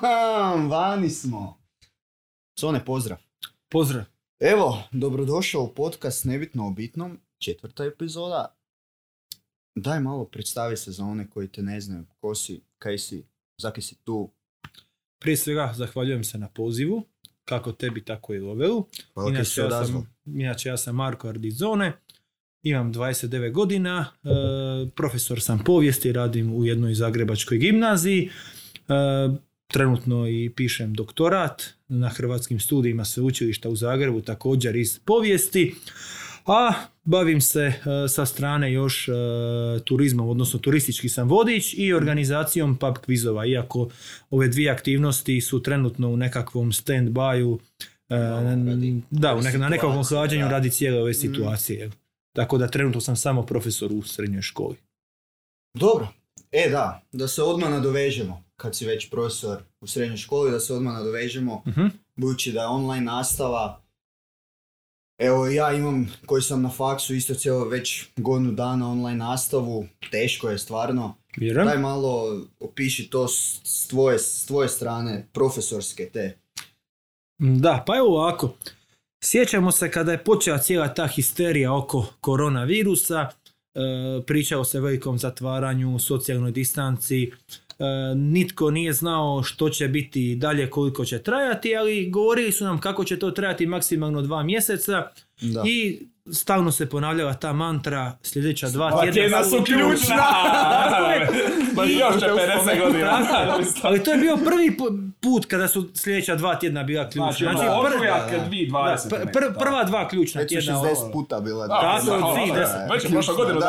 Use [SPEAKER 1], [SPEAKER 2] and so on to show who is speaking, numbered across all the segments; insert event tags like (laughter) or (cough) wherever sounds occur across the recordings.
[SPEAKER 1] Bam, vani smo. Sone, pozdrav.
[SPEAKER 2] Pozdrav.
[SPEAKER 1] Evo, dobrodošao u podcast Nebitno o bitnom, četvrta epizoda. Daj malo predstavi se za one koji te ne znaju. Ko si, kaj si, zaki si tu.
[SPEAKER 2] Prije svega zahvaljujem se na pozivu, kako tebi, tako i Lovelu.
[SPEAKER 1] Hvala
[SPEAKER 2] Inače, ja sam, inače ja sam Marko Ardizone, imam 29 godina, e, profesor sam povijesti, radim u jednoj zagrebačkoj gimnaziji. E, trenutno i pišem doktorat na Hrvatskim studijima sveučilišta u Zagrebu, također iz povijesti. A bavim se e, sa strane još e, turizmom, odnosno turistički sam vodič i organizacijom pub kvizova, iako ove dvije aktivnosti su trenutno u nekakvom stand-byu, e, da, u nek- na nekakvom hlađenju
[SPEAKER 1] da.
[SPEAKER 2] radi cijele ove
[SPEAKER 1] Mm.
[SPEAKER 2] situacije. Tako da trenutno sam samo profesor u srednjoj školi.
[SPEAKER 1] Dobro. E da, da se odmah nadovežemo. Kad si već profesor u srednjoj školi, da se odmah nadovežemo.
[SPEAKER 2] Mhm.
[SPEAKER 1] Budući da je online nastava. Evo ja imam, koji sam na faksu isto cijelo već godinu dana online nastavu. Teško je stvarno.
[SPEAKER 2] Vjerujem.
[SPEAKER 1] Daj malo opiši to s, tvoje, s tvoje strane, profesorske te.
[SPEAKER 2] Da, pa evo ovako. Sjećamo se kada je počela cijela ta histerija oko koronavirusa, e, pričalo se o velikom zatvaranju, socijalnoj distanci, nitko nije znao što će biti dalje, koliko će trajati, ali govorili su nam kako će to trajati maksimalno dva mjeseca
[SPEAKER 1] Da.
[SPEAKER 2] i stalno se ponavljala ta mantra sljedeća dva tjedna.
[SPEAKER 3] tjedna su ključna! (laughs) Pa još će 50 godina. (laughs)
[SPEAKER 2] Ali to je bio prvi pu- put kada su sljedeća dva tjedna bila ključna.
[SPEAKER 3] Znači,
[SPEAKER 2] Znači,
[SPEAKER 3] ono,
[SPEAKER 2] pr-
[SPEAKER 3] ožujak
[SPEAKER 1] da, da.
[SPEAKER 3] 2020.
[SPEAKER 2] da, pr- prva dva ključna
[SPEAKER 1] Već su
[SPEAKER 2] tjedna.
[SPEAKER 1] 60 puta bila.
[SPEAKER 3] Da,
[SPEAKER 2] Tako,
[SPEAKER 3] da,
[SPEAKER 2] od
[SPEAKER 3] da. Već prošla godina.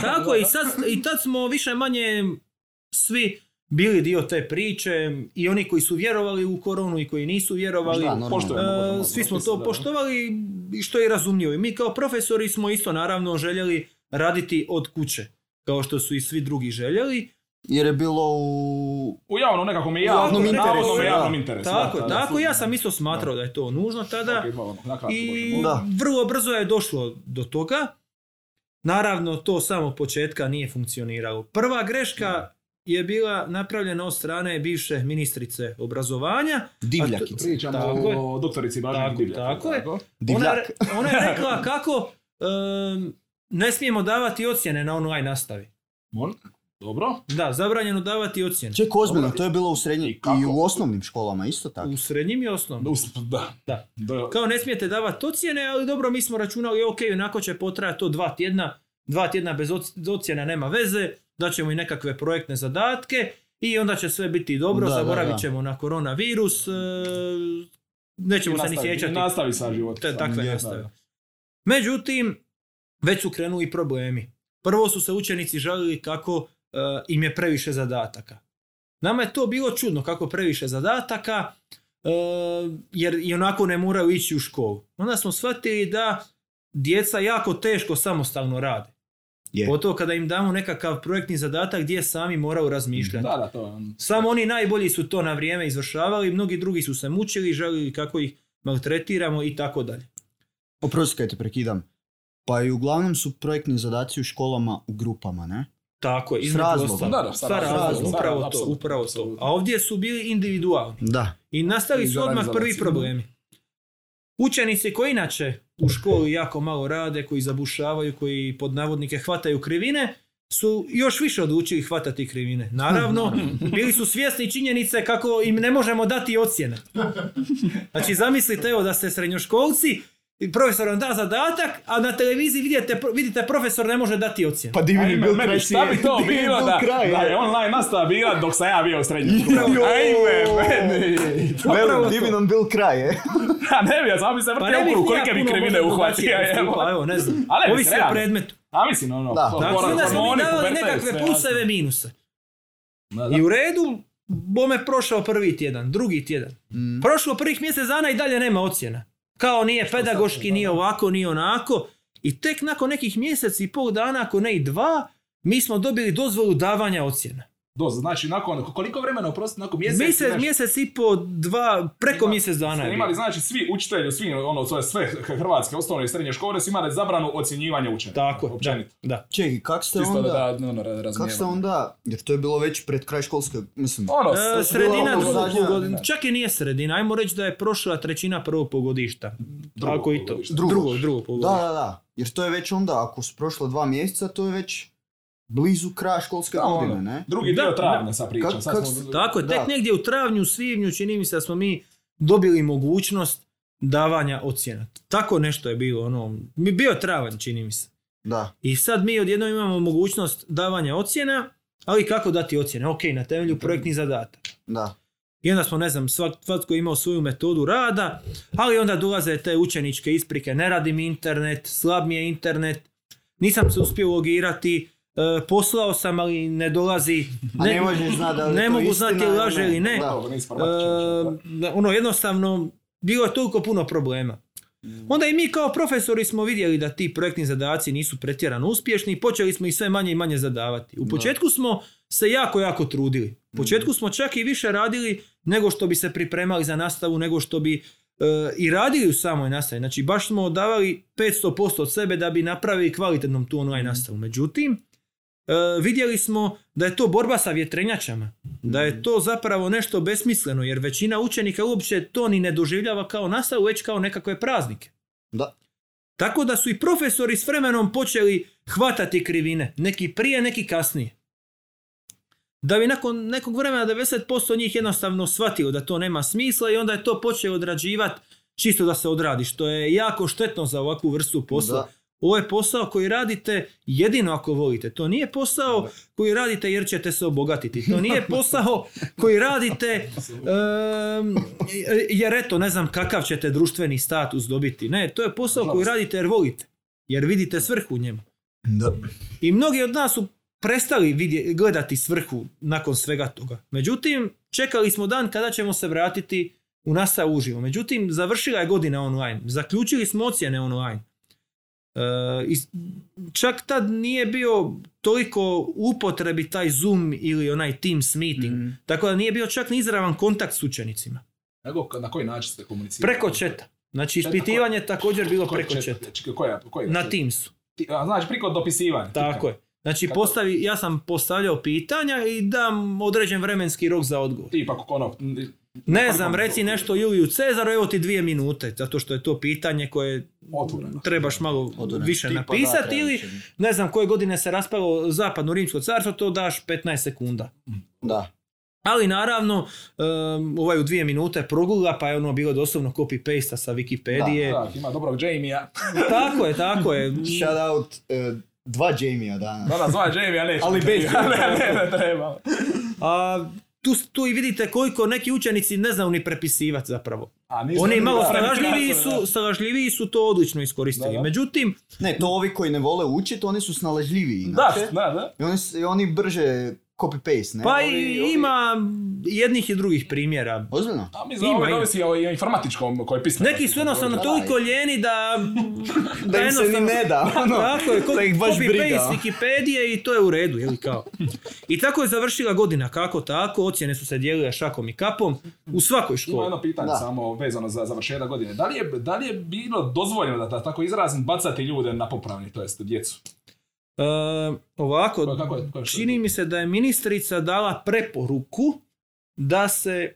[SPEAKER 2] Tako i, sad, i tad smo više manje svi bili dio te priče i oni koji su vjerovali u koronu i koji nisu vjerovali.
[SPEAKER 1] Da, normalno.
[SPEAKER 3] Poštujemo.
[SPEAKER 2] E,
[SPEAKER 3] normalno,
[SPEAKER 2] svi smo to
[SPEAKER 3] da.
[SPEAKER 2] poštovali i što je razumljivo. I mi kao profesori smo isto naravno željeli raditi od kuće, kao što su i svi drugi željeli.
[SPEAKER 1] Jer je bilo u...
[SPEAKER 3] U javnom nekakvom
[SPEAKER 1] javnom
[SPEAKER 3] javnom
[SPEAKER 1] interesu,
[SPEAKER 3] javnom interesu.
[SPEAKER 2] Tako,
[SPEAKER 3] da, da,
[SPEAKER 2] tako,
[SPEAKER 3] da,
[SPEAKER 2] ja sam isto smatrao da je to nužno tada.
[SPEAKER 3] Ok, malo, nakratko
[SPEAKER 2] I vrlo brzo je došlo do toga. Naravno, to samo početka nije funkcioniralo. Prva greška je bila napravljena od strane bivše ministrice obrazovanja.
[SPEAKER 1] Divljaki.
[SPEAKER 2] A to-
[SPEAKER 3] Pričamo o doktorici Blaženki
[SPEAKER 2] Tako,
[SPEAKER 3] Divljak.
[SPEAKER 2] tako je. Ona, ona je rekla (laughs) kako ne smijemo davati ocjene na online nastavi.
[SPEAKER 3] Mon- Dobro.
[SPEAKER 2] Da, zabranjeno davati ocjene.
[SPEAKER 1] Ček, ozbiljno, to je bilo u srednjim
[SPEAKER 3] I
[SPEAKER 1] u osnovnim školama isto tako.
[SPEAKER 2] U srednjim i osnovnim.
[SPEAKER 3] Da.
[SPEAKER 2] Da.
[SPEAKER 3] Da.
[SPEAKER 2] Kao ne smijete davati ocjene, ali dobro, mi smo računali, ok, onako će potrajati to dva tjedna, dva tjedna bez oc- ocjena nema veze, daćemo i nekakve projektne zadatke i onda će sve biti dobro,
[SPEAKER 1] Da, da,
[SPEAKER 2] zaboravit
[SPEAKER 1] da.
[SPEAKER 2] ćemo na koronavirus, e, nećemo se ni
[SPEAKER 3] Nastavi-
[SPEAKER 2] sjećati
[SPEAKER 3] Nastavi sa život.
[SPEAKER 2] te takve
[SPEAKER 1] je,
[SPEAKER 2] nastave. Međutim, već su krenuli problemi. Prvo su se učenici žalili kako e, im je previše zadataka. Nama je to bilo čudno kako previše zadataka, e, jer i onako ne moraju ići u školu. Onda smo shvatili da djeca jako teško samostalno rade.
[SPEAKER 1] Je.
[SPEAKER 2] Pogotovo kada im damo nekakav projektni zadatak gdje sami moraju razmišljati.
[SPEAKER 3] Da, da, to je on.
[SPEAKER 2] Samo oni najbolji su to na vrijeme izvršavali, mnogi drugi su se mučili, žalili kako ih maltretiramo i tako dalje.
[SPEAKER 1] Oprosti kaj te prekidam. Pa i uglavnom su projektni zadaci u školama u grupama, ne?
[SPEAKER 2] Tako je, između sa upravo to, upravo to. A ovdje su bili individualni.
[SPEAKER 1] Da.
[SPEAKER 2] I nastali su odmah prvi problemi. Učenici koji inače u školi jako malo rade, koji zabušavaju, koji pod navodnike hvataju krivine, su još više odlučili hvatati krivine. Naravno, (laughs) bili su svjesni činjenice kako im ne možemo dati ocjene. Znači, zamislite evo da ste srednjoškolci, i profesor vam da zadatak, a na televiziji vidite, vidite profesor ne može dati ocjenu.
[SPEAKER 1] Pa divni
[SPEAKER 3] Ajme, meni, šta bi to (laughs) bilo da, da je online nastava bila dok sam ja bio u srednjoj školi? Ajme, meni. (laughs)
[SPEAKER 1] Velim,
[SPEAKER 2] to.
[SPEAKER 1] divi nam bil kraj, je. (laughs)
[SPEAKER 3] A ne bi, ja sam bi se
[SPEAKER 2] Pa
[SPEAKER 3] vrtio
[SPEAKER 2] ni ja
[SPEAKER 3] kolike bi krivine uhvatio.
[SPEAKER 2] drugačije
[SPEAKER 3] evo.
[SPEAKER 2] ne znam.
[SPEAKER 3] Ali
[SPEAKER 2] Ovisi o predmetu.
[SPEAKER 3] A mislim, ono,
[SPEAKER 1] Da.
[SPEAKER 2] Znači, onda smo mi davali nekakve pluseve,
[SPEAKER 3] jasno.
[SPEAKER 2] minuse.
[SPEAKER 3] Da, da.
[SPEAKER 2] I u redu, bome prošao prvi tjedan, drugi tjedan.
[SPEAKER 1] Mm.
[SPEAKER 2] Prošlo prvih mjesec dana i dalje nema ocjena. Kao nije pedagoški, nije ovako, nije onako. I tek nakon nekih mjeseci i pol dana, ako ne i dva, mi smo dobili dozvolu davanja ocjena.
[SPEAKER 3] Doza. Znači, nakon, koliko vremena, oprosti, nakon mjesec?
[SPEAKER 2] Mjesec,
[SPEAKER 3] nešto-
[SPEAKER 2] mjesec i po, dva, preko
[SPEAKER 3] Ima-
[SPEAKER 2] mjesec dana
[SPEAKER 3] Ste imali, znači, svi učitelji, svi, ono, to je sve hrvatske osnovne i srednje škole su imali zabranu ocjenjivanja učenika.
[SPEAKER 2] Tako, je, da,
[SPEAKER 3] Općenito.
[SPEAKER 2] da.
[SPEAKER 1] Čekaj, kak ste
[SPEAKER 3] Čisto
[SPEAKER 1] onda...
[SPEAKER 3] da, da, ono,
[SPEAKER 1] Kak ste onda... Jer to je bilo već pred kraj školske... Mislim...
[SPEAKER 3] Ono,
[SPEAKER 2] E, sredina
[SPEAKER 1] ono
[SPEAKER 2] drugog čak i nije sredina, ajmo reći da je prošla trećina prvog polugodišta.
[SPEAKER 3] Drugog
[SPEAKER 2] Ako i to. Drugog,
[SPEAKER 1] Drugog.
[SPEAKER 2] drugog
[SPEAKER 1] Da, da, da. Jer to je već onda, ako su prošla dva mjeseca, to je već blizu kraja školske
[SPEAKER 3] Da, ono,
[SPEAKER 1] godine, ne?
[SPEAKER 3] Drugi dio travnja sad pričam.
[SPEAKER 1] Kak-
[SPEAKER 3] sad
[SPEAKER 1] kak
[SPEAKER 3] smo-
[SPEAKER 2] Tako je, tek
[SPEAKER 1] Da.
[SPEAKER 2] negdje u travnju, svibnju čini mi se da smo mi dobili mogućnost davanja ocjena. Tako nešto je bilo, ono, mi bio travanj čini mi se.
[SPEAKER 1] Da.
[SPEAKER 2] I sad mi odjednom imamo mogućnost davanja ocjena, ali kako dati ocjene? Ok, na temelju projektnih zadataka.
[SPEAKER 1] Da.
[SPEAKER 2] I onda smo, ne znam, svak, svatko je imao svoju metodu rada, ali onda dolaze te učeničke isprike, ne radi mi internet, slab mi je internet, nisam se uspio logirati, e, poslao sam, ali ne dolazi.
[SPEAKER 1] A ne možeš znati da li
[SPEAKER 2] ne
[SPEAKER 1] to
[SPEAKER 2] mogu
[SPEAKER 1] istina
[SPEAKER 2] znati
[SPEAKER 1] ili
[SPEAKER 2] laže
[SPEAKER 1] ne.
[SPEAKER 2] ili ne.
[SPEAKER 3] Informatičar,
[SPEAKER 2] E, ono jednostavno, bilo je toliko puno problema. Onda i mi kao profesori smo vidjeli da ti projektni zadaci nisu pretjerano uspješni i počeli smo ih sve manje i manje zadavati. U početku smo se jako, jako trudili. U početku smo čak i više radili nego što bi se pripremali za nastavu, nego što bi e, i radili u samoj nastavi. Znači baš smo davali 500% od sebe da bi napravili kvalitetnom tu online nastavu. Međutim, e, vidjeli smo da je to borba sa vjetrenjačama. Da je to zapravo nešto besmisleno jer većina učenika uopće to ni ne doživljava kao nastavu, već kao nekakve praznike.
[SPEAKER 1] Da.
[SPEAKER 2] Tako da su i profesori s vremenom počeli hvatati krivine. Neki prije, neki kasnije. Da bi nakon nekog vremena 90% njih jednostavno shvatilo da to nema smisla i onda je to počeo odrađivati čisto da se odradi, što je jako štetno za ovakvu vrstu posla.
[SPEAKER 1] Da.
[SPEAKER 2] Ovo je posao koji radite jedino ako volite. To nije posao koji radite jer ćete se obogatiti. To nije posao koji radite em, jer eto ne znam kakav ćete društveni status dobiti. Ne, to je posao koji radite jer volite. Jer vidite svrhu u njemu.
[SPEAKER 1] Da.
[SPEAKER 2] I mnogi od nas su prestali vidje, gledati svrhu nakon svega toga. Međutim, čekali smo dan kada ćemo se vratiti u nastavu uživo. Međutim, završila je godina online. Zaključili smo ocjene online. E, i čak tad nije bio toliko upotrebi taj Zoom ili onaj Teams meeting.
[SPEAKER 1] Mhm.
[SPEAKER 2] Tako da nije bio čak ni izravan kontakt s učenicima.
[SPEAKER 3] Nego, na koji način ste komunicirali?
[SPEAKER 2] Preko četa. Znači, ispitivanje je također bilo
[SPEAKER 3] Koji
[SPEAKER 2] preko četa.
[SPEAKER 3] Čekaj, koja, koja,
[SPEAKER 2] Na Teamsu.
[SPEAKER 3] Ti- a, Znači, priko dopisivanja.
[SPEAKER 2] Tako je. Znači,
[SPEAKER 3] Kako?
[SPEAKER 2] postavi, ja sam postavljao pitanja i dam određen vremenski rok za odgovor.
[SPEAKER 3] Tipa, kako ono...
[SPEAKER 2] Ne znam, reci nešto Juliju Cezaru, evo ti dvije minute, zato što je to pitanje koje
[SPEAKER 3] Otvoreno.
[SPEAKER 2] trebaš malo
[SPEAKER 1] Otvoreno.
[SPEAKER 2] više
[SPEAKER 1] Tipa, da,
[SPEAKER 2] napisati
[SPEAKER 1] treba
[SPEAKER 2] ili ne znam koje godine se raspalo zapadno rimsko carstvo, to daš 15 sekunda.
[SPEAKER 1] Da.
[SPEAKER 2] Ali naravno, um, ovaj u dvije minute progula, pa je ono bilo doslovno copy-paste sa Wikipedije.
[SPEAKER 3] Da, ima dobrog Jamie-a. (laughs)
[SPEAKER 2] Tako je, tako je.
[SPEAKER 1] Shout out eh, dva Jamie-a danas.
[SPEAKER 3] Da, da, zva Jamie-a neće.
[SPEAKER 1] Ali bez (laughs)
[SPEAKER 3] ne, ne, ne, treba.
[SPEAKER 2] A, tu, tu i vidite koliko neki učenici ne znaju ni prepisivati zapravo.
[SPEAKER 3] A, nisu-
[SPEAKER 2] Oni malo snalažljiviji su, snalažljiviji su to odlično iskoristili.
[SPEAKER 3] Da, da.
[SPEAKER 2] Međutim,
[SPEAKER 1] Ne, to ovi koji ne vole učiti, oni su snalažljiviji.
[SPEAKER 3] Da,
[SPEAKER 1] inače.
[SPEAKER 3] da, da.
[SPEAKER 1] I oni, i oni brže copy-paste, ne?
[SPEAKER 2] pa
[SPEAKER 1] Ovi-
[SPEAKER 2] i
[SPEAKER 1] ovi-
[SPEAKER 2] ima jednih i drugih primjera.
[SPEAKER 1] Ozbiljno?
[SPEAKER 3] A mi
[SPEAKER 2] Ima, ima.
[SPEAKER 3] ovisi o informatičkom koji pismo.
[SPEAKER 2] Neki su jednostavno
[SPEAKER 1] Da,
[SPEAKER 2] toliko
[SPEAKER 1] da.
[SPEAKER 2] ljeni da...
[SPEAKER 1] Da im se ni ne da, ono, (laughs)
[SPEAKER 2] Tako je, (laughs)
[SPEAKER 1] da ih baš
[SPEAKER 2] copy
[SPEAKER 1] briga.
[SPEAKER 2] paste (laughs) Wikipedije i to je u redu, je li kao. I tako je završila godina, kako tako, ocjene su se dijelile šakom i kapom u svakoj
[SPEAKER 3] Ima
[SPEAKER 2] školi.
[SPEAKER 3] jedno pitanje
[SPEAKER 1] Da.
[SPEAKER 3] samo vezano za završetak godine. Da li, je, da li je bilo dozvoljeno da, da tako izrazim bacati ljude na popravni, to jest djecu?
[SPEAKER 2] E, ovako,
[SPEAKER 3] Kako- kako je- kako je-
[SPEAKER 2] čini mi se da je ministrica dala preporuku da se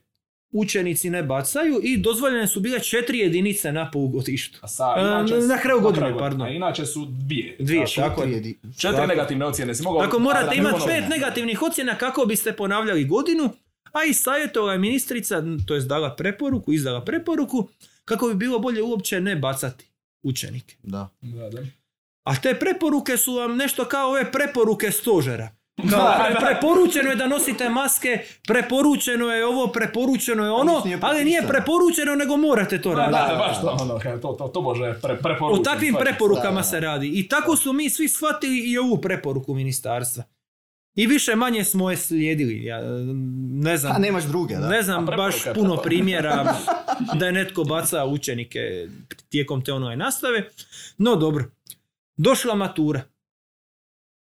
[SPEAKER 2] učenici ne bacaju i dozvoljene su bile četiri jedinice na polugodištu.
[SPEAKER 3] A sa,
[SPEAKER 2] E,
[SPEAKER 3] inače,
[SPEAKER 2] na kraju godine, pardon.
[SPEAKER 3] A inače su dvije.
[SPEAKER 2] Dvije, tako je.
[SPEAKER 1] Četiri jedi-
[SPEAKER 3] Četiri
[SPEAKER 2] Tako.
[SPEAKER 3] negativne ocjene si mogao...
[SPEAKER 2] Ako
[SPEAKER 3] a,
[SPEAKER 2] morate imati pet negativnih ocjena kako biste ponavljali godinu, a i savjetovala je ministrica, to je dala preporuku, izdala preporuku, kako bi bilo bolje uopće ne bacati učenike.
[SPEAKER 1] Da.
[SPEAKER 3] Da, da.
[SPEAKER 2] A te preporuke su vam nešto kao ove preporuke stožera. Kao, pre- preporučeno je da nosite maske, preporučeno je ovo, preporučeno je ono, ali nije preporučeno nego morate to
[SPEAKER 3] Da,
[SPEAKER 2] raditi.
[SPEAKER 3] da, baš to, ono, kao to, to, to može pre,
[SPEAKER 2] O takvim preporukama
[SPEAKER 1] Da, da, da.
[SPEAKER 2] se radi. I tako su mi svi shvatili i ovu preporuku ministarstva. I više manje smo je slijedili. Ja, ne znam,
[SPEAKER 1] A nemaš druge, da.
[SPEAKER 2] ne znam baš puno primjera da je netko bacao učenike tijekom te online nastave. No dobro. Došla matura.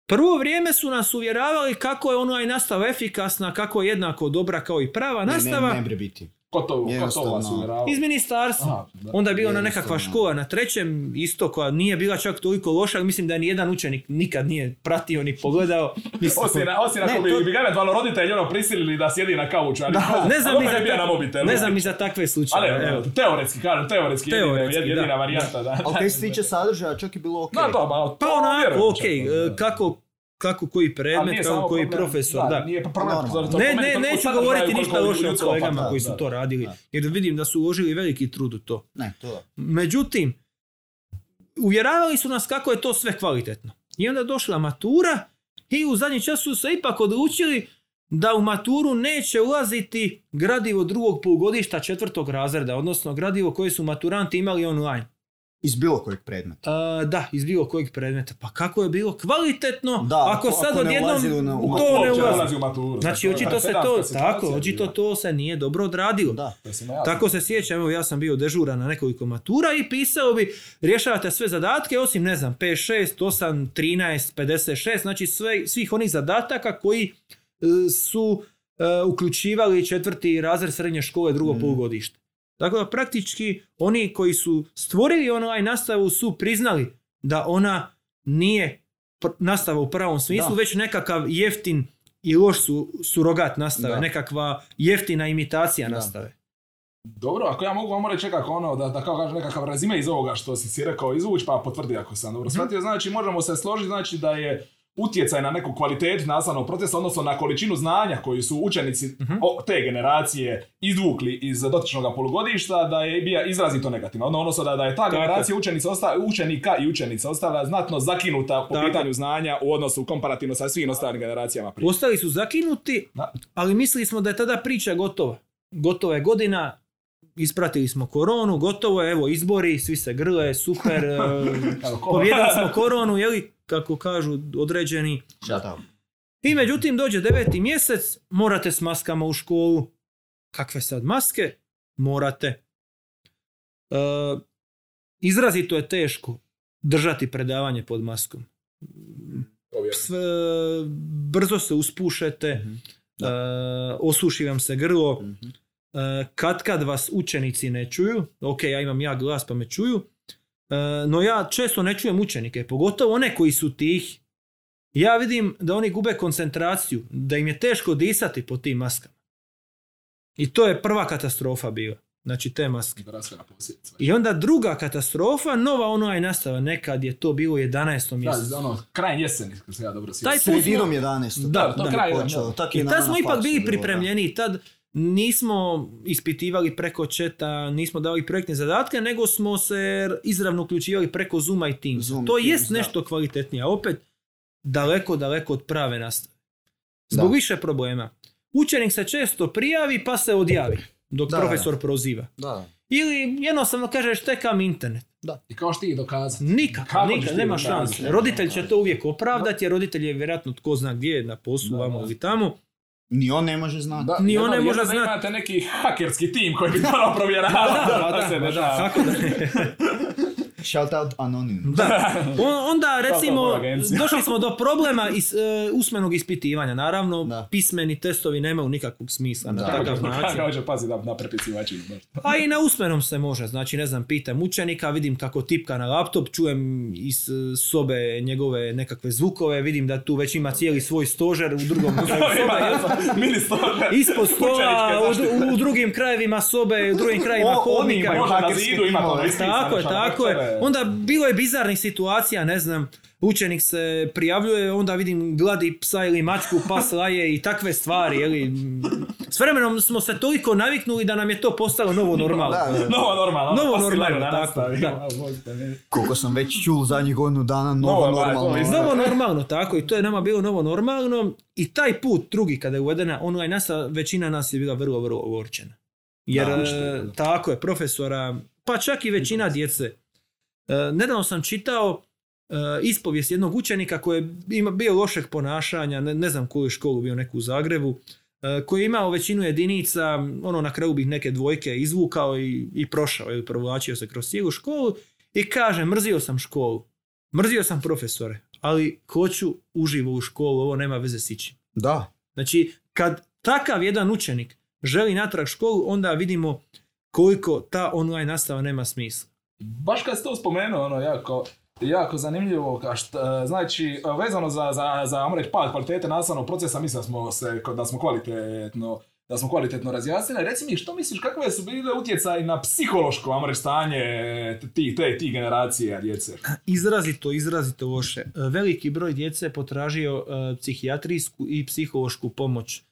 [SPEAKER 2] Prvo vrijeme su nas uvjeravali kako je online nastava efikasna, kako je jednako dobra kao i prava
[SPEAKER 1] Ne,
[SPEAKER 2] nastava.
[SPEAKER 1] Ne, ne bre biti.
[SPEAKER 3] Ko to, ko to vas?
[SPEAKER 2] Iz ministarstva.
[SPEAKER 3] Aha, da.
[SPEAKER 2] Onda je bila ona nekakva škola na trećem, isto koja nije bila čak toliko loša, ali mislim da ni jedan učenik nikad nije pratio ni pogledao. (laughs) Mislim,
[SPEAKER 3] Osim, osim ako
[SPEAKER 1] Ne,
[SPEAKER 3] bi,
[SPEAKER 1] to-
[SPEAKER 3] bi ga eventualno roditelji ono prisilili da sjedi na kauču, ali
[SPEAKER 2] ne znam,
[SPEAKER 3] ali
[SPEAKER 2] ni za,
[SPEAKER 3] na mobitelu.
[SPEAKER 2] ne znam ni za takve
[SPEAKER 3] Ali
[SPEAKER 2] slučajeve.
[SPEAKER 3] evo,
[SPEAKER 2] evo.
[SPEAKER 3] teoretski, kažem, teoretski,
[SPEAKER 2] Teoretski,
[SPEAKER 3] jedina, jedina
[SPEAKER 2] da.
[SPEAKER 3] varijanta. Da,
[SPEAKER 1] Ali kaj se tiče sadržaja, čak je bilo ok.
[SPEAKER 3] To, ma,
[SPEAKER 2] Pa
[SPEAKER 3] to
[SPEAKER 2] onako, ok, kako, kako koji predmet, kako koji
[SPEAKER 3] problem-
[SPEAKER 2] profesor, da.
[SPEAKER 3] Nije pa problem,
[SPEAKER 2] Ne, ne, neću govoriti ništa loše o kolegama
[SPEAKER 3] faktora,
[SPEAKER 2] koji su
[SPEAKER 3] da.
[SPEAKER 2] to radili,
[SPEAKER 3] Da.
[SPEAKER 2] jer vidim da su uložili veliki trud u to.
[SPEAKER 1] Ne, to da.
[SPEAKER 2] Međutim, uvjeravali su nas kako je to sve kvalitetno. I onda je došla matura i u zadnji čas su se ipak odlučili da u maturu neće ulaziti gradivo drugog polugodišta četvrtog razreda, odnosno gradivo koje su maturanti imali online.
[SPEAKER 1] Iz bilo kojeg predmeta.
[SPEAKER 2] A, da, iz bilo kojeg predmeta. Pa kako je bilo kvalitetno
[SPEAKER 1] Da,
[SPEAKER 2] ako
[SPEAKER 1] ako
[SPEAKER 2] sad
[SPEAKER 1] ne
[SPEAKER 2] odjednom
[SPEAKER 1] u- u-
[SPEAKER 2] to ne ulazi.
[SPEAKER 3] u maturu.
[SPEAKER 2] Znači, očito se to,
[SPEAKER 3] situacija
[SPEAKER 2] tako, očito
[SPEAKER 3] bila.
[SPEAKER 2] to se nije dobro odradilo.
[SPEAKER 1] Da.
[SPEAKER 2] Tako se sjećam, evo ja sam bio dežuran na nekoliko matura i pisao bi, rješavate sve zadatke, osim ne znam, 5, 6, 8, 13, 56, znači sve, svih onih zadataka koji e, su e, uključivali četvrti razred srednje škole drugo
[SPEAKER 1] Mm.
[SPEAKER 2] polugodište. Tako da praktički oni koji su stvorili online nastavu su priznali da ona nije pr- nastava u pravom smislu,
[SPEAKER 1] Da.
[SPEAKER 2] već nekakav jeftin i loš su, surogat nastave,
[SPEAKER 1] Da.
[SPEAKER 2] nekakva jeftina imitacija
[SPEAKER 1] Da.
[SPEAKER 2] nastave.
[SPEAKER 3] Dobro, ako ja mogu vam reći nekako ono, da, da kao kažem nekakav rezime iz ovoga što si si rekao izvući, pa potvrdi ako sam
[SPEAKER 2] Mhm.
[SPEAKER 3] dobro shvatio, znači možemo se složiti znači da je utjecaj na neku kvalitetu nastavnog procesa, odnosno na količinu znanja koju su učenici o, te generacije izvukli iz dotičnog polugodišta, da je bio izrazito negativno. Ono, odnosno da, da je ta
[SPEAKER 2] Tako.
[SPEAKER 3] generacija učenica osta, učenika i učenica ostala znatno zakinuta po
[SPEAKER 2] Tako.
[SPEAKER 3] pitanju znanja u odnosu komparativno sa svim ostalim generacijama prije.
[SPEAKER 2] Ostali su zakinuti,
[SPEAKER 3] Da.
[SPEAKER 2] ali mislili smo da je tada priča gotova. Gotova je godina, ispratili smo koronu, gotovo je, evo izbori, svi se grle, super, (laughs) e, pobjedili smo koronu, jeli, kako kažu određeni.
[SPEAKER 1] Up.
[SPEAKER 2] I međutim dođe deveti mjesec, morate s maskama u školu. Kakve sad maske? Morate. E, izrazito je teško držati predavanje pod maskom. Sve, brzo se uspušete,
[SPEAKER 1] Mhm.
[SPEAKER 2] e, osuši vam se grlo,
[SPEAKER 1] Mhm.
[SPEAKER 2] e, kad kad vas učenici ne čuju, ok, ja imam ja glas pa me čuju, no ja često ne čujem učenike, pogotovo one koji su tih. Ja vidim da oni gube koncentraciju, da im je teško disati po tim maskama. I to je prva katastrofa bila, znači te maske. I onda druga katastrofa, nova online nastava, nekad je to bilo u 11. mjesecu.
[SPEAKER 3] Da, ono, kraj jeseni, se ja dobro sjećam.
[SPEAKER 1] Sredinom
[SPEAKER 2] smo-
[SPEAKER 1] 11.
[SPEAKER 2] Da,
[SPEAKER 3] to
[SPEAKER 2] da.
[SPEAKER 3] kraj, da, da.
[SPEAKER 1] Je
[SPEAKER 2] I tad smo ipak bili
[SPEAKER 1] da.
[SPEAKER 2] pripremljeni, tad nismo ispitivali preko četa, nismo davali projektne zadatke, nego smo se izravno uključivali preko Zooma i Teams.
[SPEAKER 1] Zoom,
[SPEAKER 2] to
[SPEAKER 1] Teams,
[SPEAKER 2] jest
[SPEAKER 1] da.
[SPEAKER 2] nešto kvalitetnije, a opet daleko, daleko od prave nastave. Zbog
[SPEAKER 1] Da.
[SPEAKER 2] više problema. Učenik se često prijavi pa se odjavi dok
[SPEAKER 1] Da,
[SPEAKER 2] profesor proziva.
[SPEAKER 1] Da.
[SPEAKER 2] Ili jednostavno kažeš tekam internet.
[SPEAKER 3] I kao što ti dokazati.
[SPEAKER 2] Nikad,
[SPEAKER 3] ti
[SPEAKER 2] nema šanse. Roditelj će to uvijek opravdati, jer roditelj je vjerojatno tko zna gdje, na poslu,
[SPEAKER 3] Da,
[SPEAKER 2] vamo
[SPEAKER 3] da.
[SPEAKER 2] ili tamo.
[SPEAKER 1] Ni on ne može znati.
[SPEAKER 3] Da,
[SPEAKER 2] Ni on ne može
[SPEAKER 3] da
[SPEAKER 2] znati.
[SPEAKER 3] imate neki hakerski tim koji bi to provjeravao.
[SPEAKER 2] Da, da, da,
[SPEAKER 3] se
[SPEAKER 2] da,
[SPEAKER 3] dešava.
[SPEAKER 2] kako da ne. (laughs)
[SPEAKER 1] Shout out anonim.
[SPEAKER 2] Da. (laughs) On- Onda recimo došli smo do problema is, e, usmenog ispitivanja. Naravno,
[SPEAKER 1] Da.
[SPEAKER 2] pismeni testovi nemaju nikakvog smisla na
[SPEAKER 1] Da.
[SPEAKER 3] Kako
[SPEAKER 2] takav način.
[SPEAKER 3] Će paziti na, na.
[SPEAKER 2] A i na usmenom se može. Znači, ne znam, pitam učenika, vidim kako tipka na laptop, čujem iz e, sobe njegove nekakve zvukove, vidim da tu već ima cijeli svoj stožer u drugom (laughs) kraju sobe. (laughs)
[SPEAKER 3] Mini stožer.
[SPEAKER 2] Ispod stola, u, u drugim krajevima sobe, u drugim krajevima
[SPEAKER 1] oni
[SPEAKER 2] hodnika.
[SPEAKER 3] na zidu ima ispisano,
[SPEAKER 2] Tako je, tako
[SPEAKER 3] to
[SPEAKER 2] je. Onda bilo je bizarnih situacija, ne znam, učenik se prijavljuje, onda vidim gladi psa ili mačku, (laughs) pas laje i takve stvari, jeli. S vremenom smo se toliko naviknuli da nam je to postalo novo normalno.
[SPEAKER 1] Da, da.
[SPEAKER 3] Novo normalno.
[SPEAKER 2] Novo
[SPEAKER 3] pa si
[SPEAKER 2] normalno, tako, da.
[SPEAKER 1] Koliko sam već čul zadnjih godinu dana, novo
[SPEAKER 3] Novo, da,
[SPEAKER 1] normalno.
[SPEAKER 3] je
[SPEAKER 2] Novo normalno, tako i to je nama bilo novo normalno i taj put drugi kada je uvedena online nastava, većina nas je bila vrlo, vrlo ogorčena. Jer
[SPEAKER 3] Da,
[SPEAKER 2] e,
[SPEAKER 3] je, da.
[SPEAKER 2] tako je, profesora, pa čak i većina djece. E, nedavno sam čitao e, ispovijest jednog učenika koji je ima, bio lošeg ponašanja, ne, ne znam koju školu bio neku u Zagrebu, e, koji je imao većinu jedinica, ono na kraju bih neke dvojke izvukao i, i prošao, ili provlačio se kroz cijelu školu i kaže, mrzio sam školu, mrzio sam profesore, ali hoću uživo u školu, ovo nema veze s ičim.
[SPEAKER 1] Da.
[SPEAKER 2] Znači, kad takav jedan učenik želi natrag školu, onda vidimo koliko ta online nastava nema smisla.
[SPEAKER 3] Baš kad si to spomenuo, ono, jako, jako zanimljivo, ka šta, znači, vezano za, za, za ajmo pad kvalitete nastavnog procesa, mislim da smo se, da smo kvalitetno, da smo kvalitetno razjasnili. Reci mi, što misliš, kakve su bile utjecaj na psihološko, reći, stanje ti, te, ti generacije djece?
[SPEAKER 2] Izrazito, izrazito loše. Veliki broj djece je potražio e, psihijatrijsku i psihološku pomoć e,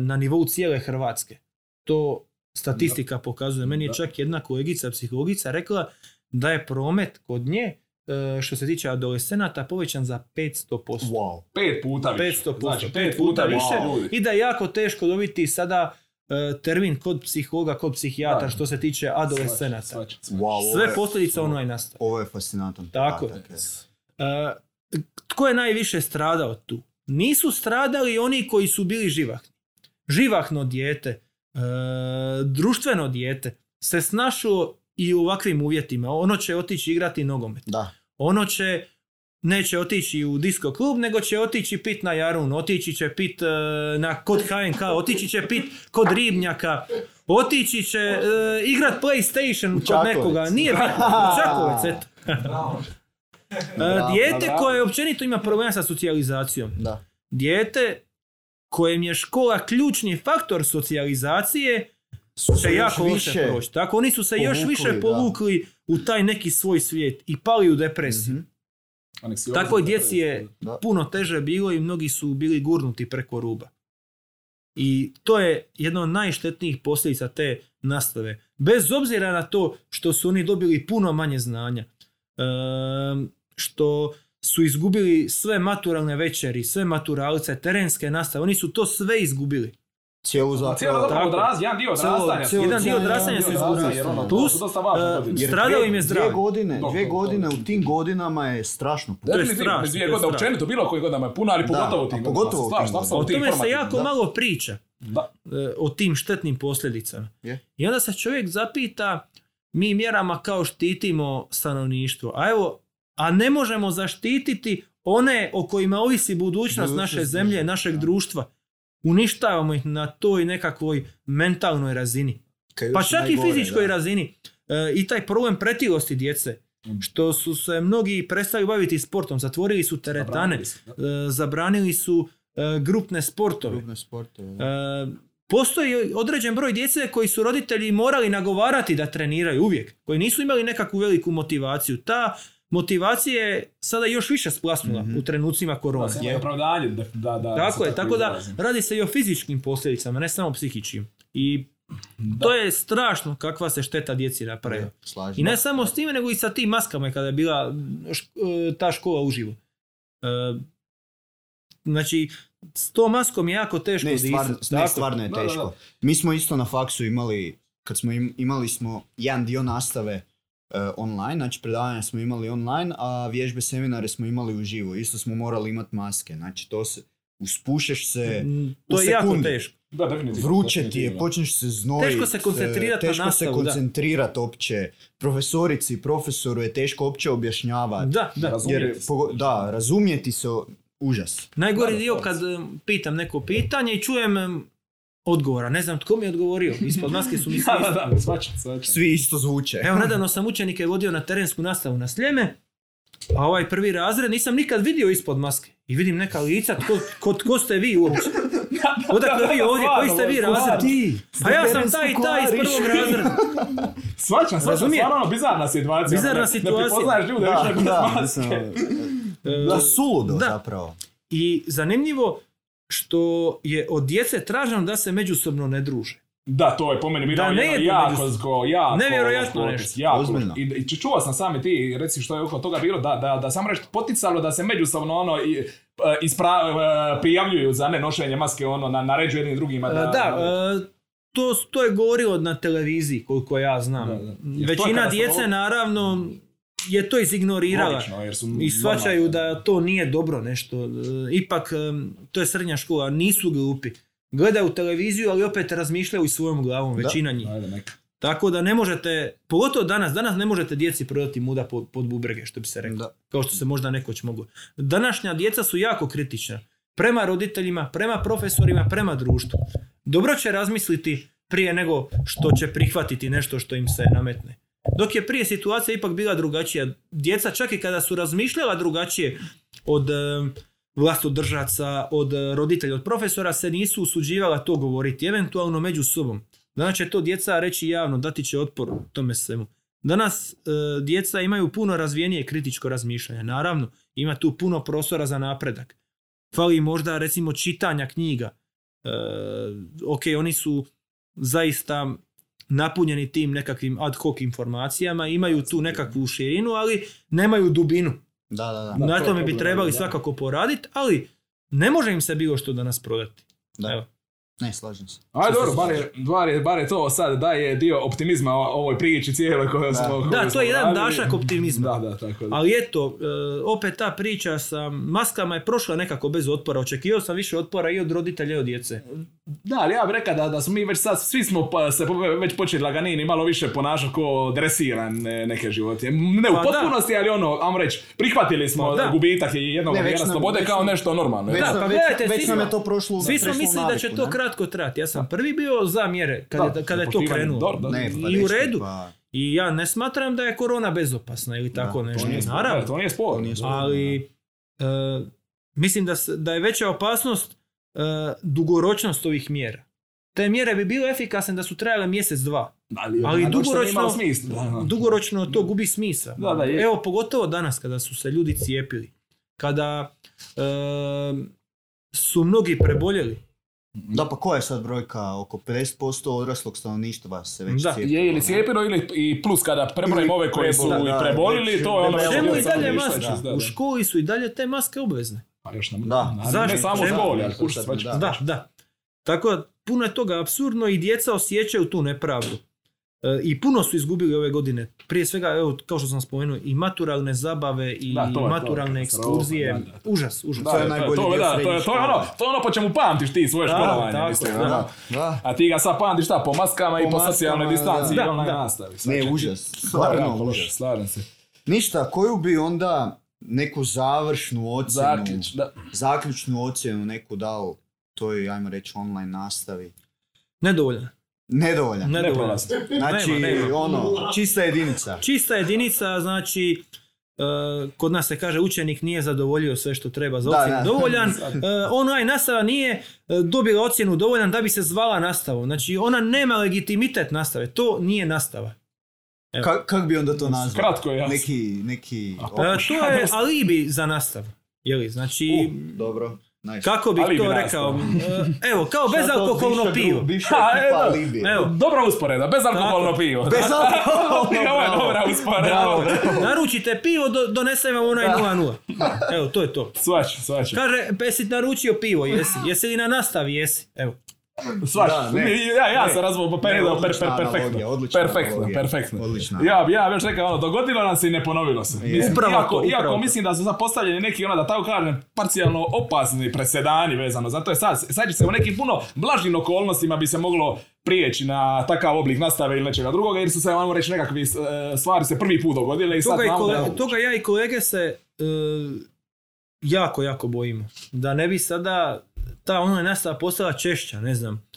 [SPEAKER 2] na nivou cijele Hrvatske. To statistika pokazuje. Meni je
[SPEAKER 3] Da.
[SPEAKER 2] čak jedna kolegica, psihologica, rekla da je promet kod nje, e, što se tiče adolescenata, povećan za 500%.
[SPEAKER 1] Wow.
[SPEAKER 3] Pet puta više.
[SPEAKER 2] 500%,
[SPEAKER 3] Znači,
[SPEAKER 2] pet puta više.
[SPEAKER 3] ljudi.
[SPEAKER 2] I da je jako teško dobiti sada e, termin kod psihologa, kod psihijatra
[SPEAKER 3] Da.
[SPEAKER 2] što se tiče adolescenata.
[SPEAKER 1] Wow,
[SPEAKER 2] Sve
[SPEAKER 1] je-
[SPEAKER 2] posljedice online nastave.
[SPEAKER 1] Ovo je fascinantan
[SPEAKER 2] Tako
[SPEAKER 1] podatak.
[SPEAKER 2] E, tko je najviše stradao tu? Nisu stradali oni koji su bili živahni. Živahno dijete, društveno dijete se snašlo i u ovakvim uvjetima. Ono će otići igrati nogomet.
[SPEAKER 1] Da.
[SPEAKER 2] Ono će neće otići u disco klub, nego će otići pit na Jarun, otići će pit e, na kod HNK, otići će pit kod Ribnjaka, otići će e, igrat PlayStation kod
[SPEAKER 1] Čakovec.
[SPEAKER 2] nekoga. Nije (laughs) bitno, u Čakovec, eto. E, dijete koje općenito ima problema sa socijalizacijom.
[SPEAKER 1] Da.
[SPEAKER 2] Dijete kojem je škola ključni faktor socijalizacije
[SPEAKER 1] Su
[SPEAKER 2] će jako loše proći. Tako oni su se još
[SPEAKER 1] povukli,
[SPEAKER 2] više
[SPEAKER 1] da.
[SPEAKER 2] povukli u taj neki svoj svijet i pali u depresiju.
[SPEAKER 1] Mhm.
[SPEAKER 3] Aneksioza,
[SPEAKER 2] Takvoj djeci je
[SPEAKER 1] Da.
[SPEAKER 2] puno teže bilo i mnogi su bili gurnuti preko ruba. I to je jedna od najštetnijih posljedica te nastave. Bez obzira na to što su oni dobili puno manje znanja, ehm, što su izgubili sve maturalne večeri, sve maturalce, terenske nastave, oni su to sve izgubili.
[SPEAKER 1] Cijelu
[SPEAKER 3] Cijelo
[SPEAKER 1] zapravo.
[SPEAKER 3] zapravo
[SPEAKER 2] Tako.
[SPEAKER 3] odraz, jedan dio odrastanja.
[SPEAKER 1] cijelo-
[SPEAKER 2] Jedan dio odrastanja su izgubili.
[SPEAKER 3] ono,
[SPEAKER 2] Plus,
[SPEAKER 3] godine.
[SPEAKER 1] Jer
[SPEAKER 2] Stradao
[SPEAKER 1] dvije-
[SPEAKER 2] im je
[SPEAKER 1] Dvije
[SPEAKER 2] zdravlje.
[SPEAKER 1] godine,
[SPEAKER 3] Dok-
[SPEAKER 1] dvije godine u tim godinama je strašno.
[SPEAKER 2] To je strašno,
[SPEAKER 3] dvije godine, općenito bilo koje godinama je puno, ali pogotovo u tim
[SPEAKER 1] pogotovo u
[SPEAKER 3] godinama.
[SPEAKER 2] O tome se jako malo priča. E, o tim štetnim posljedicama.
[SPEAKER 1] Je.
[SPEAKER 2] I onda se čovjek zapita, mi mjerama kao štitimo stanovništvo, a evo, a ne možemo zaštititi one o kojima ovisi budućnost naše zemlje, našeg društva. Uništavamo ih na toj nekakvoj mentalnoj razini. Pa čak i fizičkoj
[SPEAKER 1] da.
[SPEAKER 2] razini. E, I taj problem pretilosti djece.
[SPEAKER 3] Mm.
[SPEAKER 2] Što su se mnogi prestali baviti sportom, zatvorili su teretane,
[SPEAKER 3] Zabranili su,
[SPEAKER 2] e, zabranili su e, grupne sportove.
[SPEAKER 1] Grupne sportove, da.
[SPEAKER 2] Postoji određen broj djece koji su roditelji morali nagovarati da treniraju uvijek, koji nisu imali nekakvu veliku motivaciju. Ta motivacija je sada još više splasnula
[SPEAKER 1] Mhm.
[SPEAKER 2] u trenucima
[SPEAKER 3] Da,
[SPEAKER 2] korone.
[SPEAKER 3] samo je opravdanje, da, da, da
[SPEAKER 2] Tako je, tako da radi se i o fizičkim posljedicama, ne samo psihičkim. I to je strašno kakva se šteta djeci.
[SPEAKER 1] Da, slažem.
[SPEAKER 2] I ne samo s time, nego i sa tim maskama kada je bila šk- e, ta škola uživo. E, znači, s tom maskom je jako teško
[SPEAKER 1] Ne, stvarno,
[SPEAKER 2] disati.
[SPEAKER 1] ne, stvarno je
[SPEAKER 3] Da, da, da.
[SPEAKER 1] teško. Mi smo isto na faksu imali, kad smo im- imali smo jedan dio nastave online, znači predavanja smo imali online, a vježbe seminare smo imali uživo. Isto smo morali imati maske, znači to se, uspušeš se,
[SPEAKER 2] Mm,
[SPEAKER 1] u
[SPEAKER 2] To je jako teško.
[SPEAKER 3] Da, definitivno.
[SPEAKER 1] vruće ti je, počneš se znojiti.
[SPEAKER 2] Teško se koncentrirati na
[SPEAKER 1] Teško se
[SPEAKER 2] nastavu, da.
[SPEAKER 1] koncentrirati opće. Profesorici, profesoru je teško opće objašnjavati.
[SPEAKER 2] Da, da.
[SPEAKER 3] Razumijeti
[SPEAKER 1] Jer,
[SPEAKER 3] se.
[SPEAKER 1] pogo- da, razumjeti se užas.
[SPEAKER 2] Najgori dio kad em, pitam neko pitanje i čujem em, odgovora. Ne znam tko mi je odgovorio. Ispod maske su mi (laughs) svi
[SPEAKER 3] Da, da, da.
[SPEAKER 1] Svi isto zvuče.
[SPEAKER 2] Evo, nedavno sam učenike vodio na terensku nastavu na Sljeme, a ovaj prvi razred nisam nikad vidio ispod maske. I vidim neka lica, tko, tko, tko ste vi uopće? (laughs) Odakle vi ovdje, koji ste vi razred?
[SPEAKER 1] ti?
[SPEAKER 2] Pa ja sam taj i taj iz prvog razreda. (laughs)
[SPEAKER 3] Svačam, svačam,
[SPEAKER 2] Razumijete?
[SPEAKER 3] stvarno ono bizarna situacija.
[SPEAKER 2] Bizarna
[SPEAKER 3] Ne- Ne
[SPEAKER 2] situacija.
[SPEAKER 3] prepoznaješ ljude
[SPEAKER 1] Da,
[SPEAKER 3] više bez
[SPEAKER 1] da,
[SPEAKER 3] maske.
[SPEAKER 2] E,
[SPEAKER 1] da, suludo
[SPEAKER 2] Da.
[SPEAKER 1] zapravo.
[SPEAKER 2] I zanimljivo što je od djece traženo da se međusobno ne druže.
[SPEAKER 3] Da, to je po meni bilo
[SPEAKER 2] Da, ne
[SPEAKER 3] jedno jako, zgo, jako,
[SPEAKER 2] Nevjerojatno nešto.
[SPEAKER 3] jako
[SPEAKER 1] Ozbiljno.
[SPEAKER 3] I, I čuo sam sami ti, reci što je oko toga bilo, da, da, da sam reći poticalo da se međusobno ono, i, e, ispra, e, prijavljuju za nenošenje maske, ono, na, naređuju jednim drugima.
[SPEAKER 2] E,
[SPEAKER 3] Da,
[SPEAKER 2] Da, to, to je govorilo na televiziji, koliko ja znam.
[SPEAKER 3] Da, da.
[SPEAKER 2] Većina djece,
[SPEAKER 3] ovo-
[SPEAKER 2] naravno, je to izignorirala.
[SPEAKER 3] Logično, jer su
[SPEAKER 2] I shvaćaju da to nije dobro nešto. E, Ipak, em, to je srednja škola, nisu glupi. Gledaju televiziju, ali opet razmišljaju i svojom glavom,
[SPEAKER 1] Da.
[SPEAKER 2] većina njih.
[SPEAKER 3] Ajde, neka.
[SPEAKER 2] Tako da ne možete, pogotovo danas, danas ne možete djeci prodati muda pod, pod bubrege, što bi se reklo.
[SPEAKER 1] Da.
[SPEAKER 2] Kao što se možda nekoć moglo. Današnja djeca su jako kritična. Prema roditeljima, prema profesorima, prema društvu. Dobro će razmisliti prije nego što će prihvatiti nešto što im se nametne. Dok je prije situacija ipak bila drugačija. Djeca čak i kada su razmišljala drugačije od e, vlastodržaca, od e, roditelja, od profesora se nisu usuđivala to govoriti, eventualno među sobom. Danas će to djeca reći javno, dati će otpor tome svemu. Danas e, djeca imaju puno razvijenije kritičko razmišljanje. Naravno, ima tu puno prostora za napredak. Fali možda recimo čitanja knjiga. E, ok, oni su zaista napunjeni tim nekakvim ad hoc informacijama, imaju tu nekakvu širinu, ali nemaju dubinu.
[SPEAKER 1] Da, da, da.
[SPEAKER 2] Na tome bi trebali svakako poraditi, ali ne može im se bilo što danas prodati.
[SPEAKER 1] Da.
[SPEAKER 2] Evo.
[SPEAKER 1] Ne, slažem se.
[SPEAKER 3] Aj dobro, bar je, bar, je, bar je to sad daje dio optimizma o- ovoj priči cijeloj koju
[SPEAKER 1] Da.
[SPEAKER 3] smo koju
[SPEAKER 2] Da, to je jedan
[SPEAKER 3] radili.
[SPEAKER 2] dašak optimizma.
[SPEAKER 3] Da, da, tako da.
[SPEAKER 2] Ali eto, e, opet ta priča sa maskama je prošla nekako bez otpora. Očekivao sam više otpora i od roditelja i od djece.
[SPEAKER 3] Da, ali ja bih rekao da, da smo mi već sad, svi smo pa, se po- već počeli laganini malo više ponašati ko dresiran neke životinje. Ne u
[SPEAKER 2] Pa da.
[SPEAKER 3] potpunosti, ali ono, ajmo reći, prihvatili smo
[SPEAKER 2] Pa da.
[SPEAKER 3] gubitak jednog
[SPEAKER 1] Ne,
[SPEAKER 3] slobode
[SPEAKER 1] već
[SPEAKER 3] kao nešto normalno.
[SPEAKER 1] Već,
[SPEAKER 3] Da.
[SPEAKER 2] Da, pa
[SPEAKER 1] već,
[SPEAKER 2] gledajte,
[SPEAKER 1] već nam je to prošlo
[SPEAKER 2] Svi smo mislili da će to
[SPEAKER 1] ne?
[SPEAKER 2] Kratko trati. Ja sam prvi bio za mjere kad,
[SPEAKER 3] Da,
[SPEAKER 2] je, kada je to krenulo.
[SPEAKER 1] pa
[SPEAKER 2] I u redu.
[SPEAKER 1] pa-
[SPEAKER 2] I ja ne smatram da je korona bezopasna ili tako
[SPEAKER 1] Da, to
[SPEAKER 2] nešto.
[SPEAKER 1] nije.
[SPEAKER 2] Naravno.
[SPEAKER 3] To nije spor.
[SPEAKER 2] Ali e, mislim da, da je veća opasnost e, dugoročnost ovih mjera. Te mjere bi bile efikasne da su trajale mjesec, dva.
[SPEAKER 3] Ali,
[SPEAKER 2] Ali
[SPEAKER 3] ali dugoročno... Da, da.
[SPEAKER 2] Dugoročno to gubi smisao.
[SPEAKER 3] Da, da, je.
[SPEAKER 2] Evo, pogotovo danas kada su se ljudi cijepili. Kada e, su mnogi preboljeli.
[SPEAKER 1] Da, pa koja je sad brojka? Oko 50% odraslog stanovništva se već
[SPEAKER 2] Da,
[SPEAKER 1] cijepilo,
[SPEAKER 3] Je ili cijepilo ili i plus kada prebrojimo ove koji su
[SPEAKER 1] prebola,
[SPEAKER 3] i
[SPEAKER 1] da,
[SPEAKER 3] prebolili, to je ono...
[SPEAKER 1] debelo.
[SPEAKER 2] Čemu i dalje maske?
[SPEAKER 1] da,
[SPEAKER 3] da.
[SPEAKER 2] U školi su i dalje te maske obvezne.
[SPEAKER 3] Pa još nam,
[SPEAKER 1] Da.
[SPEAKER 3] na-
[SPEAKER 2] Zašto?
[SPEAKER 3] Ne samo školi,
[SPEAKER 1] Da,
[SPEAKER 3] ali
[SPEAKER 1] da.
[SPEAKER 2] Da, da. Tako da puno je toga absurdno i djeca osjećaju tu nepravdu. E, I puno su izgubili ove godine. Prije svega, evo, kao što sam spomenuo, i maturalne zabave i
[SPEAKER 3] Da, to je to.
[SPEAKER 2] maturalne
[SPEAKER 3] Katastrofa,
[SPEAKER 2] ekskurzije.
[SPEAKER 3] da, da.
[SPEAKER 2] Užas, užas.
[SPEAKER 3] Da,
[SPEAKER 1] To je
[SPEAKER 3] to,
[SPEAKER 1] najbolji
[SPEAKER 3] to, da, to, je, to, je ono, to je ono po čemu pamtiš ti svoje
[SPEAKER 2] Da,
[SPEAKER 3] školovanje,
[SPEAKER 2] tako,
[SPEAKER 3] mislim.
[SPEAKER 2] da.
[SPEAKER 3] ono.
[SPEAKER 1] Da.
[SPEAKER 3] A ti ga sad pamtiš šta, po maskama i
[SPEAKER 1] Po
[SPEAKER 3] po
[SPEAKER 1] maskama,
[SPEAKER 3] socijalnoj distanci
[SPEAKER 2] da.
[SPEAKER 3] i online
[SPEAKER 2] Da, da.
[SPEAKER 3] nastavi.
[SPEAKER 1] Ne, užas. Stvarno užas.
[SPEAKER 3] Slažem se.
[SPEAKER 1] Ništa, koju bi onda neku završnu ocjenu,
[SPEAKER 3] Zaključ, da.
[SPEAKER 1] zaključnu ocjenu neku dao toj, ajmo reći, online nastavi?
[SPEAKER 2] Nedovoljan.
[SPEAKER 1] Nedovoljan.
[SPEAKER 2] Nedovoljan.
[SPEAKER 1] Znači,
[SPEAKER 2] Nema, nema.
[SPEAKER 1] ono, čista jedinica.
[SPEAKER 2] Čista jedinica, znači, e, kod nas se kaže učenik nije zadovoljio sve što treba za ocjenu
[SPEAKER 1] da.
[SPEAKER 2] dovoljan. (laughs) E, online nastava nije e, dobila ocjenu dovoljan da bi se zvala nastavom. Znači, ona nema legitimitet nastave. To nije nastava. Evo.
[SPEAKER 1] Ka- kak bi onda to nazvao?
[SPEAKER 3] Kratko jasno.
[SPEAKER 1] Neki, neki...
[SPEAKER 3] A,
[SPEAKER 2] to je alibi za nastavu. Jeli, znači,
[SPEAKER 1] Dobro, nice.
[SPEAKER 2] kako bih to rekao? E, Evo, kao (laughs) bezalkoholno pivo.
[SPEAKER 3] Evo. Dobra usporeda, bezalkoholno pivo.
[SPEAKER 1] Bezalkoholno, (laughs)
[SPEAKER 3] Ovo je
[SPEAKER 1] bravo.
[SPEAKER 3] dobra usporeda.
[SPEAKER 1] Bravo, bravo.
[SPEAKER 2] naručite pivo, do, donesem vam onaj 0-0. Evo, to je to.
[SPEAKER 3] Svač, svač.
[SPEAKER 2] Kaže, jesi naručio pivo, jesi? Jesi li na nastavi, jesi? Evo.
[SPEAKER 3] Svač.
[SPEAKER 1] Da, ne.
[SPEAKER 3] Ja, ja
[SPEAKER 1] Ne.
[SPEAKER 3] sam razvoj
[SPEAKER 1] Ne,
[SPEAKER 3] per, per,
[SPEAKER 1] odlična
[SPEAKER 3] per, perfektno.
[SPEAKER 1] analogija, odlična
[SPEAKER 3] Perfektno,
[SPEAKER 1] analogija.
[SPEAKER 3] perfektno.
[SPEAKER 1] Odlična.
[SPEAKER 3] Ja, ja još rekao, ono, dogodilo nam se i ne ponovilo se. Mislim,
[SPEAKER 2] Upravo
[SPEAKER 3] iako,
[SPEAKER 2] to, upravo
[SPEAKER 3] iako
[SPEAKER 2] to.
[SPEAKER 3] mislim da su sad postavljeni neki, ono, da tako kažem, parcijalno opasni presedani vezano. Zato je sad, sad će se u nekim puno blažim okolnostima bi se moglo prijeći na takav oblik nastave ili nečega drugoga, jer su se, ajmo reći, nekakvi e, stvari se prvi put dogodile i sad
[SPEAKER 2] Toga, i
[SPEAKER 3] znamo da
[SPEAKER 2] kole-
[SPEAKER 3] je
[SPEAKER 2] toga ja i kolege se e, jako, jako bojimo. Da ne bi sada ta online nastava postala češća, ne znam.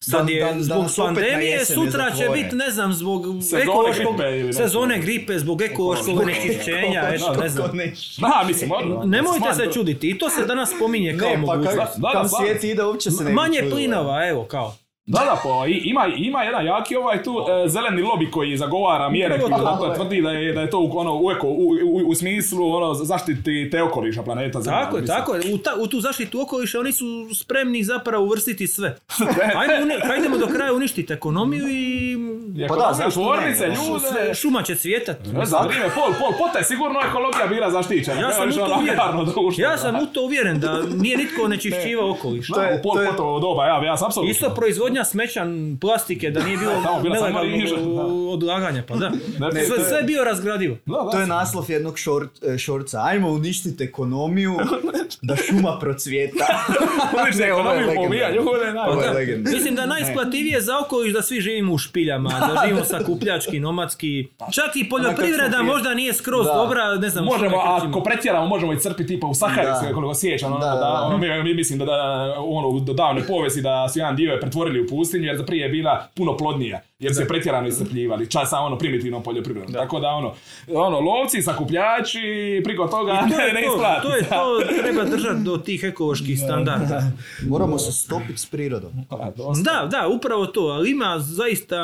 [SPEAKER 2] Sad
[SPEAKER 1] Da-
[SPEAKER 2] je
[SPEAKER 1] da- da
[SPEAKER 2] zbog pandemije,
[SPEAKER 1] jesen
[SPEAKER 2] sutra će biti, ne znam, zbog
[SPEAKER 3] Sezone
[SPEAKER 2] ekološkog,
[SPEAKER 3] gripe ili nešto.
[SPEAKER 2] sezone gripe, zbog ekološkog onečišćenja, eto, ne znam.
[SPEAKER 3] Da, mislim, ono,
[SPEAKER 2] Nemojte se čuditi, i to se danas spominje kao
[SPEAKER 1] Ne, pa
[SPEAKER 2] mogućnost.
[SPEAKER 1] kak,
[SPEAKER 3] Da, da,
[SPEAKER 1] svijet ide, uopće se ne
[SPEAKER 2] Manje plinova, evo, kao.
[SPEAKER 3] Da, da, pa ima, ima jedan jaki ovaj tu e, zeleni lobby koji zagovara mjere koji
[SPEAKER 2] to.
[SPEAKER 3] zato tvrdi da je, da je to u, ono, u, eko, u, u, u smislu ono, zaštiti te okoliša planeta Zemlja.
[SPEAKER 2] Tako je, tako je. U, ta- u tu zaštitu okoliša oni su spremni zapravo uvrstiti sve. (laughs) Ajmo, uni- hajdemo do kraja uništiti ekonomiju i
[SPEAKER 3] I
[SPEAKER 1] Pa da,
[SPEAKER 3] tvornice,
[SPEAKER 1] Ono,
[SPEAKER 3] ljude.
[SPEAKER 2] šuma će cvjetat.
[SPEAKER 3] Ne znam, vrijeme, pol, pol, pota je sigurno ekologija bila zaštićena.
[SPEAKER 2] Ja sam u to
[SPEAKER 3] ono
[SPEAKER 2] uvjeren.
[SPEAKER 3] društvo,
[SPEAKER 2] Ja
[SPEAKER 3] da.
[SPEAKER 2] sam u to uvjeren da nije nitko onečišćivao okoliš.
[SPEAKER 3] U pol
[SPEAKER 1] to je-
[SPEAKER 3] doba, ja, ja sam apsolutno.
[SPEAKER 2] Isto proizvodnja proizvodnja smeća, plastike, da nije bilo nelegalnog odlaganja, pa da.
[SPEAKER 3] Ne,
[SPEAKER 2] Sve,
[SPEAKER 3] to je-
[SPEAKER 2] sve je bio razgradivo.
[SPEAKER 3] Da, da.
[SPEAKER 1] To je naslov jednog šort, e, šorca. Ajmo uništiti ekonomiju (laughs) da šuma procvjeta. (laughs)
[SPEAKER 3] Uništiti
[SPEAKER 1] Ne,
[SPEAKER 3] ekonomiju je.
[SPEAKER 2] Mislim da je najisplativije za okoliš da svi živimo u špiljama, da živimo sakupljački, nomadski. Čak i poljoprivreda možda nije skroz dobra, ne znam
[SPEAKER 3] Možemo, ako pretjeramo, možemo i crpiti tipa u Sahari, koliko sjećam, ono, ono, mi, mi mislim da, da ono, do davne povijesti da su jedan dio je pretvorili u pustinju, jer prije je bila puno plodnija, jer se pretjerano iscrpljivali, čas sa ono primitivnom poljoprivredom. Tako da ono, ono, lovci, sakupljači, priko toga
[SPEAKER 2] To
[SPEAKER 3] ne, (laughs) ne
[SPEAKER 2] to,
[SPEAKER 3] isplati.
[SPEAKER 2] to je to, treba držati do tih ekoloških standarda.
[SPEAKER 1] Moramo se stopiti s prirodom.
[SPEAKER 3] A, dosta.
[SPEAKER 2] Da, da, upravo to, ali ima zaista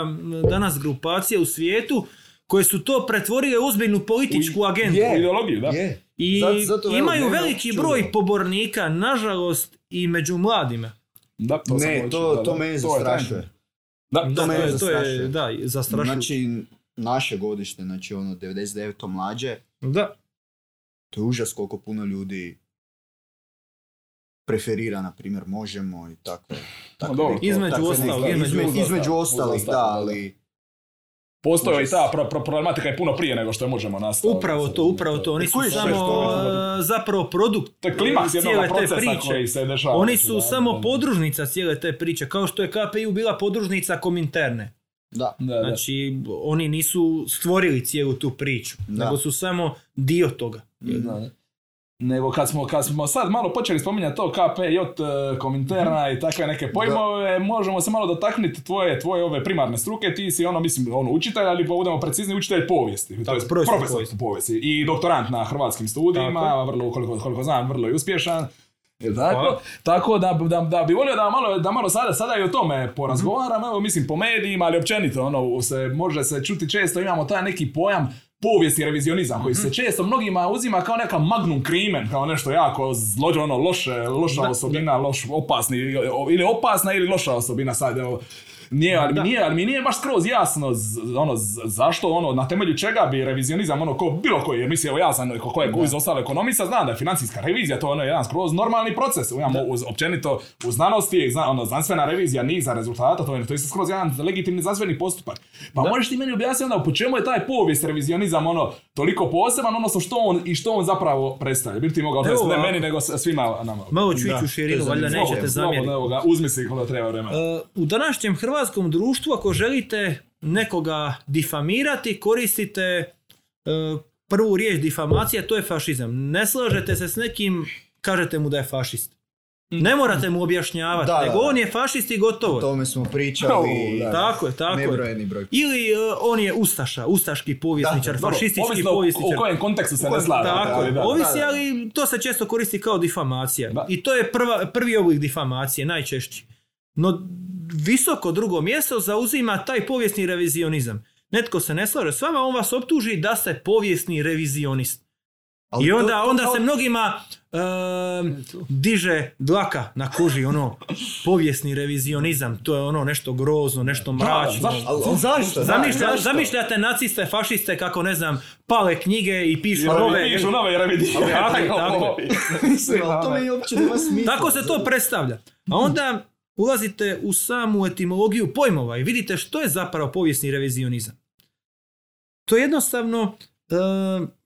[SPEAKER 2] danas grupacije u svijetu koje su to pretvorile u ozbiljnu političku agendu.
[SPEAKER 1] Je.
[SPEAKER 3] Ideologiju, da.
[SPEAKER 2] I
[SPEAKER 1] Zato- zato velim,
[SPEAKER 2] imaju veliki broj pobornika, nažalost, i među mladima.
[SPEAKER 3] Da, to sam
[SPEAKER 1] Ne,
[SPEAKER 3] hoću,
[SPEAKER 1] to,
[SPEAKER 3] da,
[SPEAKER 1] to
[SPEAKER 3] je
[SPEAKER 1] zastrašuje.
[SPEAKER 3] Da,
[SPEAKER 2] to je, to je, da, zastrašuje.
[SPEAKER 1] Znači, naše godište, znači ono 99. mlađe,
[SPEAKER 2] Da,
[SPEAKER 1] to je užas koliko puno ljudi preferira, na primjer, možemo i tako. tako
[SPEAKER 3] dobro,
[SPEAKER 2] Između ostalog,
[SPEAKER 1] neke-
[SPEAKER 2] između
[SPEAKER 1] izme-
[SPEAKER 3] ostalog.
[SPEAKER 1] između ostalih, da. ali
[SPEAKER 3] Postoji i ta pro- pro- problematika je puno prije nego što je možemo nastaviti.
[SPEAKER 2] upravo to, upravo to. Oni su samo e, zapravo produkt
[SPEAKER 3] To je klimaks
[SPEAKER 2] cijele te priče.
[SPEAKER 3] koji se dešava.
[SPEAKER 2] Oni su
[SPEAKER 3] da,
[SPEAKER 2] samo
[SPEAKER 3] da,
[SPEAKER 2] podružnica cijele te priče, kao što je KPU bila podružnica Kominterne.
[SPEAKER 1] da.
[SPEAKER 3] Da, da.
[SPEAKER 2] Znači, oni nisu stvorili cijelu tu priču,
[SPEAKER 1] Da.
[SPEAKER 2] nego su samo dio toga.
[SPEAKER 3] Da. Nego kad smo, kad smo sad malo počeli spominjati to KP, J, e, Kominterna i takve neke pojmove, možemo se malo dotaknuti tvoje, tvoje ove primarne struke, ti si ono, mislim, ono, učitelj, ali budemo precizni, učitelj povijesti, to je
[SPEAKER 2] profesor
[SPEAKER 3] profesor
[SPEAKER 2] povijesti.
[SPEAKER 3] povijesti. i doktorant na hrvatskim studijima,
[SPEAKER 2] Tako
[SPEAKER 3] vrlo, koliko, koliko znam, vrlo je uspješan. Jel tako?
[SPEAKER 2] Hvala.
[SPEAKER 3] Tako da, da, da bi volio da malo, da malo sada, sada i o tome porazgovaram, evo mislim po medijima, ali općenito, ono, se, može se čuti često, imamo taj neki pojam povijesti revizionizam, koji se često mnogima uzima kao neka magnum crimen, kao nešto jako zlođe, ono, loše, loša osobina, loš, opasni, ili opasna ili loša osobina, sad, evo, nije, ali, mi nije, ali mi nije baš skroz jasno z- ono, z- zašto, ono, na temelju čega bi revizionizam, ono, ko, bilo koji, jer mislim, evo ja sam, ko, ko je iz ostale ekonomista, znam da je financijska revizija, to je ono jedan skroz normalni proces, imamo uz, općenito u znanosti, zna, ono, znanstvena revizija niza rezultata, to je, to je skroz jedan legitimni znanstveni postupak. Pa možeš ti meni objasniti onda po čemu je taj povijest revizionizam, ono, toliko poseban, odnosno što on, i što on zapravo predstavlja, bi ti mogao objasniti, ne meni, nego svima nama.
[SPEAKER 2] Malo ću
[SPEAKER 1] Da,
[SPEAKER 2] ići u širinu, valjda nećete zamjeriti.
[SPEAKER 3] evo ga, uzmi si koliko treba vremena.
[SPEAKER 2] E, U današnjem hrvatskom društvu, ako želite nekoga difamirati, koristite e, prvu riječ difamacija, to je fašizam. Ne slažete se s nekim, kažete mu da je fašist. Ne morate mu objašnjavati,
[SPEAKER 1] Da, da,
[SPEAKER 2] nego
[SPEAKER 1] da.
[SPEAKER 2] on je fašist i gotovo.
[SPEAKER 1] O tome smo pričali
[SPEAKER 3] Oh, da.
[SPEAKER 2] Tako je, tako je.
[SPEAKER 1] broj.
[SPEAKER 2] Ili e, on je ustaša, ustaški povjesničar,
[SPEAKER 3] Dobro,
[SPEAKER 2] fašistički
[SPEAKER 3] ovisno o-
[SPEAKER 2] povjesničar.
[SPEAKER 3] O kojem kontekstu se ne slažete.
[SPEAKER 2] Tako je,
[SPEAKER 3] ali da.
[SPEAKER 2] ovisi,
[SPEAKER 1] da, da.
[SPEAKER 2] ali to se često koristi kao difamacija.
[SPEAKER 3] Da.
[SPEAKER 2] I to je prva, prvi oblik difamacije, najčešći. No, visoko drugo mjesto zauzima taj povijesni revizionizam. Netko se ne slaže s vama, on vas optuži da ste povijesni revizionist.
[SPEAKER 1] Ali
[SPEAKER 2] I
[SPEAKER 1] to-
[SPEAKER 2] onda,
[SPEAKER 1] to
[SPEAKER 2] onda
[SPEAKER 1] kao-
[SPEAKER 2] se mnogima ehm, diže dlaka na koži, ono, povijesni revizionizam, to je ono nešto grozno, nešto mračno.
[SPEAKER 3] zašto?
[SPEAKER 1] Zašto?
[SPEAKER 2] Zamišlja, zamišljate naciste, fašiste kako ne znam, pale knjige i pišu
[SPEAKER 3] Nove,
[SPEAKER 2] nove.
[SPEAKER 3] pišu nove revidije.
[SPEAKER 2] Tako tako
[SPEAKER 1] Mislim, ali to mi uopće nema smisla.
[SPEAKER 2] Tako se to predstavlja. A onda ulazite u samu etimologiju pojmova i vidite što je zapravo povijesni revizionizam. To je jednostavno e,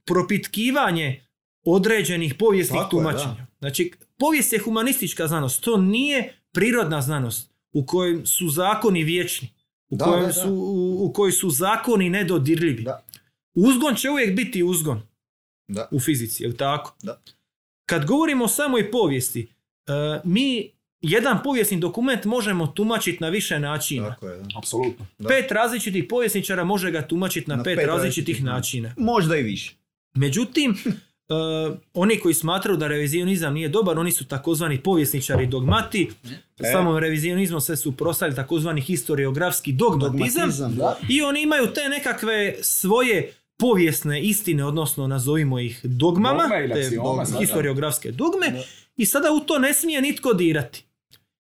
[SPEAKER 2] propitkivanje određenih povijesnih
[SPEAKER 1] Tako je,
[SPEAKER 2] tumačenja. Znači, povijest je humanistička znanost, to nije prirodna znanost u kojem su zakoni vječni, u,
[SPEAKER 1] Da,
[SPEAKER 2] kojem
[SPEAKER 1] da, da.
[SPEAKER 2] Su, u, u kojoj su zakoni nedodirljivi.
[SPEAKER 1] Da.
[SPEAKER 2] Uzgon će uvijek biti uzgon
[SPEAKER 1] Da.
[SPEAKER 2] u fizici, jel tako?
[SPEAKER 1] Da.
[SPEAKER 2] Kad govorimo o samoj povijesti, e, mi jedan povijesni dokument možemo tumačiti na više načina.
[SPEAKER 1] Tako je, da.
[SPEAKER 3] Apsolutno.
[SPEAKER 1] Da.
[SPEAKER 2] Pet različitih povjesničara može ga tumačiti na,
[SPEAKER 1] Na
[SPEAKER 2] pet,
[SPEAKER 1] pet
[SPEAKER 2] različitih
[SPEAKER 1] različitih
[SPEAKER 2] načina.
[SPEAKER 1] Možda i više.
[SPEAKER 2] Međutim, (laughs) e, oni koji smatraju da revizionizam nije dobar, oni su takozvani povjesničari dogmati.
[SPEAKER 1] E.
[SPEAKER 2] Samom revizionizmom se suprotstavili takozvani historiografski dogmatizam.
[SPEAKER 1] Dogmatizam, da.
[SPEAKER 2] I oni imaju te nekakve svoje povijesne istine, odnosno nazovimo ih dogmama,
[SPEAKER 3] Dogme ili
[SPEAKER 2] te
[SPEAKER 3] da.
[SPEAKER 2] historiografske dogme, i sada u to ne smije nitko dirati.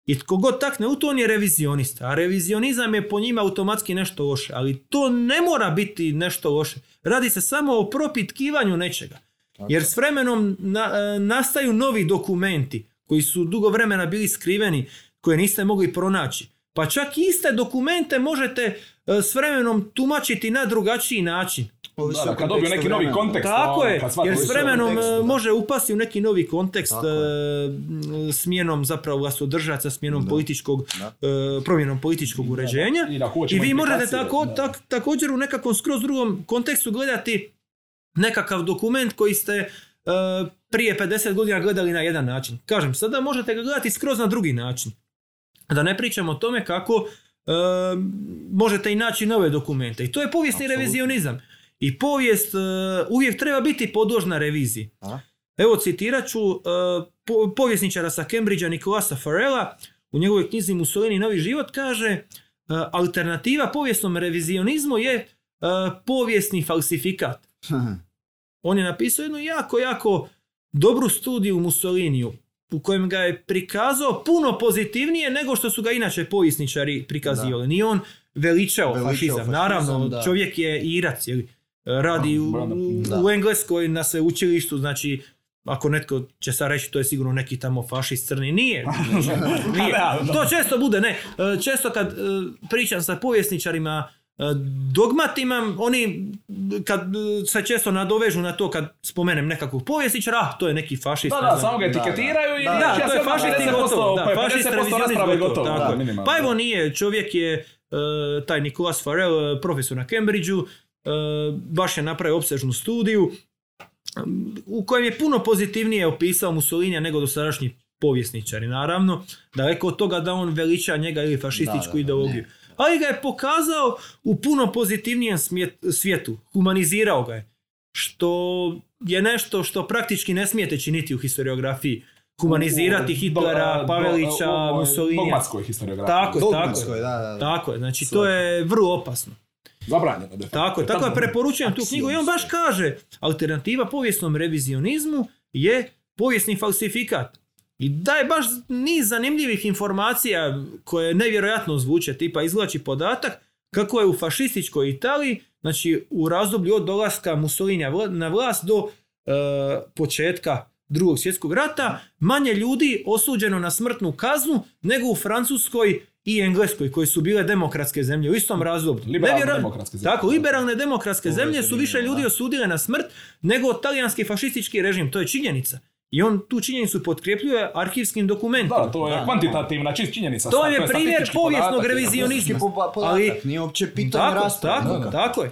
[SPEAKER 2] I tko god takne u to, on je revizionist. A revizionizam je po njima automatski nešto loše. Ali to ne mora biti nešto loše. Radi se samo o propitkivanju nečega. Jer s vremenom na- e, nastaju novi dokumenti koji su dugo vremena bili skriveni, koje niste mogli pronaći. Pa čak i iste dokumente možete e, s vremenom tumačiti na drugačiji način.
[SPEAKER 1] Ovisi
[SPEAKER 3] Da, kad dobiju neki novi
[SPEAKER 1] vremena.
[SPEAKER 3] kontekst.
[SPEAKER 2] Tako
[SPEAKER 3] ono,
[SPEAKER 2] je, jer s vremenom e, može upasti u neki novi kontekst e, smjenom zapravo glasodržaca, smjenom
[SPEAKER 1] Da.
[SPEAKER 2] političkog,
[SPEAKER 1] Da.
[SPEAKER 2] e, promjenom političkog uređenja.
[SPEAKER 3] I,
[SPEAKER 2] vi možete tako, tak- također u nekakvom skroz drugom kontekstu gledati nekakav dokument koji ste e, prije 50 godina gledali na jedan način. Kažem, sada možete ga gledati skroz na drugi način. Da ne pričamo o tome kako možete i naći nove dokumente. I to je povijesni revizionizam. I povijest e, uvijek treba biti podložna reviziji.
[SPEAKER 1] A?
[SPEAKER 2] Evo citirat ću e, po- povjesničara sa Cambridgea Nikolasa Farrella u njegovoj knjizi Mussolini Novi život kaže e, alternativa povijesnom revizionizmu je povijesni falsifikat. On je napisao jednu jako, jako dobru studiju Mussoliniju u kojem ga je prikazao puno pozitivnije nego što su ga inače povjesničari prikazivali. Nije on veličao,
[SPEAKER 1] Veličao
[SPEAKER 2] fašizam.
[SPEAKER 1] fašizam,
[SPEAKER 2] Naravno,
[SPEAKER 1] da.
[SPEAKER 2] čovjek je Irac, jeli, radi u,
[SPEAKER 1] Da.
[SPEAKER 2] u Engleskoj na sveučilištu, znači ako netko će sad reći to je sigurno neki tamo fašist crni, nije. (laughs) nije.
[SPEAKER 3] Da, da.
[SPEAKER 2] To često bude, ne. E, Često kad e, pričam sa povjesničarima e, dogmatima, oni kad se često nadovežu na to kad spomenem nekakvog povjesničara, ah, to je neki fašist.
[SPEAKER 3] Da, da, samo ga etiketiraju i
[SPEAKER 1] Da,
[SPEAKER 2] Da,
[SPEAKER 3] ja
[SPEAKER 2] to je fašist i
[SPEAKER 3] 50%,
[SPEAKER 2] gotovo. Da,
[SPEAKER 3] pa je
[SPEAKER 2] fašist
[SPEAKER 3] 50%
[SPEAKER 2] revizionist
[SPEAKER 3] rasprave
[SPEAKER 2] gotovo.
[SPEAKER 3] gotovo.
[SPEAKER 2] tako
[SPEAKER 3] da.
[SPEAKER 2] Pa evo nije, čovjek je, taj Nikolas Farrell, profesor na Cambridgeu, baš je napravio opsežnu studiju u kojem je puno pozitivnije opisao Mussolinija nego dosadašnji povjesničari. Naravno, daleko od toga da on veliča njega ili fašističku
[SPEAKER 1] Da, da, da,
[SPEAKER 2] ideologiju. Ali ga je pokazao u puno pozitivnijem svijetu. Humanizirao ga je. Što je nešto što praktički ne smijete činiti u historiografiji. Humanizirati Hitlera, Pavelića, Mussolinija.
[SPEAKER 3] Dogmatskoj historiografiji.
[SPEAKER 2] Tako je, tako je.
[SPEAKER 1] da, da, da.
[SPEAKER 2] Tako je, znači to je vrlo opasno.
[SPEAKER 3] Zabranjeno.
[SPEAKER 2] Tako je, tako je, preporučujem tu knjigu i on baš kaže, alternativa povijesnom revizionizmu je povijesni falsifikat. I daje baš niz zanimljivih informacija koje nevjerojatno zvuče, tipa izvlači podatak kako je u fašističkoj Italiji, znači u razdoblju od dolaska Mussolinija na vlast do e, početka drugog svjetskog rata, manje ljudi osuđeno na smrtnu kaznu nego u Francuskoj i Engleskoj, koje su bile demokratske zemlje u istom razdoblju.
[SPEAKER 3] Liberalne demokratske zemlje.
[SPEAKER 2] Tako, liberalne demokratske zemlje su više ljudi osudile na smrt nego talijanski fašistički režim. To je činjenica. I on tu činjenicu potkrepljuje arhivskim dokumentima.
[SPEAKER 3] Da, to je
[SPEAKER 1] Da.
[SPEAKER 3] kvantitativna čist činjenica.
[SPEAKER 2] To je primjer povijesnog revizionizma. Ali-
[SPEAKER 1] nije uopće pitanje
[SPEAKER 2] Tako, tako, tako je.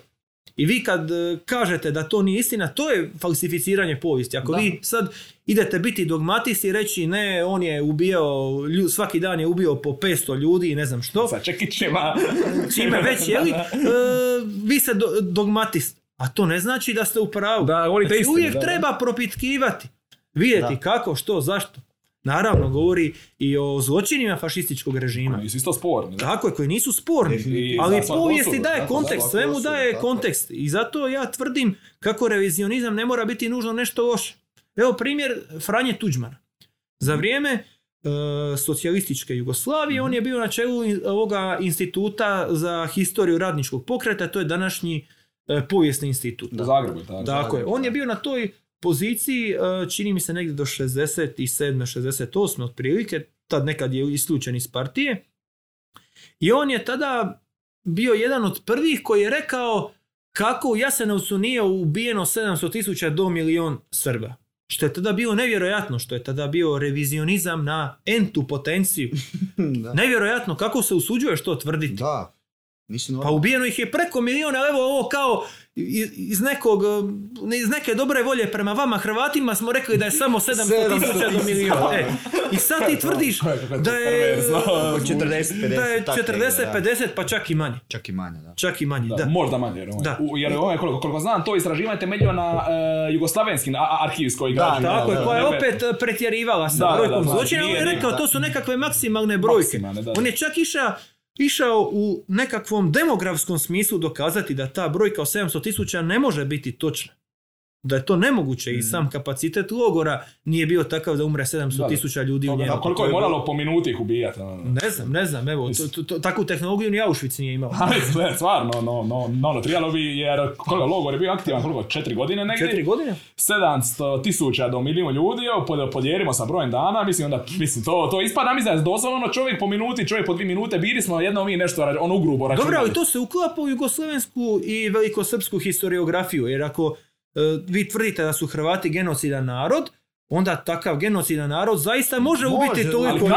[SPEAKER 2] I vi kad e, kažete da to nije istina, to je falsificiranje povijesti. Ako
[SPEAKER 1] Da.
[SPEAKER 2] vi sad idete biti dogmatisti i reći ne, on je ubijao, svaki dan je ubio po 500 ljudi i ne znam što,
[SPEAKER 3] Sa čekićima.
[SPEAKER 2] čime već, jeli, e, vi ste do- dogmatist. A to ne znači da ste u pravu.
[SPEAKER 3] Da,
[SPEAKER 2] Znači,
[SPEAKER 3] istinu,
[SPEAKER 2] uvijek
[SPEAKER 3] da, da.
[SPEAKER 2] treba propitkivati. Vidjeti
[SPEAKER 1] Da.
[SPEAKER 2] kako, što, zašto. Naravno, govori i o zločinima fašističkog režima.
[SPEAKER 3] Nisu isto sporni.
[SPEAKER 2] Tako je, koji nisu sporni.
[SPEAKER 1] Definitivno.
[SPEAKER 2] Ali povijesti daje
[SPEAKER 3] tako,
[SPEAKER 2] kontekst, svemu daje
[SPEAKER 1] tako.
[SPEAKER 2] kontekst. I zato ja tvrdim kako revizionizam ne mora biti nužno nešto loše. Evo primjer Franje Tuđmana. Za vrijeme e, socijalističke Jugoslavije
[SPEAKER 1] Mhm.
[SPEAKER 2] on je bio na čelu ovoga instituta za historiju radničkog pokreta, to je današnji e, povijesni institut.
[SPEAKER 3] U Zagrebu tako.
[SPEAKER 2] Je. On je bio na toj poziciji, e, čini mi se negdje do 67. 68. otprilike, tad nekad je isključen iz partije. I on je tada bio jedan od prvih koji je rekao kako u Jasenovcu nije ubijeno 700 tisuća do milion Srba. Što je tada bilo nevjerojatno, što je tada bio revizionizam na entu potenciju. (laughs)
[SPEAKER 1] da.
[SPEAKER 2] Nevjerojatno, kako se usuđuješ to tvrditi?
[SPEAKER 1] Da. Nisi
[SPEAKER 2] Pa ubijeno ih je preko milijuna, evo ovo kao iz, nekog, eh, iz neke dobre volje prema vama Hrvatima smo rekli da je samo (laughs) 700 tisuća do milijuna. E, I sad ti (laughs) tvrdiš da je,
[SPEAKER 3] Perverzno.
[SPEAKER 1] Oko 40, 50.
[SPEAKER 2] da je
[SPEAKER 1] tak
[SPEAKER 2] 40,
[SPEAKER 1] negdje, da.
[SPEAKER 2] 50 pa čak i manje.
[SPEAKER 1] Čak i manje, da.
[SPEAKER 2] Čak i manje, da.
[SPEAKER 3] Da, možda manje. Jer, ovaj,
[SPEAKER 2] Da.
[SPEAKER 3] u- jer ovaj, koliko, koliko znam, to istraživanje temeljio na e, jugoslavenskim arhivskoj građi.
[SPEAKER 2] Tako je,
[SPEAKER 1] da,
[SPEAKER 2] koja je
[SPEAKER 3] da.
[SPEAKER 2] opet pretjerivala sa
[SPEAKER 3] Da, da,
[SPEAKER 2] brojkom
[SPEAKER 3] da, da,
[SPEAKER 2] zločina. On je rekao,
[SPEAKER 1] da.
[SPEAKER 2] to su nekakve maksimalne brojke.
[SPEAKER 3] Da.
[SPEAKER 2] On je čak išao išao u nekakvom demografskom smislu dokazati da ta brojka od 700 tisuća ne može biti točna. Da je to nemoguće
[SPEAKER 1] Mm.
[SPEAKER 2] i sam kapacitet logora nije bio takav da umre 700
[SPEAKER 3] Da, da.
[SPEAKER 2] tisuća ljudi u njemu.
[SPEAKER 3] koliko je moralo po minuti ih ubijati. ono.
[SPEAKER 2] Ne znam, ne znam, evo, to, to, takvu tehnologiju ni Auschwitz nije imao. (laughs)
[SPEAKER 3] Ali sve, stvarno, no, no, no, no, trebalo bi, jer koliko logor je bio aktivan, koliko, četiri godine negdje?
[SPEAKER 2] Četiri godine?
[SPEAKER 3] 700 tisuća do milijun ljudi, podijelimo sa brojem dana, mislim, onda, mislim, to, to ispada, mislim, da doslovno ono čovjek po minuti, čovjek po dvije minute, bili smo jedno mi nešto, ono ugrubo računali.
[SPEAKER 2] Dobro, ali to se uklapa u jugoslovensku i velikosrpsku historiografiju, jer ako vi tvrdite da su Hrvati genocidan narod, onda takav genocidan narod zaista može,
[SPEAKER 1] Može,
[SPEAKER 2] ubiti toliko ljudi.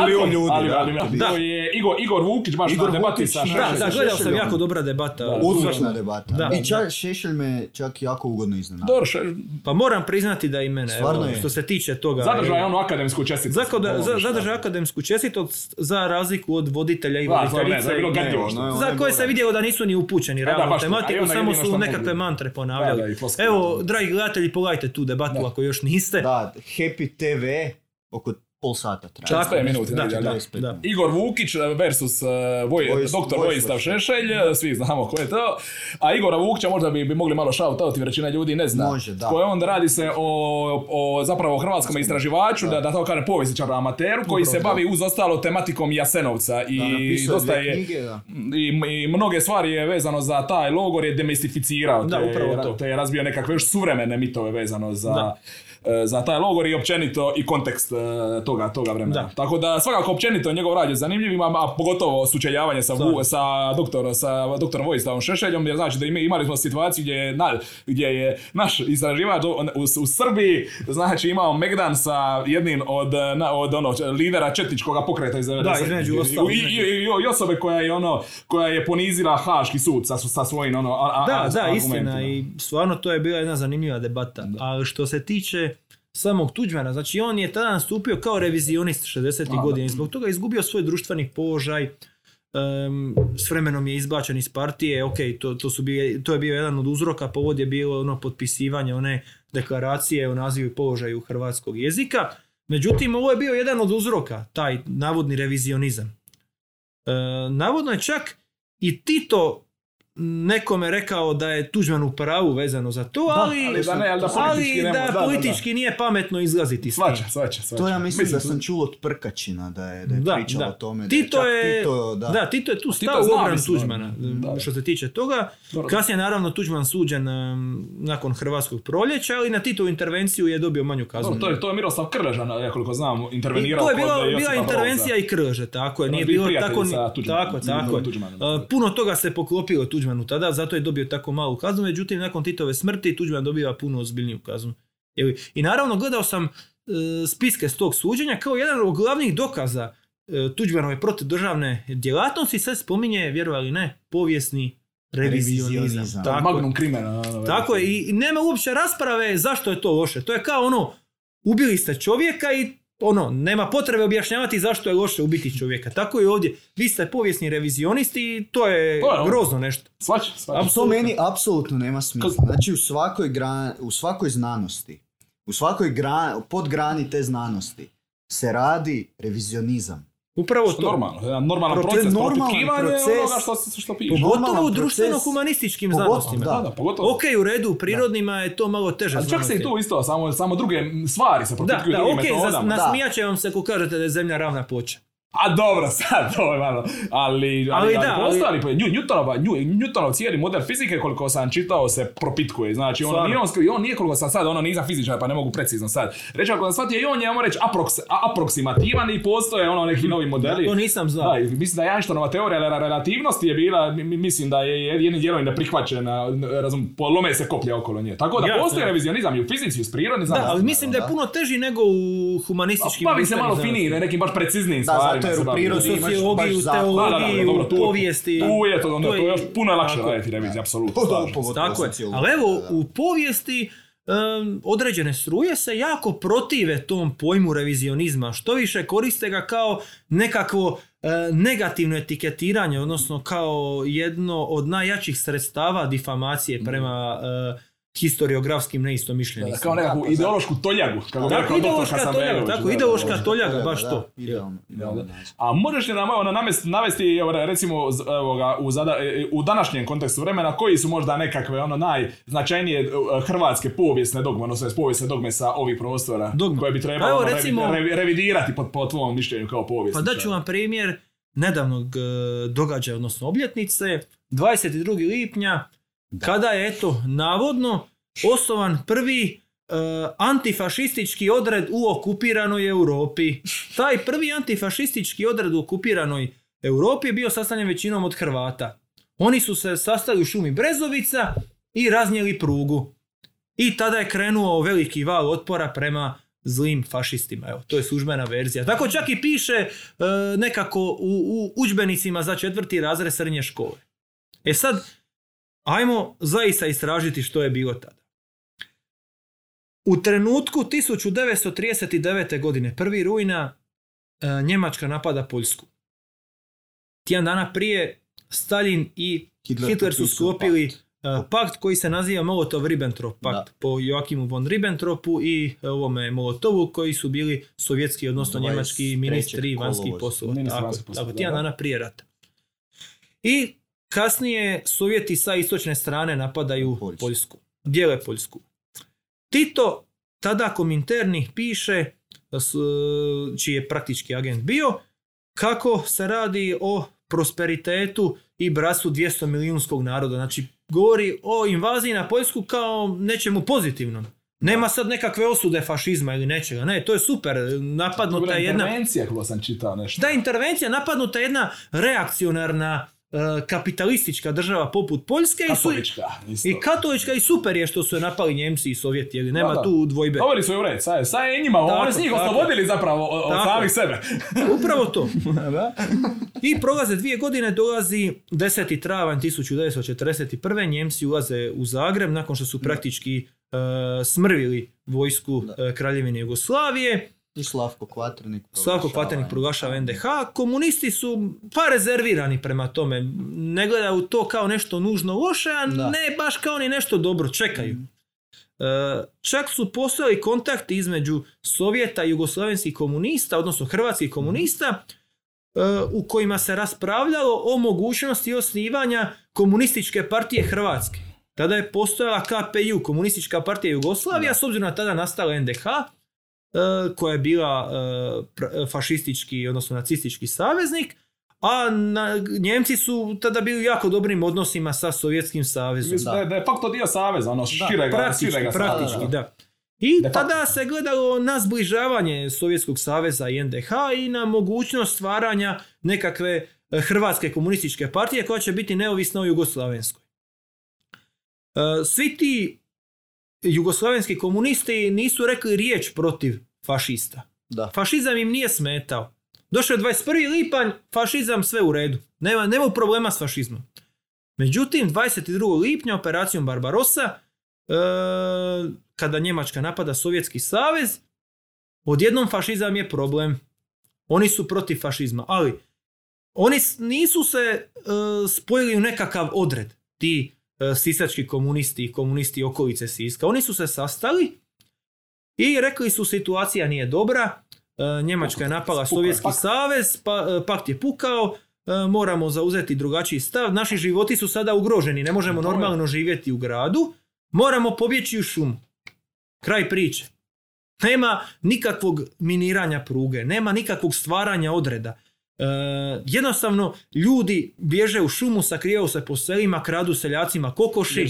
[SPEAKER 3] ali,
[SPEAKER 1] da.
[SPEAKER 3] ali, ali,
[SPEAKER 2] Da.
[SPEAKER 3] to je Igor, Igor Vukić baš
[SPEAKER 1] Igor
[SPEAKER 3] na debati sa
[SPEAKER 1] da,
[SPEAKER 3] Šešeljom.
[SPEAKER 2] Da, da, gledao sam jako dobra debata.
[SPEAKER 1] Odlična debata.
[SPEAKER 2] Da.
[SPEAKER 1] I čak, Šešelj me čak jako ugodno iznenadio.
[SPEAKER 3] Dobro, še-
[SPEAKER 2] Pa moram priznati da i mene,
[SPEAKER 1] Stvarno
[SPEAKER 2] evo,
[SPEAKER 1] je.
[SPEAKER 2] što se tiče toga.
[SPEAKER 3] zadržao je
[SPEAKER 2] evo,
[SPEAKER 3] onu akademsku.
[SPEAKER 2] Zako da,
[SPEAKER 3] Ovo,
[SPEAKER 2] za,
[SPEAKER 3] šta.
[SPEAKER 2] zadržao akademsku čestitost za razliku od voditelja i
[SPEAKER 3] ne,
[SPEAKER 2] voditeljice.
[SPEAKER 1] ono ono
[SPEAKER 2] za
[SPEAKER 1] je
[SPEAKER 2] koje se vidjelo da nisu ni upućeni
[SPEAKER 3] da,
[SPEAKER 2] realno tematiku, samo su nekakve mantre ponavljali. Evo, dragi gledatelji, pogledajte tu debatu ako još niste.
[SPEAKER 1] Da, Happy TV oko pol sata traje.
[SPEAKER 2] Čak-
[SPEAKER 3] 45 minuta,
[SPEAKER 2] da, da,
[SPEAKER 3] da.
[SPEAKER 2] da.
[SPEAKER 3] Igor Vukić versus uh, Voj,
[SPEAKER 1] Vojs-
[SPEAKER 3] doktor
[SPEAKER 1] Vojislav
[SPEAKER 3] Vojislav Šešelj, svi znamo ko je to. A Igora Vukića možda bi, bi mogli malo jer većina ljudi ne zna.
[SPEAKER 1] Može, da.
[SPEAKER 3] Ko je on, radi se o, o zapravo hrvatskom istraživaču, da, da to kaže povjesničaru amateru, koji se bavi uz ostalo tematikom Jasenovca i
[SPEAKER 1] je
[SPEAKER 3] dosta je...
[SPEAKER 1] knjige, da.
[SPEAKER 3] I, I mnoge stvari je vezano za taj logor je demistificirao,
[SPEAKER 2] Da,
[SPEAKER 3] te,
[SPEAKER 2] upravo to.
[SPEAKER 3] te je razbio nekakve još suvremene mitove vezano za,
[SPEAKER 2] Da.
[SPEAKER 3] Za taj logor i općenito i kontekst e, toga, toga vremena.
[SPEAKER 2] Da.
[SPEAKER 3] Tako da svakako općenito njegov rad je zanimljiv, a, a pogotovo sučeljavanje sa, sa, doktor, sa doktorom Vojislavom Šešeljom, jer znači da imi- imali smo situaciju gdje je, na, gdje je naš istraživač u, u, Srbiji znači imao Megdan sa jednim od, na, od ono, lidera četničkog pokreta iz 90-ih.
[SPEAKER 2] između
[SPEAKER 3] I, i, i, i osobe koja je ono koja je ponizila Haški sud sa, sa svojim ono a, a,
[SPEAKER 2] Da,
[SPEAKER 3] a-
[SPEAKER 2] da, istina i stvarno to je bila jedna zanimljiva debata. Ali što se tiče samog Tuđmana, znači on je tada nastupio kao revizionist 60.
[SPEAKER 3] A,
[SPEAKER 2] godina i zbog toga je izgubio svoj društveni položaj. Em, s vremenom je izbačen iz partije, ok, to, to, su bile, to je bio jedan od uzroka, povod je bilo ono potpisivanje one deklaracije o nazivu i položaju hrvatskog jezika. Međutim, ovo je bio jedan od uzroka, taj navodni revizionizam. E, navodno je čak i Tito nekome rekao da je Tuđman u pravu vezano za to, ali,
[SPEAKER 3] ali da ne, ali da politički
[SPEAKER 2] ali da
[SPEAKER 3] da, da,
[SPEAKER 2] politički nije pametno izlaziti s tim.
[SPEAKER 3] Svača, svača, svača.
[SPEAKER 1] To ja mislim, da
[SPEAKER 3] tu-
[SPEAKER 1] sam čuo od Prkačina da je, da je
[SPEAKER 2] Da,
[SPEAKER 1] pričao
[SPEAKER 2] da.
[SPEAKER 1] o tome.
[SPEAKER 2] Tito
[SPEAKER 1] da je, Tito,
[SPEAKER 2] da.
[SPEAKER 1] da.
[SPEAKER 2] Tito je tu stao u obran
[SPEAKER 3] mislim,
[SPEAKER 2] Tuđmana,
[SPEAKER 3] da, da.
[SPEAKER 2] što se tiče toga.
[SPEAKER 3] Dobro.
[SPEAKER 2] Kasnije je naravno Tuđman suđen em, nakon Hrvatskog proljeća, ali na Titovu intervenciju je dobio manju kaznu.
[SPEAKER 3] Dobro, to je, to je Miroslav Krležan, ja koliko znam,
[SPEAKER 2] I
[SPEAKER 3] intervenirao
[SPEAKER 2] to je bila, bila intervencija i krže, tako je.
[SPEAKER 3] Ono
[SPEAKER 2] Nije bilo tako, tako, tako Uh, puno toga se poklopilo Tuđmanu tada, zato je dobio tako malu kaznu, međutim nakon Titove smrti Tuđman dobiva puno ozbiljniju kaznu. I naravno gledao sam e, spiske s tog suđenja kao jedan od glavnih dokaza e, Tuđmanove protudržavne djelatnosti se spominje, vjerovali ne, povijesni revizionizam.
[SPEAKER 1] Revizionizam.
[SPEAKER 2] Tako, je.
[SPEAKER 3] Magnum krimena. ono,
[SPEAKER 2] Tako je, i i nema uopće rasprave zašto je to loše. To je kao ono, ubili ste čovjeka i ono, nema potrebe objašnjavati zašto je loše ubiti čovjeka. Tako i ovdje. Vi ste povijesni revizionisti i to je
[SPEAKER 3] To je ono.
[SPEAKER 2] grozno nešto.
[SPEAKER 3] Svača.
[SPEAKER 2] Apsolutno.
[SPEAKER 1] To meni apsolutno nema smisla. Znači u svakoj, gra, u svakoj znanosti, u svakoj gra, podgrani te znanosti se radi revizionizam.
[SPEAKER 2] Upravo
[SPEAKER 3] Što
[SPEAKER 2] to.
[SPEAKER 3] normalno, jedan normalan
[SPEAKER 1] Proces-
[SPEAKER 3] proces
[SPEAKER 1] normalan proces.
[SPEAKER 3] onoga što, se- što piše.
[SPEAKER 1] Pogotovo-
[SPEAKER 2] u društveno-humanističkim znanostima.
[SPEAKER 3] Da, da, pogotovo.
[SPEAKER 2] Ok, u redu, u prirodnima je to malo teže
[SPEAKER 3] Ali čak se i tu isto, samo, samo druge stvari se
[SPEAKER 2] Da,
[SPEAKER 3] propitkuju
[SPEAKER 2] da,
[SPEAKER 3] drugim
[SPEAKER 2] ok, za,
[SPEAKER 3] metodama.
[SPEAKER 2] nasmijat će vam se ako kažete da je zemlja ravna ploča.
[SPEAKER 3] A dobro, sad (laughs) to je malo. Ali, ali,
[SPEAKER 2] Ali
[SPEAKER 3] ali,
[SPEAKER 2] da, ali-
[SPEAKER 3] postoji, ali Nju- Newtonova, Nju, Newtonov cijeli model fizike koliko sam čitao se propitkuje. Znači, ono,
[SPEAKER 2] Stvarno.
[SPEAKER 3] nije on, on nije koliko sam sad, ono nisam fizičar pa ne mogu precizno sad. Reći ako sam shvatio i on je, ajmo reći, aproks, aproksimativan i postoje ono neki novi modeli.
[SPEAKER 2] To nisam znao.
[SPEAKER 3] Da, i mislim da je Einsteinova teorija rela- relativnosti je bila, mi- mi- mislim da je jednim dijelom neprihvaćena, razum, polome se koplje okolo nje. Tako da
[SPEAKER 2] Jasno,
[SPEAKER 3] postoji
[SPEAKER 2] jasno.
[SPEAKER 3] revizionizam i u fizici i u prirodni
[SPEAKER 2] Da,
[SPEAKER 3] znanosti.
[SPEAKER 2] ali mislim da je
[SPEAKER 1] da.
[SPEAKER 2] puno teži nego u humanističkim
[SPEAKER 3] Bavi se
[SPEAKER 2] društvenim
[SPEAKER 3] malo finije, nekim baš preciznijim
[SPEAKER 1] Da,
[SPEAKER 3] stvarima.
[SPEAKER 1] Zato jer u prirodi imaš
[SPEAKER 2] sociologiju,
[SPEAKER 1] baš zakon.
[SPEAKER 2] teologiju,
[SPEAKER 3] Da, da, da, dobro, tu-
[SPEAKER 2] povijesti.
[SPEAKER 3] Tu je to, onda,
[SPEAKER 2] To
[SPEAKER 3] to
[SPEAKER 2] je-
[SPEAKER 3] još puno je lakše raditi reviziju, apsolutno.
[SPEAKER 2] Tako je. Ali evo, u povijesti određene struje se jako protive tom pojmu revizionizma. Što više koriste ga kao nekakvo e, negativno etiketiranje, odnosno kao jedno od najjačih sredstava difamacije prema e, historiografskim
[SPEAKER 3] Da,
[SPEAKER 2] neistomišljenicima.
[SPEAKER 3] Kao nekakvu
[SPEAKER 1] Tako,
[SPEAKER 3] ideološku toljagu. Kako
[SPEAKER 2] Tako,
[SPEAKER 3] rekao doktor
[SPEAKER 2] ideološka toljaga, tako,
[SPEAKER 3] da, da,
[SPEAKER 2] ideološka
[SPEAKER 3] da.
[SPEAKER 2] toljaga, baš to.
[SPEAKER 1] Idealno, idealno
[SPEAKER 3] Da.
[SPEAKER 1] naziv.
[SPEAKER 3] A možeš li nam evo, navesti, evo, recimo, evo u, zada, e, u današnjem kontekstu vremena, koji su možda nekakve ono najznačajnije e, hrvatske povijesne dogme, odnosno povijesne dogme sa ovih prostora,
[SPEAKER 2] Dogme.
[SPEAKER 3] koje bi
[SPEAKER 2] Pa
[SPEAKER 3] trebalo
[SPEAKER 2] evo,
[SPEAKER 3] ono, revi-
[SPEAKER 2] recimo-
[SPEAKER 3] revi- revidirati po, po tvom mišljenju kao povijest.
[SPEAKER 2] Pa daću vam primjer nedavnog e, događaja, odnosno obljetnice, 22. lipnja, kada je, eto, navodno osnovan prvi e, antifašistički odred u okupiranoj Europi. Taj prvi antifašistički odred u okupiranoj Europi je bio sastavljen većinom od Hrvata. Oni su se sastali u šumi Brezovica i raznijeli prugu. I tada je krenuo veliki val otpora prema zlim fašistima. Evo, to je službena verzija. Tako čak i piše e, nekako u, u udžbenicima za četvrti razred srednje škole. E sad, ajmo zaista istražiti što je bilo tada. U trenutku 1939. godine, 1. rujna, e, Njemačka napada Poljsku. Tjedan dana prije Stalin i
[SPEAKER 1] Hitler
[SPEAKER 2] Hitler su sklopili
[SPEAKER 1] pakt.
[SPEAKER 2] uh, pakt koji se naziva Molotov-Ribbentrop pakt
[SPEAKER 1] Da.
[SPEAKER 2] po Joakimu von Ribbentropu i uh, ovome Molotovu koji su bili sovjetski, odnosno
[SPEAKER 1] 23.
[SPEAKER 2] njemački ministri vanjskih poslova. Tako, tako,
[SPEAKER 3] da.
[SPEAKER 2] dana prije rata. I kasnije Sovjeti sa istočne strane napadaju
[SPEAKER 1] Poljsku.
[SPEAKER 2] Poljsku. Dijele Poljsku. Tito tada kominterni piše, čiji je praktički agent bio, kako se radi o prosperitetu i bratstvu 200 milijunskog naroda. Znači, govori o invaziji na Poljsku kao nečemu pozitivnom. Nema sad nekakve osude fašizma ili nečega. Ne, to je super. Napadnuta je jedna...
[SPEAKER 3] intervencija sam čitao nešto.
[SPEAKER 2] Da, intervencija, napadnuta je jedna reakcionarna kapitalistička država poput Poljske i, su,
[SPEAKER 3] Katolička,
[SPEAKER 2] i katolička i super je što su je napali Njemci i Sovjeti, jer nema
[SPEAKER 3] Da, da.
[SPEAKER 2] tu dvojbe.
[SPEAKER 3] Doveli su je u red, sad je, sad je njima,
[SPEAKER 2] Tako,
[SPEAKER 3] oni su njih
[SPEAKER 2] tako.
[SPEAKER 3] oslobodili zapravo od,
[SPEAKER 2] Tako.
[SPEAKER 3] samih sebe. (laughs)
[SPEAKER 2] Upravo to. (laughs)
[SPEAKER 3] da?
[SPEAKER 2] I prolaze dvije godine, dolazi 10. travanj 1941. Njemci ulaze u Zagreb nakon što su praktički e, smrvili vojsku e, Kraljevine Jugoslavije.
[SPEAKER 1] I Slavko Kvaternik.
[SPEAKER 2] Slavko Kvaternik proglašava NDH. Komunisti su pa rezervirani prema tome. Ne gledaju to kao nešto nužno loše, a
[SPEAKER 1] Da.
[SPEAKER 2] ne baš kao ni nešto dobro. Čekaju. E, čak su postojali kontakti između Sovjeta i jugoslavenskih komunista, odnosno hrvatskih komunista, e, u kojima se raspravljalo o mogućnosti osnivanja komunističke partije Hrvatske. Tada je postojala KPU, komunistička partija Jugoslavija, s obzirom na tada nastala NDH, koja je bila e, fašistički, odnosno nacistički saveznik, a na, Njemci su tada bili u jako dobrim odnosima sa Sovjetskim savezom.
[SPEAKER 3] Mislim da je, da je fakto dio saveza, ono, širega,
[SPEAKER 2] Praktički,
[SPEAKER 3] širega saveza.
[SPEAKER 2] praktički,
[SPEAKER 1] da,
[SPEAKER 2] da. I
[SPEAKER 3] De
[SPEAKER 2] tada se gledalo na zbližavanje Sovjetskog saveza i NDH i na mogućnost stvaranja nekakve e, Hrvatske komunističke partije koja će biti neovisna o Jugoslavenskoj. E, Svi ti jugoslavenski komunisti nisu rekli riječ protiv fašista.
[SPEAKER 1] Da.
[SPEAKER 2] Fašizam im nije smetao. Došao je 21. lipanj, fašizam sve u redu. Nema, nema problema s fašizmom. Međutim, 22. lipnja operacijom Barbarossa, e, kada Njemačka napada Sovjetski savez, odjednom fašizam je problem. Oni su protiv fašizma, ali oni nisu se e, spojili u nekakav odred, ti sisački komunisti i komunisti okolice Siska. Oni su se sastali i rekli su situacija nije dobra, e, Njemačka je napala Sovjetski savez, pa, e, pakt je pukao, e, moramo zauzeti drugačiji stav, naši životi su sada ugroženi, ne možemo normalno živjeti u gradu, moramo pobjeći u šumu. Kraj priče. Nema nikakvog miniranja pruge, nema nikakvog stvaranja odreda. E, jednostavno, ljudi bježe u šumu, sakrijaju se po selima, kradu seljacima kokoši.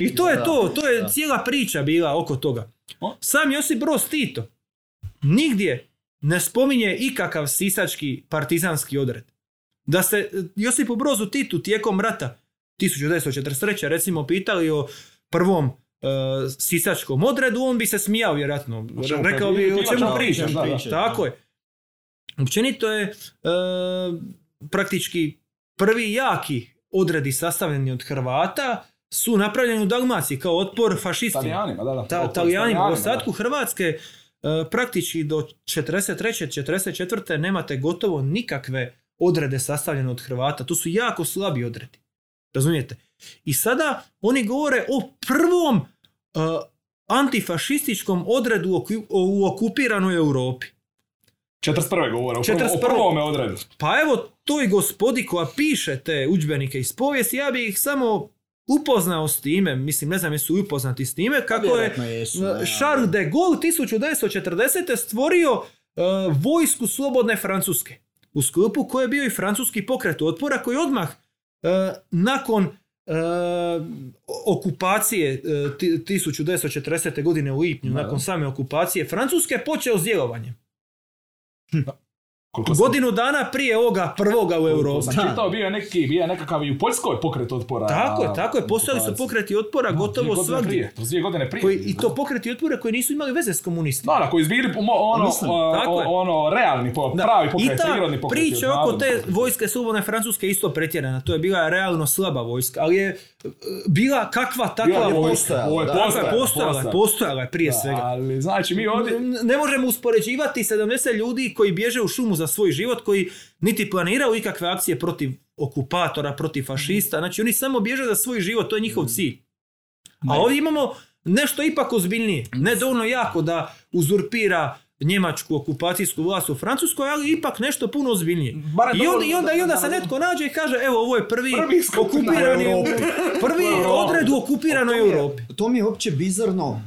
[SPEAKER 2] I to je to, to je
[SPEAKER 1] Da.
[SPEAKER 2] cijela priča bila oko toga. Sam Josip Broz Tito nigdje ne spominje ikakav sisački partizanski odred. Da se Josipu Brozu Titu tijekom rata 1943. recimo pitali o prvom e, sisačkom odredu, on bi se smijao vjerojatno. Rekao bi o čemu pričaš.
[SPEAKER 3] da.
[SPEAKER 2] Tako je. Općenito je e, praktički prvi jaki odredi sastavljeni od Hrvata su napravljeni u Dalmaciji kao otpor fašistima.
[SPEAKER 3] Talijanima, da, da.
[SPEAKER 2] Ta, Talijanima, u ostatku Hrvatske e, praktički do 43. 44. nemate gotovo nikakve odrede sastavljene od Hrvata. To su jako slabi odredi. Razumijete? I sada oni govore o prvom antifašističkom odredu u okupiranoj Europi.
[SPEAKER 3] 41. govore, o, prvom-
[SPEAKER 2] 41..
[SPEAKER 3] o prvome odredu.
[SPEAKER 2] Pa evo toj gospodi koja piše te udžbenike iz povijesti, ja bih ih samo upoznao s time, mislim ne znam jesu li upoznati s time, kako je
[SPEAKER 1] jesu,
[SPEAKER 2] Charles de Gaulle 1940. stvorio e, vojsku slobodne Francuske. U sklopu koje je bio i francuski pokret otpora koji odmah e, nakon e, okupacije e, ti- 1940. godine u lipnju, nakon same okupacije Francuske, počeo s djelovanjem. (laughs) No.
[SPEAKER 3] Koliko sam-
[SPEAKER 2] Godinu dana prije ovoga prvoga u Europi.
[SPEAKER 3] sam čitao, bio je neki, bio je nekakav i u Poljskoj pokret otpora.
[SPEAKER 2] Tako je, tako je. Postojali su pokreti otpora
[SPEAKER 3] dvije
[SPEAKER 2] gotovo svagdje.
[SPEAKER 3] prije, to dvije godine prije.
[SPEAKER 2] Koji, I to pokreti otpora koji nisu imali veze s komunistima.
[SPEAKER 3] Da, da, koji su bili ono,
[SPEAKER 1] Mislim,
[SPEAKER 3] o- ono, realni, po,
[SPEAKER 2] Da.
[SPEAKER 3] pravi
[SPEAKER 2] I
[SPEAKER 3] pokret,
[SPEAKER 2] ta
[SPEAKER 3] prirodni pokret.
[SPEAKER 2] priča oko te vojske slobodne Francuske isto pretjerana. To je bila realno slaba vojska, ali je e, bila kakva takva
[SPEAKER 3] Bila
[SPEAKER 2] vojska.
[SPEAKER 1] postojala,
[SPEAKER 3] je postojala,
[SPEAKER 2] postojala, je,
[SPEAKER 3] postojala.
[SPEAKER 2] postojala je prije
[SPEAKER 3] Da,
[SPEAKER 2] svega.
[SPEAKER 3] Ali, znači, mi ovdje...
[SPEAKER 2] Ne možemo uspoređivati 70 ljudi koji bježe u šumu za svoj život, koji niti planiraju ikakve akcije protiv okupatora, protiv fašista. Znači oni samo bježe za svoj život, to je njihov cilj. A ovdje imamo nešto ipak ozbiljnije. Ne dovoljno jako da uzurpira njemačku okupacijsku vlast u Francuskoj, ali ipak nešto puno ozbiljnije. I onda, i onda,
[SPEAKER 3] da-
[SPEAKER 2] i onda
[SPEAKER 3] da-
[SPEAKER 2] se netko nađe i kaže evo ovo je prvi,
[SPEAKER 3] Prvi
[SPEAKER 2] okupirani
[SPEAKER 3] Europi. (laughs)
[SPEAKER 2] prvi odred u okupiranoj
[SPEAKER 1] To mi je-
[SPEAKER 2] Europi.
[SPEAKER 1] To mi je uopće bizarno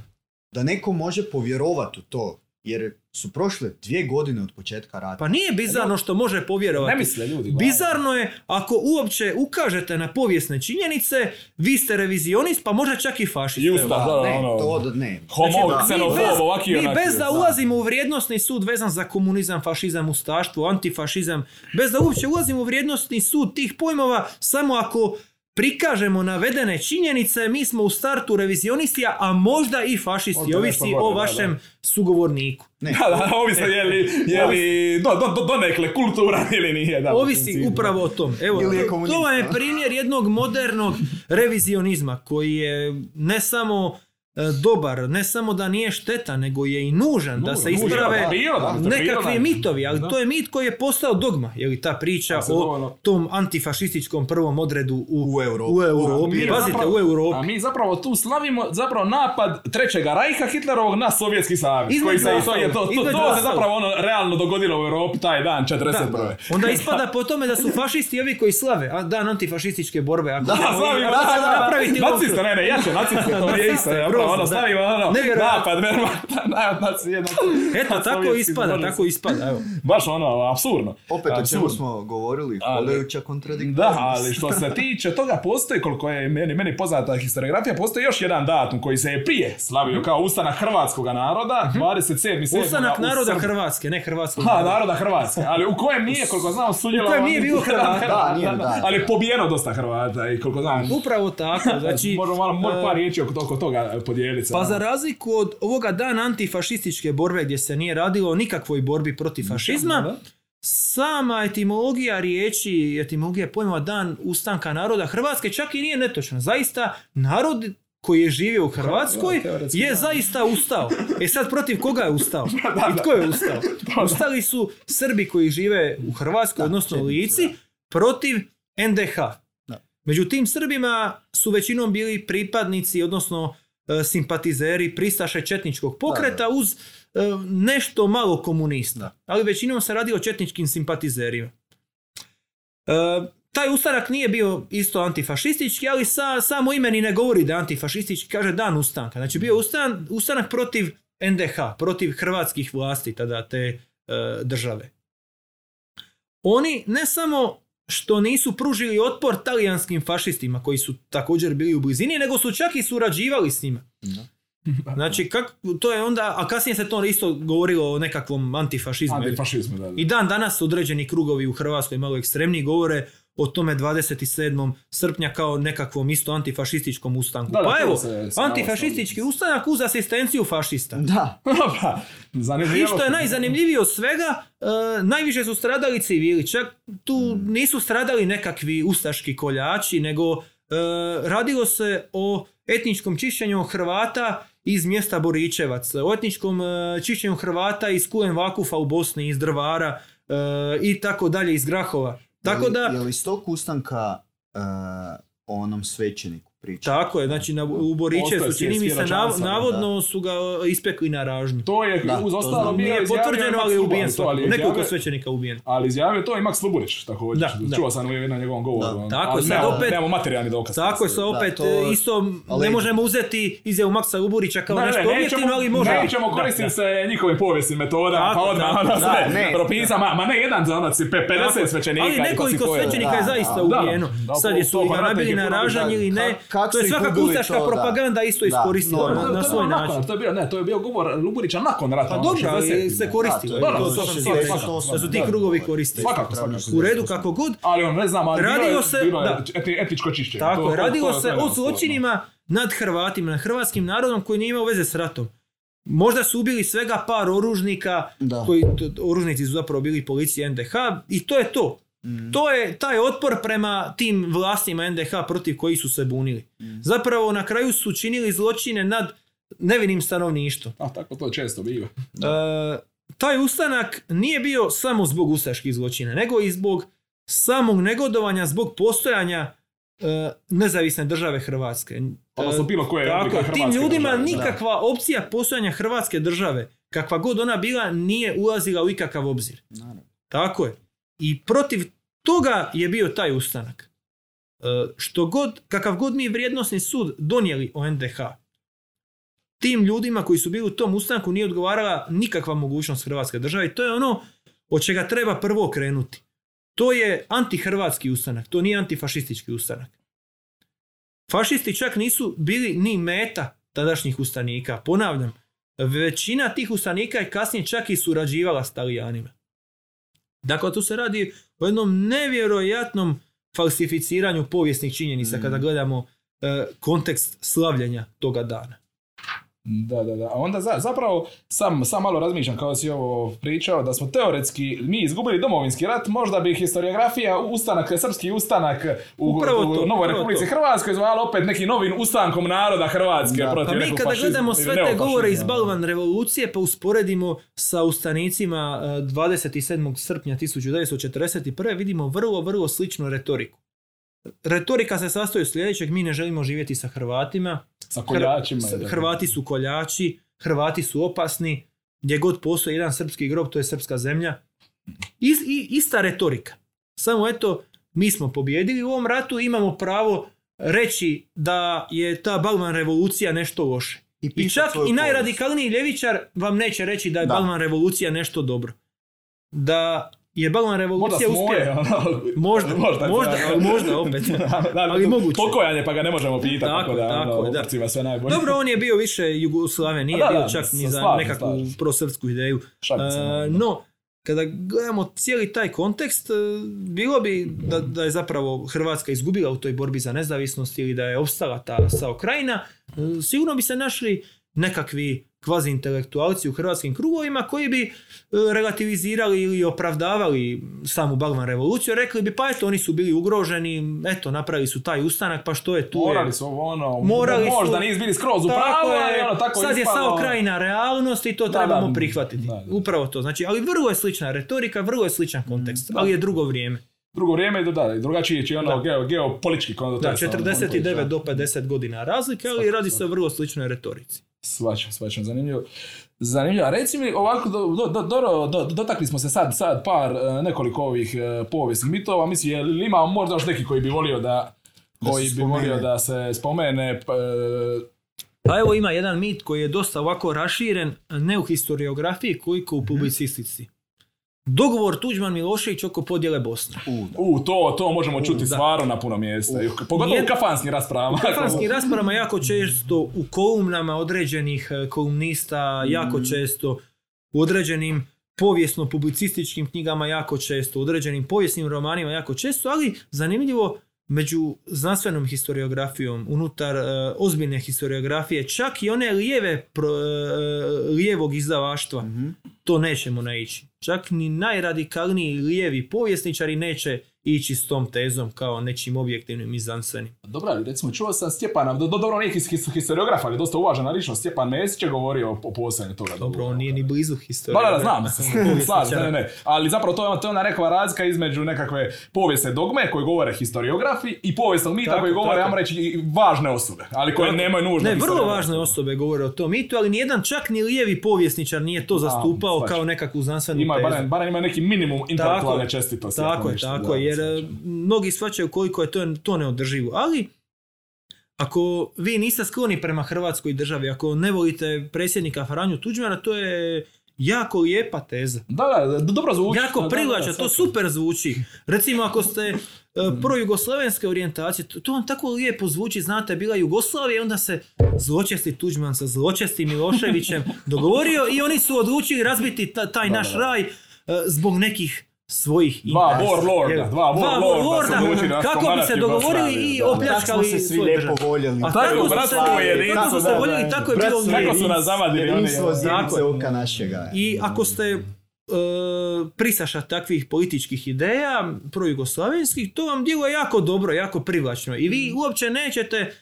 [SPEAKER 1] da neko može povjerovati u to. Jer su prošle dvije godine od početka rata.
[SPEAKER 2] Pa nije bizarno što može povjerovati.
[SPEAKER 3] Ne misle ljudi.
[SPEAKER 2] Bizarno je ako uopće ukažete na povijesne činjenice, vi ste revizionist, pa možda čak i fašist.
[SPEAKER 3] Ustav,
[SPEAKER 2] Evo.
[SPEAKER 3] da,
[SPEAKER 1] ne,
[SPEAKER 3] ono-
[SPEAKER 1] to da ne.
[SPEAKER 3] Homo,
[SPEAKER 1] Znači, da.
[SPEAKER 2] Mi bez-
[SPEAKER 3] ovaki i
[SPEAKER 2] Mi
[SPEAKER 3] onaki.
[SPEAKER 2] bez da
[SPEAKER 3] Da.
[SPEAKER 2] ulazimo u vrijednostni sud vezan za komunizam, fašizam, ustaštvo, antifašizam, bez da uopće ulazimo u vrijednostni sud tih pojmova, samo ako prikažemo navedene činjenice, mi smo u startu revizionisti, a možda i fašisti, ovisi o
[SPEAKER 3] da,
[SPEAKER 2] vašem sugovorniku.
[SPEAKER 1] Ne,
[SPEAKER 3] Da, da, ovisno je li, je li do, do, do, donekle kulturan ili nije. Da,
[SPEAKER 2] Ovisi upravo o tom. Evo, to- vam je primjer jednog modernog revizionizma koji je ne samo dobar, ne samo da nije šteta, nego je i nužan da se
[SPEAKER 3] Nužan,
[SPEAKER 2] isprave
[SPEAKER 3] da, prirodan, da,
[SPEAKER 2] nekakvi
[SPEAKER 3] prirodan.
[SPEAKER 2] mitovi, ali
[SPEAKER 3] Da.
[SPEAKER 2] to je mit koji je postao dogma. Je li ta priča
[SPEAKER 3] Da
[SPEAKER 2] o
[SPEAKER 3] dovoljno-
[SPEAKER 2] tom antifašističkom prvom odredu u,
[SPEAKER 1] U Europi.
[SPEAKER 2] u Europi.
[SPEAKER 3] Mi
[SPEAKER 2] Pazite,
[SPEAKER 3] zapravo-
[SPEAKER 2] u Europi.
[SPEAKER 3] A mi zapravo tu slavimo zapravo napad trećega rajha Hitlerovog na Sovjetski savez. Koji se, to, je, to, to, to se zapravo ono realno dogodilo u Europi taj dan 41.
[SPEAKER 1] Da, da.
[SPEAKER 2] Onda (laughs) ispada po tome da su fašisti ovi koji slave, a dan antifašističke borbe. Ako
[SPEAKER 3] Da, slavimo, da, da, da,
[SPEAKER 2] napraviti
[SPEAKER 3] da,
[SPEAKER 2] ovo-
[SPEAKER 3] naciste, (laughs)
[SPEAKER 2] grozno,
[SPEAKER 3] ono,
[SPEAKER 2] da.
[SPEAKER 3] stavimo ono,
[SPEAKER 2] Nevjerojatno.
[SPEAKER 3] napad, Wehrmachta, na, naci, jedna,
[SPEAKER 2] Eto, tako ispada, tako ispada. Evo.
[SPEAKER 3] Baš ono, apsurdno.
[SPEAKER 1] Opet o čemu smo govorili, hodajuća kontradiktornost.
[SPEAKER 3] Da, ali što se tiče toga, postoji, koliko je meni, meni poznata historiografija, postoji još jedan datum koji se je prije slavio kao ustanak hrvatskog naroda, 27.
[SPEAKER 2] Ustanak naroda Hrvatske, ne Hrvatskog
[SPEAKER 3] Ha,
[SPEAKER 2] naroda.
[SPEAKER 3] naroda Hrvatske, ali u kojem nije, koliko znam, sudjelovao...
[SPEAKER 2] U kojem nije bilo Hrvata.
[SPEAKER 3] jedan
[SPEAKER 1] Da, nije, da,
[SPEAKER 3] Ali pobijeno dosta Hrvata i koliko znam...
[SPEAKER 2] Upravo tako, (laughs) znači...
[SPEAKER 3] Možemo malo
[SPEAKER 2] e,
[SPEAKER 3] par riječi oko toga podijeliti. se,
[SPEAKER 2] Pa za razliku od ovoga dana antifašističke borbe gdje se nije radilo o nikakvoj borbi protiv fašizma, sama etimologija riječi, etimologija pojmova dan ustanka naroda Hrvatske čak i nije netočna. Zaista narod koji je živio u Hrvatskoj je zaista ustao. E sad protiv koga je ustao? (laughs) I tko je ustao? (laughs) Ustali su Srbi koji žive u Hrvatskoj, odnosno u Lici, protiv NDH. Među tim Srbima su većinom bili pripadnici, odnosno simpatizeri pristaše četničkog pokreta uz e, nešto malo komunista. Ali većinom se radi o četničkim simpatizerima. E, taj ustanak nije bio isto antifašistički, ali sa, samo ime ni ne govori da je antifašistički, kaže dan ustanka. Znači bio ustan, ustanak protiv NDH, protiv hrvatskih vlasti tada te e, države. Oni ne samo što nisu pružili otpor talijanskim fašistima koji su također bili u blizini, nego su čak i surađivali s njima. Znači, kak, to je onda, a kasnije se to isto govorilo o nekakvom antifašizmu.
[SPEAKER 3] Antifašizmu, da, da.
[SPEAKER 2] I dan danas određeni krugovi u Hrvatskoj malo ekstremniji govore o tome 27. srpnja kao nekakvom isto antifašističkom ustanku.
[SPEAKER 3] Da, da,
[SPEAKER 2] pa evo,
[SPEAKER 3] se-
[SPEAKER 2] antifašistički ustanak uz asistenciju fašista.
[SPEAKER 1] Da. (laughs)
[SPEAKER 2] I što je najzanimljivije od svega, e, najviše su stradali civili. Čak tu nisu stradali nekakvi ustaški koljači, nego e, radilo se o etničkom čišćenju Hrvata iz mjesta Boričevac, o etničkom e, čišćenju Hrvata iz Kulen Vakufa u Bosni, iz Drvara i tako dalje, iz Grahova. Tako
[SPEAKER 1] je li,
[SPEAKER 2] da,
[SPEAKER 1] je li iz tog ustanka uh, o onom svećeniku priča.
[SPEAKER 2] Tako je, znači na, u Boriće su, čini mi se, nav- navodno su ga e, ispekli na ražnju.
[SPEAKER 3] To je
[SPEAKER 1] Da,
[SPEAKER 3] uz
[SPEAKER 1] to
[SPEAKER 3] ostalo bio
[SPEAKER 2] Nije potvrđeno, ali je ubijen
[SPEAKER 3] to,
[SPEAKER 2] svakako. Nekoliko svećenika ubijen.
[SPEAKER 3] Ali izjavio to i Max Luburić također.
[SPEAKER 2] Da, da.
[SPEAKER 3] Čuo sam jednom njegovom govoru.
[SPEAKER 1] Da.
[SPEAKER 3] ono.
[SPEAKER 2] Tako,
[SPEAKER 3] Ali
[SPEAKER 2] sad
[SPEAKER 3] nemamo-
[SPEAKER 2] opet-
[SPEAKER 3] Nemamo materijalni dokaz.
[SPEAKER 2] Tako je, sad
[SPEAKER 1] Da,
[SPEAKER 2] opet
[SPEAKER 1] to-
[SPEAKER 2] e, isto
[SPEAKER 1] ali-
[SPEAKER 2] ne možemo uzeti izjavu Maksa Luburića kao
[SPEAKER 3] Ne, ne,
[SPEAKER 2] nešto
[SPEAKER 3] nećemo-
[SPEAKER 2] objektivno, ali možemo.
[SPEAKER 3] Nećemo
[SPEAKER 2] Da,
[SPEAKER 3] koristiti
[SPEAKER 2] da.
[SPEAKER 3] se njihovim povijesnim metodama,
[SPEAKER 2] Tako,
[SPEAKER 3] pa odmah
[SPEAKER 2] tako,
[SPEAKER 3] ono
[SPEAKER 2] da,
[SPEAKER 3] sve
[SPEAKER 1] ne.
[SPEAKER 3] propisa, ma, ne jedan za ono, si pe- 50
[SPEAKER 2] Tako je.
[SPEAKER 3] svećenika.
[SPEAKER 2] Ali
[SPEAKER 3] pa
[SPEAKER 2] nekoliko svećenika je
[SPEAKER 1] Da,
[SPEAKER 2] zaista
[SPEAKER 1] da,
[SPEAKER 2] ubijeno.
[SPEAKER 3] da,
[SPEAKER 2] Sad
[SPEAKER 3] to-
[SPEAKER 2] je su
[SPEAKER 3] to
[SPEAKER 2] ih nabili
[SPEAKER 3] je
[SPEAKER 2] na
[SPEAKER 3] puno
[SPEAKER 2] ražanje ili ne.
[SPEAKER 1] Kak- kak
[SPEAKER 2] To je
[SPEAKER 1] su ih
[SPEAKER 2] svakako
[SPEAKER 1] ubili,
[SPEAKER 2] ustaška
[SPEAKER 1] to da.
[SPEAKER 2] propaganda isto iskoristila na, na svoj način.
[SPEAKER 3] To je bio, ne, to je bio govor Luburića nakon rata.
[SPEAKER 2] Pa
[SPEAKER 3] ono,
[SPEAKER 2] dobro, ali
[SPEAKER 3] 60.
[SPEAKER 2] se koristilo.
[SPEAKER 1] Da, to je
[SPEAKER 2] to,
[SPEAKER 3] bilo
[SPEAKER 2] to sam
[SPEAKER 3] 68,
[SPEAKER 2] htio reći.
[SPEAKER 1] 68,
[SPEAKER 2] Da su ti krugovi koristili.
[SPEAKER 3] Svakako.
[SPEAKER 2] U redu kako god.
[SPEAKER 3] Ali on ne znam, ali je-
[SPEAKER 2] se-
[SPEAKER 3] bilo je
[SPEAKER 2] da.
[SPEAKER 3] eti- etničko čišćenje.
[SPEAKER 2] Tako radilo se o zločinima nad Hrvatima, nad hrvatskim narodom koji nije imao veze s ratom. Možda su ubili svega par oružnika,
[SPEAKER 1] Da.
[SPEAKER 2] koji, oružnici su zapravo bili policije NDH i to je to.
[SPEAKER 1] Mm.
[SPEAKER 2] To je taj otpor prema tim vlastima NDH protiv koji su se bunili. Zapravo na kraju su činili zločine nad nevinim stanovništvom.
[SPEAKER 3] A tako to često biva.
[SPEAKER 2] E, taj ustanak nije bio samo zbog ustaških zločina, nego i zbog samog negodovanja, zbog postojanja e, nezavisne države Hrvatske.
[SPEAKER 3] Odnosno
[SPEAKER 2] E,
[SPEAKER 3] bilo koje
[SPEAKER 2] tako,
[SPEAKER 3] oblika
[SPEAKER 2] je, tim
[SPEAKER 3] Hrvatske
[SPEAKER 2] ljudima
[SPEAKER 3] države, da.
[SPEAKER 2] nikakva opcija postojanja Hrvatske države, kakva god ona bila, nije ulazila u ikakav obzir.
[SPEAKER 1] Naravno.
[SPEAKER 2] Tako je. I protiv toga je bio taj ustanak. E, što god, kakav god mi vrijednosni sud donijeli o NDH, tim ljudima koji su bili u tom ustanku nije odgovarala nikakva mogućnost Hrvatske države i to je ono od čega treba prvo krenuti. To je antihrvatski ustanak, to nije antifašistički ustanak. Fašisti čak nisu bili ni meta tadašnjih ustanika. Ponavljam, većina tih ustanika je kasnije čak i surađivala s talijanima. Dakle, tu se radi o jednom nevjerojatnom falsificiranju povijesnih činjenica
[SPEAKER 1] Mm.
[SPEAKER 2] kada gledamo e, kontekst slavljenja toga dana.
[SPEAKER 3] Da, da, da. A onda za, zapravo sam, sam malo razmišljam kao si ovo pričao da smo teoretski mi izgubili domovinski rat, možda bi historiografija, ustanak, srpski ustanak u,
[SPEAKER 2] Upravo
[SPEAKER 3] u
[SPEAKER 2] to,
[SPEAKER 3] Novoj
[SPEAKER 2] upravo
[SPEAKER 3] Republici
[SPEAKER 2] to.
[SPEAKER 3] Hrvatskoj zvala opet neki novim ustankom naroda Hrvatske
[SPEAKER 1] Da.
[SPEAKER 3] protiv
[SPEAKER 2] Pa mi kada gledamo sve te govore iz Balvan revolucije pa usporedimo sa ustanicima e, 27. srpnja 1941. vidimo vrlo, vrlo sličnu retoriku. Retorika se sastoji od sljedećeg, mi ne želimo živjeti sa Hrvatima,
[SPEAKER 3] Sa koljačima.
[SPEAKER 2] Hr-
[SPEAKER 3] i.
[SPEAKER 2] Hrvati su koljači, Hrvati su opasni, gdje god postoji jedan srpski grob, to je srpska zemlja. Is, i, ista retorika. Samo eto, mi smo pobjedili u ovom ratu, imamo pravo reći da je ta Balvan revolucija nešto loše. I
[SPEAKER 1] pisat
[SPEAKER 2] čak i
[SPEAKER 1] povijest.
[SPEAKER 2] najradikalniji ljevičar vam neće reći da je
[SPEAKER 1] Da.
[SPEAKER 2] Balvan revolucija nešto dobro. Da je
[SPEAKER 3] Možda
[SPEAKER 2] revolucija uspjela.
[SPEAKER 3] ono, (laughs)
[SPEAKER 2] Možda, možda, možda opet. (laughs) Ali moguće.
[SPEAKER 3] Pokojan je pa ga ne možemo pitati.
[SPEAKER 2] Tako
[SPEAKER 3] Tako, da,
[SPEAKER 2] tako
[SPEAKER 3] ono,
[SPEAKER 2] da.
[SPEAKER 3] sve najbolje.
[SPEAKER 2] Dobro, on je bio više Jugoslaven, nije
[SPEAKER 3] A da,
[SPEAKER 2] bio
[SPEAKER 3] da,
[SPEAKER 2] čak ni za
[SPEAKER 3] slažem,
[SPEAKER 2] nekakvu
[SPEAKER 3] slažem se.
[SPEAKER 2] prosrpsku ideju.
[SPEAKER 3] Ono.
[SPEAKER 2] no, kada gledamo cijeli taj kontekst, e, bilo bi da, da je zapravo Hrvatska izgubila u toj borbi za nezavisnost ili da je opstala ta SAO krajina, e, sigurno bi se našli nekakvi kvazi intelektualci u hrvatskim krugovima koji bi e, relativizirali ili opravdavali samu Balvan revoluciju, rekli bi pa eto oni su bili ugroženi, eto napravili su taj ustanak, pa što je tu je?
[SPEAKER 3] Morali su ovo ono,
[SPEAKER 2] Morali su-
[SPEAKER 3] možda nisu bili skroz u
[SPEAKER 2] Tako
[SPEAKER 3] pravu,
[SPEAKER 2] je,
[SPEAKER 3] ono tako
[SPEAKER 2] sad je
[SPEAKER 3] ispalo.
[SPEAKER 2] sao krajina realnost i to
[SPEAKER 3] Da,
[SPEAKER 2] trebamo
[SPEAKER 3] da.
[SPEAKER 2] prihvatiti.
[SPEAKER 3] Da, da.
[SPEAKER 2] Upravo to. Znači, ali vrlo je slična retorika, vrlo je sličan kontekst,
[SPEAKER 3] da.
[SPEAKER 2] ali je drugo vrijeme.
[SPEAKER 3] Drugo vrijeme, da, da, drugačiji će ono
[SPEAKER 2] Da.
[SPEAKER 3] geo, geopolitički
[SPEAKER 2] Da,
[SPEAKER 3] kontekst. ono,
[SPEAKER 2] 49
[SPEAKER 3] kontekst,
[SPEAKER 2] do 50 godina razlike, ali radi se o vrlo sličnoj retorici.
[SPEAKER 3] Svačam, svačam, zanimljivo. Zanimljivo. A reci mi ovako, do, do, do, do, do- dotakli smo se sad, sad par, e, nekoliko ovih e, povijesnih mitova. Mislim, je li ima možda još neki koji bi volio da,
[SPEAKER 1] Da
[SPEAKER 3] koji
[SPEAKER 1] se
[SPEAKER 3] bi volio da se spomene, pa, e,
[SPEAKER 2] Pa evo ima jedan mit koji je dosta ovako raširen, ne u historiografiji, koliko u publicistici. Dogovor Tuđman Milošević oko podjele Bosne.
[SPEAKER 1] U,
[SPEAKER 3] u, to, to možemo čuti
[SPEAKER 2] da.
[SPEAKER 3] stvarno na puno mjesta. Pogotovo
[SPEAKER 2] Jed-
[SPEAKER 3] u kafanskim raspravama.
[SPEAKER 2] U kafanskim raspravama jako često u kolumnama određenih e, kolumnista, jako često u određenim povijesno-publicističkim knjigama jako često, u određenim povijesnim romanima jako često, ali zanimljivo među znanstvenom historiografijom, unutar e, ozbiljne historiografije, čak i one lijeve, pro- e, lijevog izdavaštva,
[SPEAKER 1] Mhm.
[SPEAKER 2] to nećemo naići. Čak ni najradikalniji lijevi povjesničari neće ići s tom tezom kao nečim objektivnim i znanstvenim.
[SPEAKER 3] Dobro, ali recimo čuo sam Stjepana, do, do- dobro his, historiograf, ali dosta uvažena ličnost, Stjepan Mesić je govorio o, o postojanju toga.
[SPEAKER 2] Dobro, on nije ni blizu
[SPEAKER 3] Ba,
[SPEAKER 2] historije.
[SPEAKER 3] da, da, znam, (laughs) (laughs) slažem, ne, ne. Ali zapravo to je, to je ona nekakva razlika između nekakve povijesne dogme koje govore historiografi i povijesnog mita
[SPEAKER 2] Tako,
[SPEAKER 3] koji govore, ajmo reći, i važne osobe, ali koje nemaju nužno
[SPEAKER 2] Ne, vrlo važne osobe govore o tom mitu, ali nijedan čak ni lijevi povjesničar nije to zastupao
[SPEAKER 3] shvaćam.
[SPEAKER 2] kao nekakvu znanstvenu
[SPEAKER 3] Ima,
[SPEAKER 2] tezu.
[SPEAKER 3] barem, barem ima neki minimum intelektualne čestitosti.
[SPEAKER 2] Tako
[SPEAKER 3] ako
[SPEAKER 2] je, tako je, jer e, mnogi shvaćaju koliko je to, to neodrživo. Ali, ako vi niste skloni prema Hrvatskoj državi, ako ne volite predsjednika Franju Tuđmana, to je jako lijepa teza.
[SPEAKER 3] Da, da, da, dobro zvuči.
[SPEAKER 2] Jako
[SPEAKER 3] Da, da,
[SPEAKER 2] privlača,
[SPEAKER 3] da,
[SPEAKER 2] to super zvuči. Recimo ako ste e, projugoslavenske orijentacije, to, to vam tako lijepo zvuči, znate, bila Jugoslavija onda se zločesti Tuđman sa zločestim Miloševićem (laughs) dogovorio i oni su odlučili razbiti ta- taj
[SPEAKER 3] Da,
[SPEAKER 2] naš
[SPEAKER 3] da.
[SPEAKER 2] raj e, zbog nekih svojih
[SPEAKER 3] Dva
[SPEAKER 2] interesa.
[SPEAKER 3] warlorda, dva warlorda
[SPEAKER 2] kako bi se dogovorili i
[SPEAKER 1] smo
[SPEAKER 2] opljačkali
[SPEAKER 1] se svi lijepo
[SPEAKER 2] državu.
[SPEAKER 1] voljeli.
[SPEAKER 2] A
[SPEAKER 3] Tako,
[SPEAKER 2] tako su
[SPEAKER 3] bratstvo
[SPEAKER 2] se, tako voljeli,
[SPEAKER 1] da.
[SPEAKER 2] tako je bilo.
[SPEAKER 3] Kako su nas zavadili.
[SPEAKER 1] Jedinstvo
[SPEAKER 2] Tako
[SPEAKER 1] oka našega.
[SPEAKER 2] I ako ste e, prisaša takvih političkih ideja, projugoslavenskih, to vam djeluje jako dobro, jako privlačno. I vi uopće nećete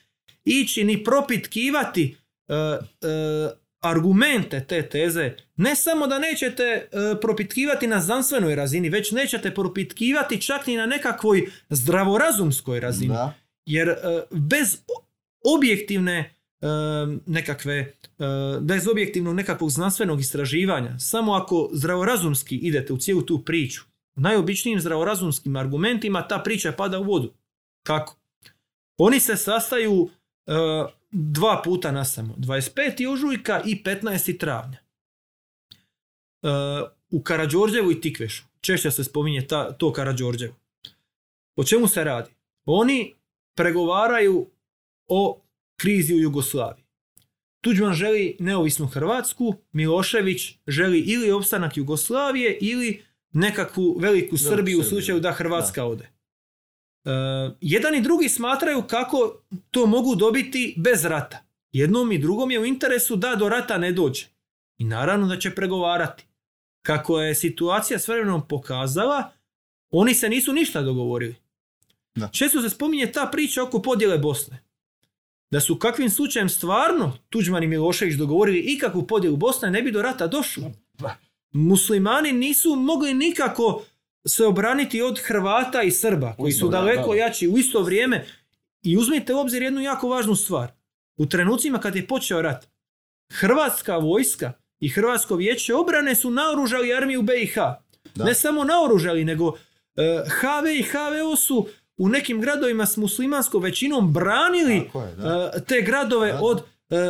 [SPEAKER 2] ići ni propitkivati e, e, argumente te teze. Ne samo da nećete e, propitkivati na znanstvenoj razini, već nećete propitkivati čak ni na nekakvoj zdravorazumskoj razini.
[SPEAKER 1] Da.
[SPEAKER 2] Jer e, bez objektivne e, nekakve, e, bez objektivnog nekakvog znanstvenog istraživanja, samo ako zdravorazumski idete u cijelu tu priču, najobičnijim zdravorazumskim argumentima ta priča pada u vodu. Kako? Oni se sastaju e, dva puta na samo, 25. ožujka i 15. travnja. E, u Karađorđevu i Tikvešu. Češće se spominje ta, to Karađorđevo. O čemu se radi? Oni pregovaraju o krizi u Jugoslaviji. Tuđman želi neovisnu Hrvatsku, Milošević želi ili opstanak Jugoslavije ili nekakvu veliku Srbiju u slučaju da Hrvatska ode. E, jedan i drugi smatraju kako to mogu dobiti bez rata. Jednom i drugom je u interesu da do rata ne dođe. I naravno da će pregovarati. Kako je situacija s vremenom pokazala, oni se nisu ništa dogovorili.
[SPEAKER 1] Da.
[SPEAKER 2] Često se spominje ta priča oko podjele Bosne. Da su kakvim slučajem stvarno Tuđman i Milošević dogovorili ikakvu podjelu Bosne, ne bi do rata došlo.
[SPEAKER 3] Da.
[SPEAKER 2] Muslimani nisu mogli nikako se obraniti od Hrvata i Srba, koji su daleko
[SPEAKER 3] da.
[SPEAKER 2] jači u isto vrijeme. I uzmite u obzir jednu jako važnu stvar. U trenucima kad je počeo rat, Hrvatska vojska i Hrvatsko vijeće obrane su naoružali armiju BiH.
[SPEAKER 1] Da.
[SPEAKER 2] Ne samo naoružali, nego e, HV i HVO su u nekim gradovima s muslimanskom većinom branili
[SPEAKER 1] Tako je, da.
[SPEAKER 2] e, te gradove
[SPEAKER 1] Da,
[SPEAKER 2] od e,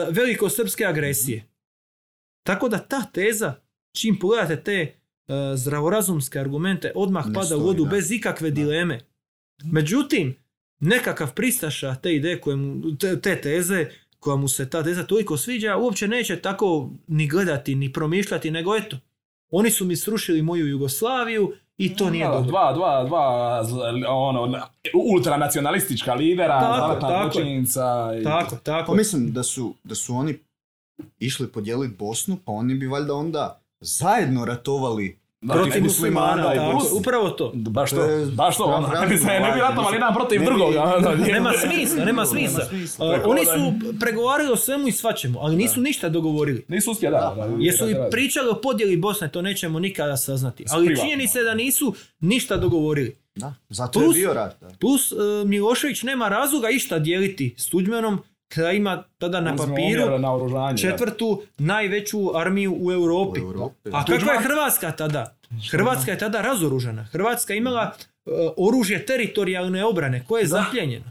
[SPEAKER 2] velikosrpske agresije. Tako da ta teza, čim pogledate te zdravorazumske argumente, odmah
[SPEAKER 1] Ne
[SPEAKER 2] pada u vodu
[SPEAKER 1] da.
[SPEAKER 2] bez ikakve dileme. Međutim, nekakav pristaša te ideje, koje mu, te, te teze, koja mu se ta teza toliko sviđa, uopće neće tako ni gledati, ni promišljati, nego eto, oni su mi srušili moju Jugoslaviju i to nije
[SPEAKER 3] Da,
[SPEAKER 2] dobro.
[SPEAKER 3] Dva, dva, dva, ono, ultranacionalistička lidera,
[SPEAKER 2] Tako,
[SPEAKER 3] i-
[SPEAKER 2] Tako, tako.
[SPEAKER 1] Pa mislim da su, da su oni išli podijeliti Bosnu, pa oni bi valjda onda zajedno ratovali
[SPEAKER 2] Protiv
[SPEAKER 3] i-
[SPEAKER 2] muslimana,
[SPEAKER 1] i
[SPEAKER 2] upravo to.
[SPEAKER 3] Baš
[SPEAKER 1] To
[SPEAKER 3] baš to, ono, (laughs) ne bi ratovali jedan protiv drugoga. ono, (laughs)
[SPEAKER 2] Nema smisla, nema smisla. oni su pregovarali o svemu i svačemu, ali nisu ništa dogovorili.
[SPEAKER 3] Nisu uspjeli, da.
[SPEAKER 2] Jesu
[SPEAKER 3] da.
[SPEAKER 2] pričali o podjeli Bosne, to nećemo nikada saznati. Ali činjenica je da nisu ništa dogovorili.
[SPEAKER 1] Da, zato
[SPEAKER 2] Plus-
[SPEAKER 1] je bio rat. Da.
[SPEAKER 2] Plus, uh, Milošević nema razloga išta dijeliti s Tuđmanom, kada ima tada na papiru
[SPEAKER 3] na
[SPEAKER 2] četvrtu najveću armiju u Europi.
[SPEAKER 1] U Europi,
[SPEAKER 2] A kakva je Hrvatska tada? Hrvatska je tada razoružana. Hrvatska je imala uh, oružje teritorijalne obrane koje je zapljenjeno.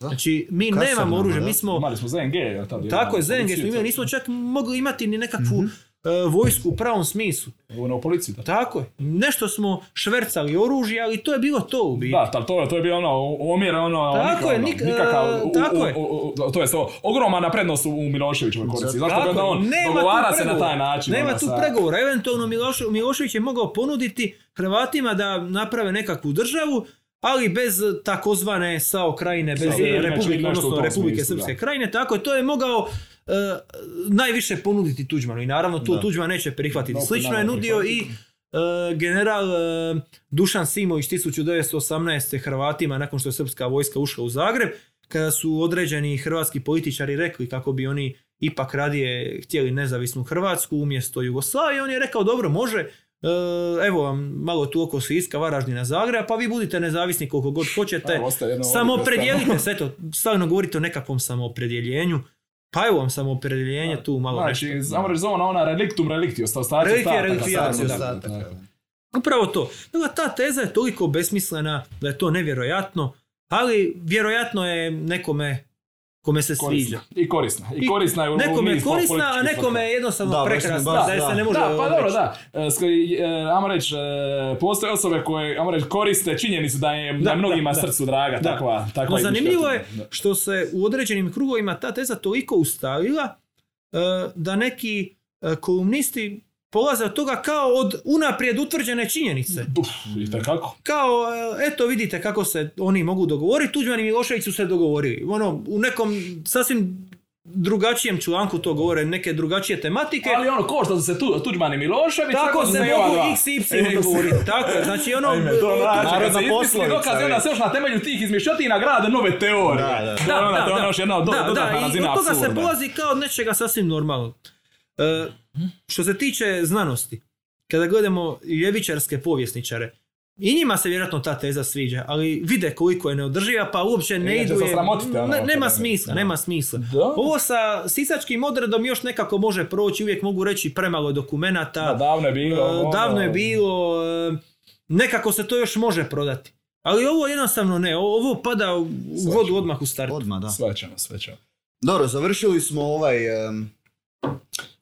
[SPEAKER 1] Da.
[SPEAKER 2] Znači, mi nemamo oružje,
[SPEAKER 1] da.
[SPEAKER 2] mi smo
[SPEAKER 3] Imali smo ZNG. je tad,
[SPEAKER 2] Tako je, ZNG smo imali, nismo čak mogli imati ni nekakvu e, vojsku u pravom smislu.
[SPEAKER 3] U policiji. Da.
[SPEAKER 2] Tako je. Nešto smo švercali oružje, ali to je bilo to u biti.
[SPEAKER 3] Da, to, to je bio ono, omjer, ono,
[SPEAKER 2] Tako
[SPEAKER 3] nikakav,
[SPEAKER 2] je,
[SPEAKER 3] ono,
[SPEAKER 2] nik-
[SPEAKER 3] nikakav,
[SPEAKER 2] e,
[SPEAKER 3] u-
[SPEAKER 2] tako
[SPEAKER 3] u-
[SPEAKER 2] je.
[SPEAKER 3] u- u- to je to, ogromna prednost u Miloševićevoj korici. Zašto bi onda on
[SPEAKER 2] nema
[SPEAKER 3] dogovara se na taj način.
[SPEAKER 2] Nema
[SPEAKER 3] ono,
[SPEAKER 2] tu
[SPEAKER 3] sa-
[SPEAKER 2] pregovora. Eventualno Miloš, Milošević je mogao ponuditi Hrvatima da naprave nekakvu državu, ali bez takozvane SAO krajine, bez Republike, odnosno Republike
[SPEAKER 3] smislu,
[SPEAKER 2] Srpske
[SPEAKER 3] da.
[SPEAKER 2] krajine. Tako je, to je mogao e, najviše ponuditi Tuđmanu i naravno tu
[SPEAKER 3] Da.
[SPEAKER 2] Tuđman neće prihvatiti.
[SPEAKER 3] No,
[SPEAKER 2] Slično je nudio i e, general e, Dušan Simović 1918. Hrvatima nakon što je srpska vojska ušla u Zagreb, kada su određeni hrvatski političari rekli kako bi oni ipak radije htjeli nezavisnu Hrvatsku umjesto Jugoslavije, on je rekao dobro može, E, evo vam malo tu oko Siska, Varaždina, Zagreba, pa vi budite nezavisni koliko god hoćete.
[SPEAKER 3] Evo, ostaje jedno
[SPEAKER 2] Samo
[SPEAKER 3] ovdje
[SPEAKER 2] opredjelite se, eto, stalno govorite o nekakvom samoopredjeljenju. Pa evo vam samoopredjeljenje tu malo
[SPEAKER 3] Znači,
[SPEAKER 2] nešto.
[SPEAKER 3] znamo reći zovna ona relictum relicti, osta- ostaci da.
[SPEAKER 2] Upravo to. Dakle, ta teza je toliko besmislena da je to nevjerojatno, ali vjerojatno je nekome kome se sviđa.
[SPEAKER 3] I korisna. I korisna je u
[SPEAKER 2] Nekome je korisna, a nekome je jednostavno
[SPEAKER 1] Da,
[SPEAKER 2] prekrasna, da, se ne može
[SPEAKER 3] Da, pa dobro, da. E, e, ajmo reći, e, postoje osobe koje, ajmo reći, koriste činjenicu da je da,
[SPEAKER 2] Da,
[SPEAKER 3] mnogima srcu draga
[SPEAKER 2] Da.
[SPEAKER 3] takva, takva
[SPEAKER 2] No zanimljivo je što se u određenim krugovima ta teza toliko ustalila e, da neki kolumnisti polaze od toga kao od unaprijed utvrđene činjenice.
[SPEAKER 3] Uf, i tekako.
[SPEAKER 2] Kao, e, eto vidite kako se oni mogu dogovoriti, Tuđman i Milošević su se dogovorili. Ono, u nekom sasvim drugačijem članku to govore, neke drugačije tematike.
[SPEAKER 3] Ali ono, ko što su se tu, Tuđman i Milošević,
[SPEAKER 2] Tako se mogu x i y dogovoriti. Tako je, znači ono... (laughs)
[SPEAKER 3] Ajme, to
[SPEAKER 2] e,
[SPEAKER 1] narodna poslovica,
[SPEAKER 3] dokaz i onda se još na temelju tih izmišljotina grade nove teorije.
[SPEAKER 1] Da, da.
[SPEAKER 3] Ono, to je ono još jedna od do-
[SPEAKER 2] da,
[SPEAKER 3] dodatna
[SPEAKER 2] da, i
[SPEAKER 3] razina
[SPEAKER 2] od toga se polazi kao od nečega sasvim normalnog. Što se tiče znanosti, kada gledamo ljevičarske povjesničare, i njima se vjerojatno ta teza sviđa, ali vide koliko je neodrživa, pa uopće ne
[SPEAKER 3] Inače
[SPEAKER 2] idu je-
[SPEAKER 3] ono,
[SPEAKER 2] ne- nema smisla, nema smisla.
[SPEAKER 3] Da.
[SPEAKER 2] Ovo sa sisačkim odredom još nekako može proći, uvijek mogu reći premalo je dokumenata,
[SPEAKER 3] Da, davno je bilo.
[SPEAKER 2] E,
[SPEAKER 3] ono,
[SPEAKER 2] davno je bilo, e, nekako se to još može prodati. Ali ovo jednostavno ne, ovo pada u vodu odmah u startu.
[SPEAKER 1] Odmah, da.
[SPEAKER 3] Sve ćemo, sve ćemo.
[SPEAKER 1] Dobro, završili smo ovaj,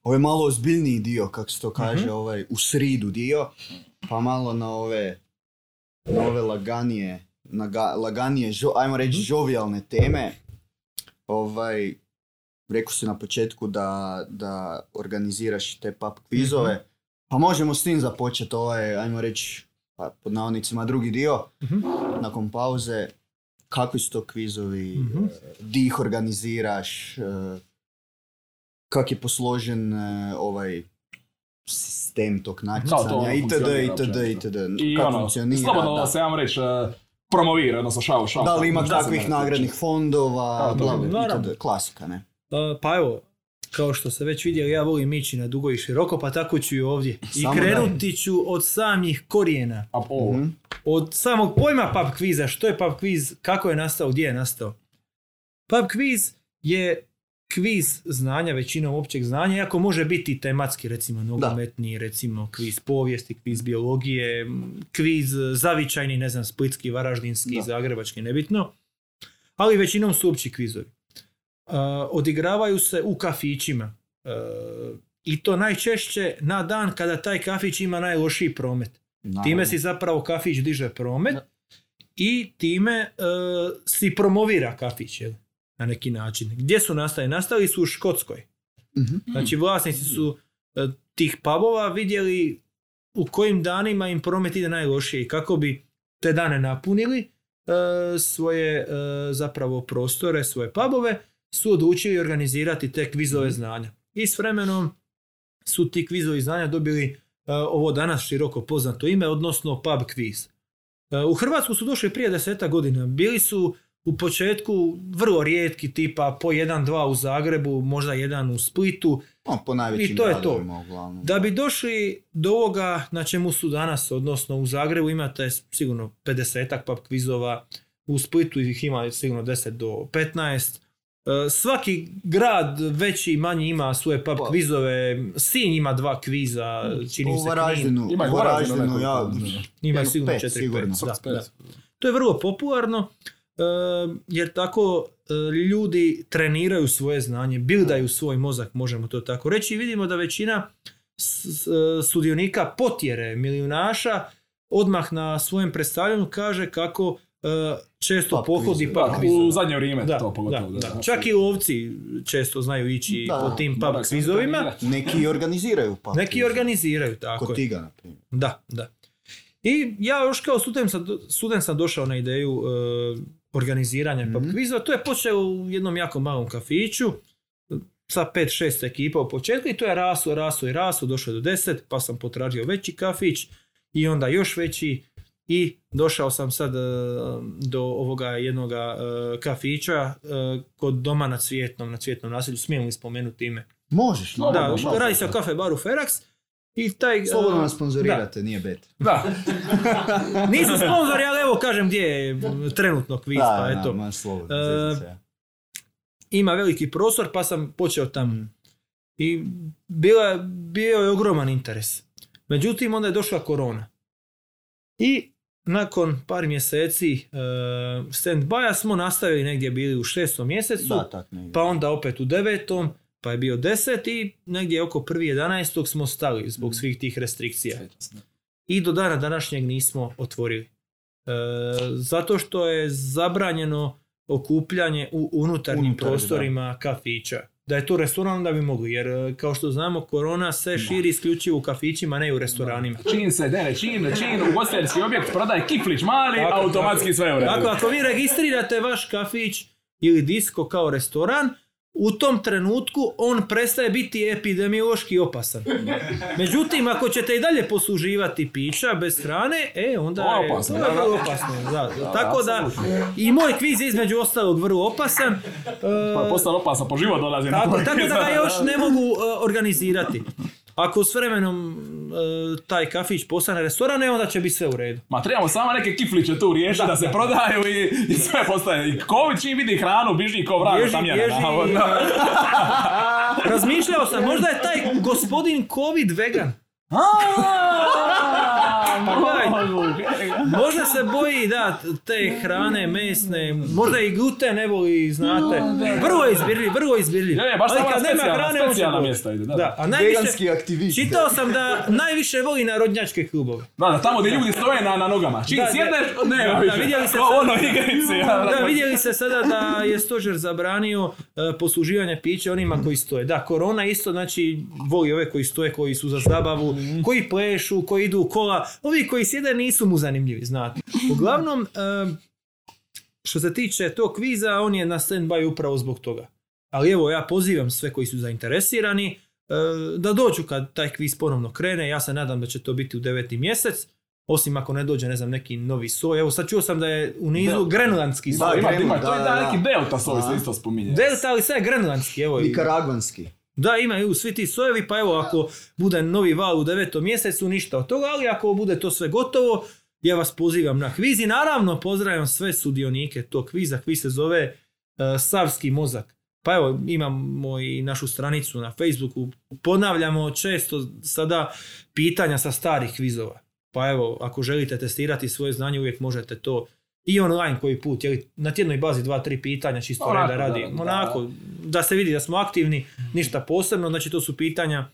[SPEAKER 1] ovaj malo ozbiljniji dio, kako se to kaže,
[SPEAKER 2] Mhm.
[SPEAKER 1] ovaj u sridu dio, pa malo na ove, na ove laganije, na ga- laganije, žo- ajmo
[SPEAKER 2] Mhm.
[SPEAKER 1] reći, žovijalne teme. Ovaj, rekao si na početku da, da organiziraš te pub kvizove,
[SPEAKER 2] Mhm.
[SPEAKER 1] pa možemo s tim započeti ovaj, ajmo reći, pa, pod navodnicima drugi dio,
[SPEAKER 2] Mhm.
[SPEAKER 1] nakon pauze. Kakvi su to kvizovi,
[SPEAKER 2] Mhm.
[SPEAKER 1] e, di ih organiziraš, e, kak je posložen e, ovaj sistem tog natjecanja, itd., itd., itd.
[SPEAKER 3] I
[SPEAKER 1] Kako
[SPEAKER 3] ono,
[SPEAKER 1] funkcionira,
[SPEAKER 3] slobodno
[SPEAKER 1] da.
[SPEAKER 3] se, ajmo reći, e, promovira, odnosno šao, šao.
[SPEAKER 1] Da li ima
[SPEAKER 3] se ne
[SPEAKER 1] nagradnih fondova, bla, bla. Klasika, ne?
[SPEAKER 2] E, pa evo, kao što ste već vidjeli, ja volim ići na dugo i široko, pa tako ću i ovdje. I
[SPEAKER 1] Samo
[SPEAKER 2] krenuti ću od samih korijena.
[SPEAKER 3] A, o,
[SPEAKER 1] Mhm.
[SPEAKER 2] Od samog pojma pub kviza, što je pub kviz, kako je nastao, gdje je nastao. Pub kviz je kviz znanja, većinom općeg znanja, iako može biti i tematski, recimo nogometni, recimo kviz povijesti, kviz biologije, kviz zavičajni, ne znam, splitski, varaždinski,
[SPEAKER 1] Da.
[SPEAKER 2] zagrebački, nebitno. Ali većinom su opći kvizovi. Uh, odigravaju se u kafićima. Uh, I to najčešće na dan kada taj kafić ima najlošiji promet.
[SPEAKER 1] Naravno.
[SPEAKER 2] Time si zapravo kafić diže promet i time e, si promovira kafić jel? Na neki način. Gdje su nastali? Nastali su u Škotskoj.
[SPEAKER 1] Mhm.
[SPEAKER 2] Znači vlasnici su e, tih pubova vidjeli u kojim danima im promet ide najlošije i kako bi te dane napunili e, svoje e, zapravo prostore, svoje pubove, su odlučili organizirati te kvizove znanja. I s vremenom su ti kvizovi znanja dobili e, ovo danas široko poznato ime, odnosno pub kviz. U Hrvatsku su došli prije deseta godina. Bili su u početku vrlo rijetki, tipa po jedan, dva u Zagrebu, možda jedan u Splitu.
[SPEAKER 1] No, po najvećim
[SPEAKER 2] I to je to.
[SPEAKER 1] uglavnom.
[SPEAKER 2] Da bi došli do ovoga na čemu su danas, odnosno u Zagrebu imate sigurno 50-ak pub kvizova, u Splitu ih ima sigurno 10 do 15. E, Svaki grad veći i manji ima svoje pub
[SPEAKER 1] Pa.
[SPEAKER 2] kvizove, Sinj ima dva kviza, čini
[SPEAKER 1] U
[SPEAKER 2] se.
[SPEAKER 1] Varaždinu,
[SPEAKER 3] Ima
[SPEAKER 1] u
[SPEAKER 3] Varaždinu
[SPEAKER 1] ja.
[SPEAKER 2] Ima sigurno
[SPEAKER 1] pet,
[SPEAKER 2] 4
[SPEAKER 1] sigurno.
[SPEAKER 2] Da, da. To je vrlo popularno jer tako e, ljudi treniraju svoje znanje, bildaju svoj mozak, možemo to tako reći. I vidimo da većina e, sudionika potjere milijunaša odmah na svojem predstavljanju kaže kako e, često
[SPEAKER 1] Pub
[SPEAKER 2] pohodi pub
[SPEAKER 3] u zadnje vrijeme
[SPEAKER 2] Da,
[SPEAKER 3] to pogotovo.
[SPEAKER 2] da,
[SPEAKER 3] Da,
[SPEAKER 2] da. Čak i lovci često znaju ići
[SPEAKER 1] Da.
[SPEAKER 2] po tim pub kvizovima.
[SPEAKER 1] neki organiziraju pa.
[SPEAKER 2] Neki organiziraju, tako
[SPEAKER 1] Kod. Tiga, na primjer.
[SPEAKER 2] Da, da. I ja još kao student sam, student sam došao na ideju organiziranja pub
[SPEAKER 1] Mhm.
[SPEAKER 2] kviza. To je počelo u jednom jako malom kafiću. sa 5-6 ekipa u početku i to je raso, raso i raso, došao je do 10, pa sam potražio veći kafić i onda još veći i došao sam sad e, do ovoga jednoga e, kafića e, kod doma na Cvjetnom, na Cvjetnom naselju, smijem li spomenuti ime?
[SPEAKER 1] Možeš,
[SPEAKER 3] Da,
[SPEAKER 2] Da,
[SPEAKER 1] naravno,
[SPEAKER 2] radi se o kafe baru Ferax i taj... (laughs)
[SPEAKER 1] Slobodno
[SPEAKER 2] e,
[SPEAKER 1] nas sponzorirate, nije bet. (laughs)
[SPEAKER 3] Da. (laughs)
[SPEAKER 2] da, nisu sponzori, ali evo kažem gdje je trenutno kviz, pa
[SPEAKER 1] Da, da,
[SPEAKER 2] eto.
[SPEAKER 1] možeš slobodno,
[SPEAKER 2] E, ima veliki prostor pa sam počeo tamo. I bila, bio je ogroman interes. Međutim, onda je došla korona. I nakon par mjeseci uh, stand-by smo nastavili negdje bili u šestom mjesecu,
[SPEAKER 1] Da, tak
[SPEAKER 2] pa onda opet u devetom, pa je bio deset i negdje oko prvi jedanestog smo stali zbog svih tih restrikcija. I do dana današnjeg nismo otvorili. E, zato što je zabranjeno okupljanje u unutarnjim
[SPEAKER 1] Unutar,
[SPEAKER 2] prostorima kafića. Da je to restoran onda bi mogli, jer e, kao što znamo korona se širi isključivo u kafićima, ne u restoranima.
[SPEAKER 3] Čim se dene, čim, čim ugostiteljski objekt prodaje kiflić mali,
[SPEAKER 2] Tako,
[SPEAKER 3] automatski sve u redu.
[SPEAKER 2] Dakle, ako vi registrirate vaš kafić ili disko kao restoran, u tom trenutku on prestaje biti epidemiološki opasan. Međutim, ako ćete i dalje posluživati pića bez hrane, e, onda
[SPEAKER 3] je opasno,
[SPEAKER 2] to je
[SPEAKER 3] da, da.
[SPEAKER 2] vrlo opasno. Da. Tako da, i moj kviz je između ostalog vrlo opasan.
[SPEAKER 3] Pa je opasno, po život dolazi
[SPEAKER 2] tako, tako da ga (laughs) još ne mogu e, organizirati. Ako s vremenom e, taj kafić postane restoran, e, onda će biti sve u redu.
[SPEAKER 3] Ma trebamo samo neke kifliće tu riješiti da, se prodaju i, i sve postaje. I Covid čim vidi hranu, biži ko vrag
[SPEAKER 2] Bježi. (laughs) Razmišljao sam, možda je taj gospodin COVID vegan.
[SPEAKER 3] Pa
[SPEAKER 2] Možda se boji da te hrane mesne, možda i gluten ne voli, znate. Vrlo je izbirljiv, vrlo je izbirljiv.
[SPEAKER 3] Baš
[SPEAKER 2] Ali
[SPEAKER 3] samo
[SPEAKER 2] kad nema
[SPEAKER 3] specijalna-
[SPEAKER 2] hrane, on
[SPEAKER 3] mjesta ide, da.
[SPEAKER 2] Da, a najviše,
[SPEAKER 1] Veganski aktivist.
[SPEAKER 2] čitao sam da najviše voli narodnjačke klubove.
[SPEAKER 3] Da, da, tamo gdje ljudi stoje na, na nogama. Čim sjedneš, ne,
[SPEAKER 2] Da,
[SPEAKER 3] više.
[SPEAKER 2] vidjeli sad-
[SPEAKER 3] ono igrice.
[SPEAKER 2] Da, vidjeli ste sada da je stožer zabranio e, posluživanje pića onima koji stoje. Da, korona isto, znači, voli ove koji stoje, koji su za zabavu, koji plešu, koji idu u kola. Ovi koji sjede nisu mu zanimljivi, znate. Uglavnom, što se tiče tog kviza, on je na stand-by upravo zbog toga. Ali evo, ja pozivam sve koji su zainteresirani da dođu kad taj kviz ponovno krene. Ja se nadam da će to biti u deveti mjesec. Osim ako ne dođe, ne znam, neki novi soj. Evo sad čuo sam da je u nizu
[SPEAKER 3] Delta.
[SPEAKER 2] grenlandski
[SPEAKER 1] Da,
[SPEAKER 2] soj.
[SPEAKER 3] Ima,
[SPEAKER 1] Gremlin,
[SPEAKER 3] ima, to je
[SPEAKER 1] da,
[SPEAKER 3] da,
[SPEAKER 1] da,
[SPEAKER 3] neki
[SPEAKER 1] da.
[SPEAKER 3] delta soj se
[SPEAKER 1] Da.
[SPEAKER 3] isto spominje.
[SPEAKER 2] Delta, ali sve je grenlandski. Evo, i-
[SPEAKER 1] Nikaragvanski.
[SPEAKER 2] Da, imaju svi ti sojevi, pa evo ako bude novi val u devetom mjesecu, ništa od toga, ali ako bude to sve gotovo, ja vas pozivam na kviz i naravno pozdravljam sve sudionike tog kviza. Kviz se zove e, Savski mozak. Pa evo, imamo i našu stranicu na Facebooku, ponavljamo često sada pitanja sa starih kvizova. Pa evo, ako želite testirati svoje znanje, uvijek možete to i online koji put, jeli, na tjednoj bazi dva, tri pitanja, čisto
[SPEAKER 3] Onako,
[SPEAKER 2] reda radi.
[SPEAKER 3] da, da.
[SPEAKER 2] Onako, da se vidi da smo aktivni, ništa posebno, znači to su pitanja